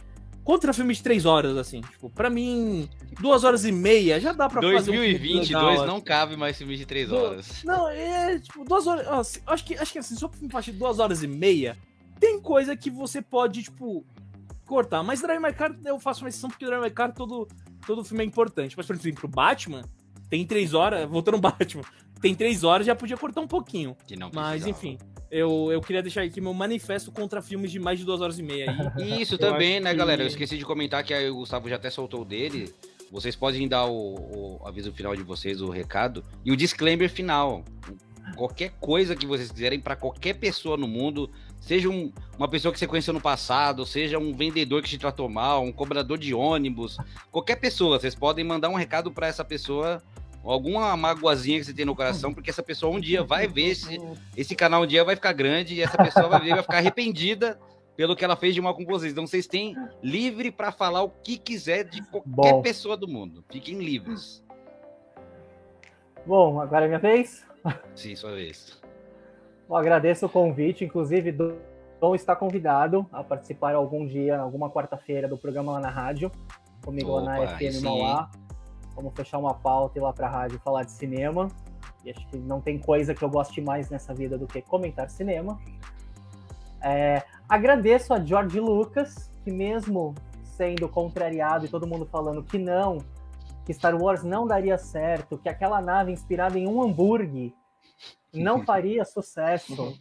Contra filme de três horas, assim. Tipo, pra mim, duas horas e meia já dá pra fazer um filme 2022 legal, não cabe mais filme de três horas. Não, é tipo, duas horas. se- acho que, acho que assim, só pra filme de duas horas e meia, tem coisa que você pode, tipo, cortar. Mas Drive My Car eu faço uma exceção porque Drive My Car todo, todo filme é importante. Mas, por exemplo, pro Batman, tem três horas, voltando ao Batman, tem três horas, já podia cortar um pouquinho. Que não Mas, precisava. enfim, eu, eu queria deixar aqui meu manifesto contra filmes de mais de duas horas e meia aí. E Isso Eu também, né, que- galera? Eu esqueci de comentar que aí o Gustavo já até soltou o dele. Vocês podem dar o, o aviso final de vocês, o recado, e o disclaimer final. Qualquer coisa que vocês quiserem para qualquer pessoa no mundo, seja um- uma pessoa que você conheceu no passado, seja um vendedor que te tratou mal, um cobrador de ônibus, qualquer pessoa, vocês podem mandar um recado para essa pessoa, alguma magoazinha que você tem no coração, porque essa pessoa um dia vai ver esse, esse canal um dia vai ficar grande e essa pessoa vai ver, vai ficar arrependida pelo que ela fez de mal com vocês. Então vocês têm livre para falar o que quiser de qualquer Bom. pessoa do mundo. Fiquem livres. Bom, agora é minha vez. Sim, sua vez. Eu agradeço o convite, inclusive Dom está convidado a participar algum dia, alguma quarta-feira, do programa lá na rádio, comigo lá Opa, na aí FM sim, Vamos fechar uma pauta e ir lá pra rádio falar de cinema. E acho que não tem coisa que eu goste mais nessa vida do que comentar cinema. É, agradeço a George Lucas, que mesmo sendo contrariado e todo mundo falando que não, que Star Wars não daria certo, que aquela nave inspirada em um hambúrguer não faria sucesso.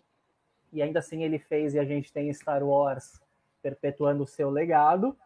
E ainda assim ele fez e a gente tem Star Wars perpetuando o seu legado.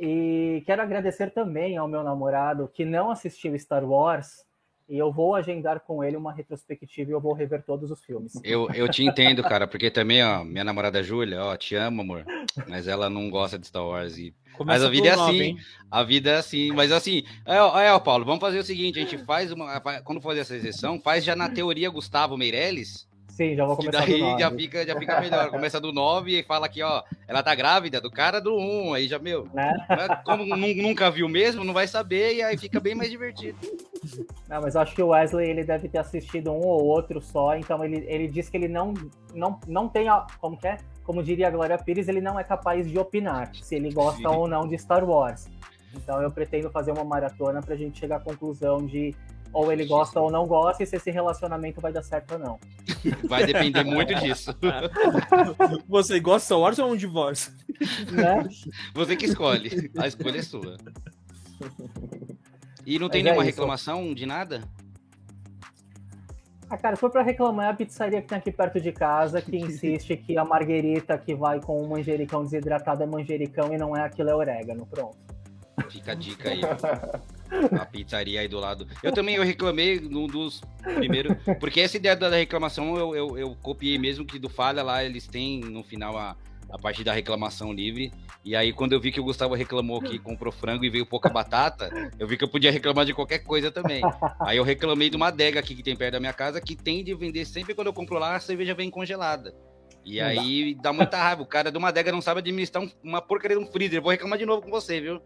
E quero agradecer também ao meu namorado que não assistiu Star Wars. E eu vou agendar com ele uma retrospectiva e eu vou rever todos os filmes. Eu, eu te entendo, cara, porque também, ó, minha namorada Júlia, ó, te amo, amor. Mas ela não gosta de Star Wars e Começa a vida é assim. hein? a vida é assim. Mas assim, é, é, ó, Paulo, vamos fazer o seguinte: a gente faz uma. Quando fazer essa exceção, faz já na teoria Gustavo Meirelles. Sim, já vou começar do daí já fica, já fica melhor. Começa do 9 e fala aqui, ó, ela tá grávida do cara do 1. Aí já, meu, né? né, como nu- nunca viu mesmo, não vai saber e aí fica bem mais divertido. Não, mas eu acho que o Wesley ele deve ter assistido um ou outro só, então ele, ele diz que ele não, não, não tem a, como que é? Como diria a Glória Pires, ele não é capaz de opinar se ele gosta Sim. ou não de Star Wars. Então eu pretendo fazer uma maratona pra gente chegar à conclusão de ou ele gosta ou não gosta e se esse relacionamento vai dar certo ou não. Vai depender muito disso. Você gosta de Star Wars ou é um divórcio? Né? Você que escolhe. A escolha é sua. E não tem Mas é nenhuma isso. reclamação de nada? Ah, cara, se for pra reclamar, é a pizzaria que tem aqui perto de casa, que insiste que a marguerita que vai com o manjericão desidratado é manjericão e não é aquilo, é orégano. Pronto. Fica a dica aí. A pizzaria aí do lado. Eu também eu reclamei num dos primeiros. Porque essa ideia da reclamação eu, eu, eu copiei mesmo que do Falha lá, eles têm no final a, a parte da reclamação livre. E aí, quando eu vi que o Gustavo reclamou que comprou frango e veio pouca batata, eu vi que eu podia reclamar de qualquer coisa também. Aí eu reclamei de uma adega aqui que tem perto da minha casa que tem de vender sempre quando eu compro lá, a cerveja vem congelada. E Não dá. aí dá muita raiva. O cara de uma adega não sabe administrar um- uma porcaria de um freezer. Eu vou reclamar de novo com você, viu?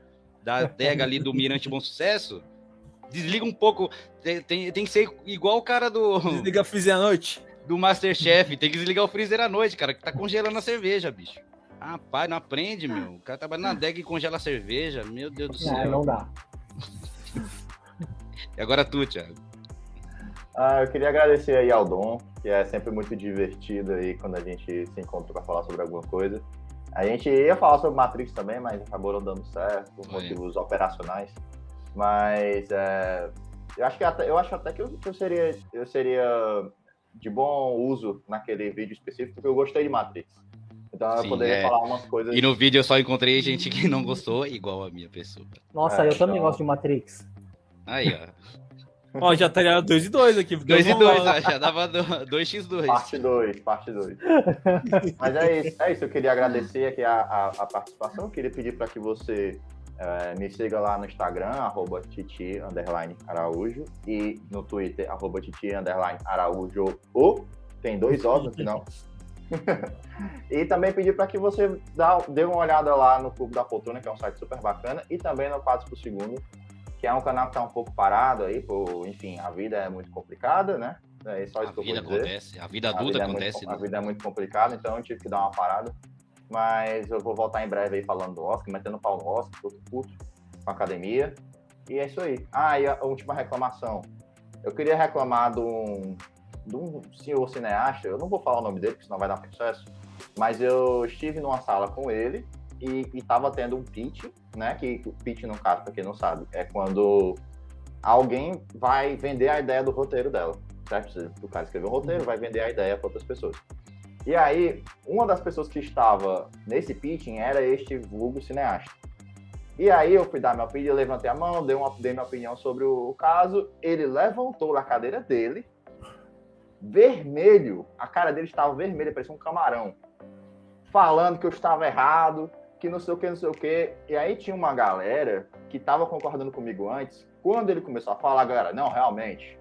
Da adega ali do Mirante Bom Sucesso. Desliga um pouco. Tem, tem, tem que ser igual o cara do, Desliga a freezer à noite. do Masterchef. Tem que desligar o freezer à noite, cara, que tá congelando a cerveja, bicho. Rapaz, não aprende, meu. O cara trabalha na adega e congela a cerveja. Meu Deus do É, céu. não dá. E agora tu, Thiago. Ah, eu queria agradecer aí ao Dom, que é sempre muito divertido aí quando a gente se encontra para falar sobre alguma coisa. A gente ia falar sobre Matrix também, mas acabou não dando certo por motivos operacionais. Mas é, eu acho que até, eu acho até que eu, que eu seria eu seria de bom uso naquele vídeo específico, porque eu gostei de Matrix. Então Sim, eu poderia é. falar umas coisas. E no vídeo eu só encontrei gente que não gostou, igual a minha pessoa. Nossa, É, eu também então- gosto de Matrix. Aí, ó. Ó, já estaria 2 e 2 aqui. 2 e Vamos 2, lá. já dava 2x2. Parte 2, parte 2. Mas é isso, é isso. Eu queria agradecer aqui a, a, a participação. Eu queria pedir para que você eh, me siga lá no Instagram, arroba Titi underline Araújo, e no Twitter, arroba Titi underline Araújo. O, tem dois O's no final. e também pedir para que você dá, dê uma olhada lá no Clube da Poltrona, que é um site super bacana, e também no 4 por segundo, que é um canal que está um pouco parado aí, por, enfim, a vida é muito complicada, né? É só A isso que eu vida vou dizer. acontece, a vida A adulta vida é acontece. muito, a né? vida é muito complicada, então eu tive que dar uma parada. mas eu vou voltar em breve aí falando do Oscar, metendo pau no Oscar, puto, puto com a academia. E é isso aí. Ah, e a última reclamação. Eu queria reclamar de um, de um senhor cineasta, eu não vou falar o nome dele, porque senão vai dar processo, mas eu estive numa sala com ele e estava tendo um pitch, né? Que o pitch, no caso, para quem não sabe, é quando alguém vai vender a ideia do roteiro dela, certo? O cara escreveu um roteiro, vai vender a ideia para outras pessoas. E aí, uma das pessoas que estava nesse pitching era este vulgo cineasta. E aí eu fui dar minha opinião, levantei a mão, dei, uma, dei minha opinião sobre o, o caso. Ele levantou da cadeira dele, vermelho, a cara dele estava vermelha, parecia um camarão, falando que eu estava errado, que não sei o que, não sei o que. E aí tinha uma galera que estava concordando comigo antes. Quando ele começou a falar, galera, não, realmente,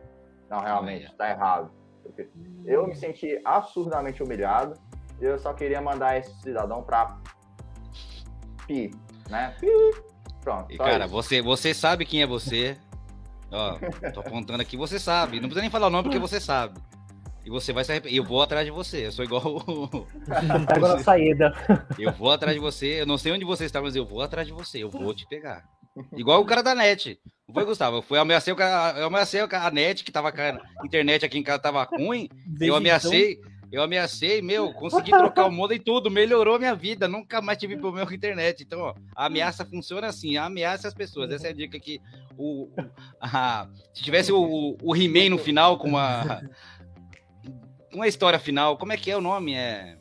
não, realmente, está errado. Eu me senti absurdamente humilhado. Eu só queria mandar esse cidadão para pi, né? Pi. Pronto. E cara, você, você sabe quem é você. Ó, tô apontando aqui, você sabe. Não precisa nem falar o nome porque você sabe. E você vai se arrepender. Eu vou atrás de você. Eu sou igual. Pega na saída. Eu vou atrás de você. Eu não sei onde você está, mas eu vou atrás de você. Eu vou te pegar. Igual o cara da net. Não foi, Gustavo? Eu fui ameacei o cara, eu ameacei a net, que tava a internet aqui em casa tava ruim. Eu ameacei, eu ameacei, meu, consegui trocar o mundo e tudo, melhorou minha vida. Nunca mais tive problema com a internet. Então, ó, a ameaça funciona assim, ameaça as pessoas. Essa é a dica que o, a, se tivesse o, o He-Man no final com uma história final, como é que é o nome? É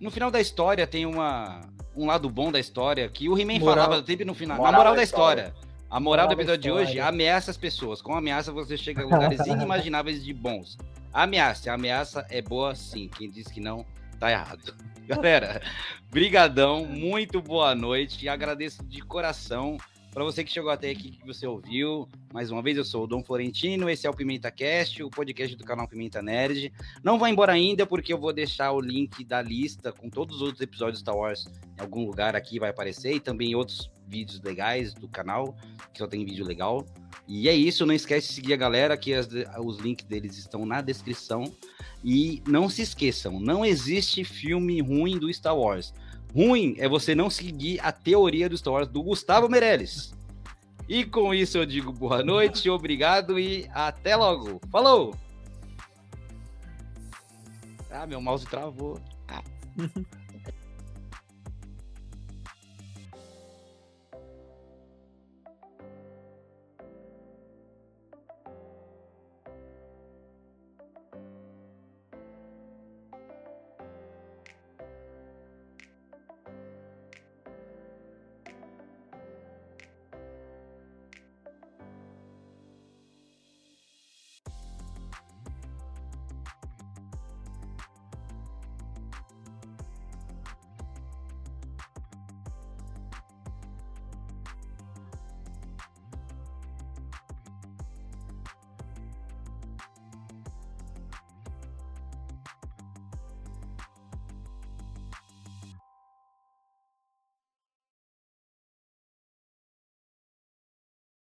no final da história tem uma um lado bom da história que o He-Man falava sempre no final. Moral a moral da história. história. A moral, moral do episódio de hoje ameaça as pessoas. Com ameaça você chega a lugares inimagináveis de bons. Ameaça, a ameaça é boa sim. Quem diz que não, tá errado. Galera, brigadão, muito boa noite e agradeço de coração para você que chegou até aqui, que você ouviu, mais uma vez eu sou o Dom Florentino, esse é o Pimenta Cast, o podcast do canal Pimenta Nerd. Não vá embora ainda, porque eu vou deixar o link da lista com todos os outros episódios Star Wars em algum lugar aqui vai aparecer e também outros vídeos legais do canal, que só tem vídeo legal. E é isso, não esquece de seguir a galera, que as, os links deles estão na descrição. E não se esqueçam, não existe filme ruim do Star Wars. Ruim é você não seguir a teoria do Star Wars do Gustavo Meirelles. E com isso eu digo boa noite, obrigado e até logo. Falou! Ah, meu mouse travou. Ah.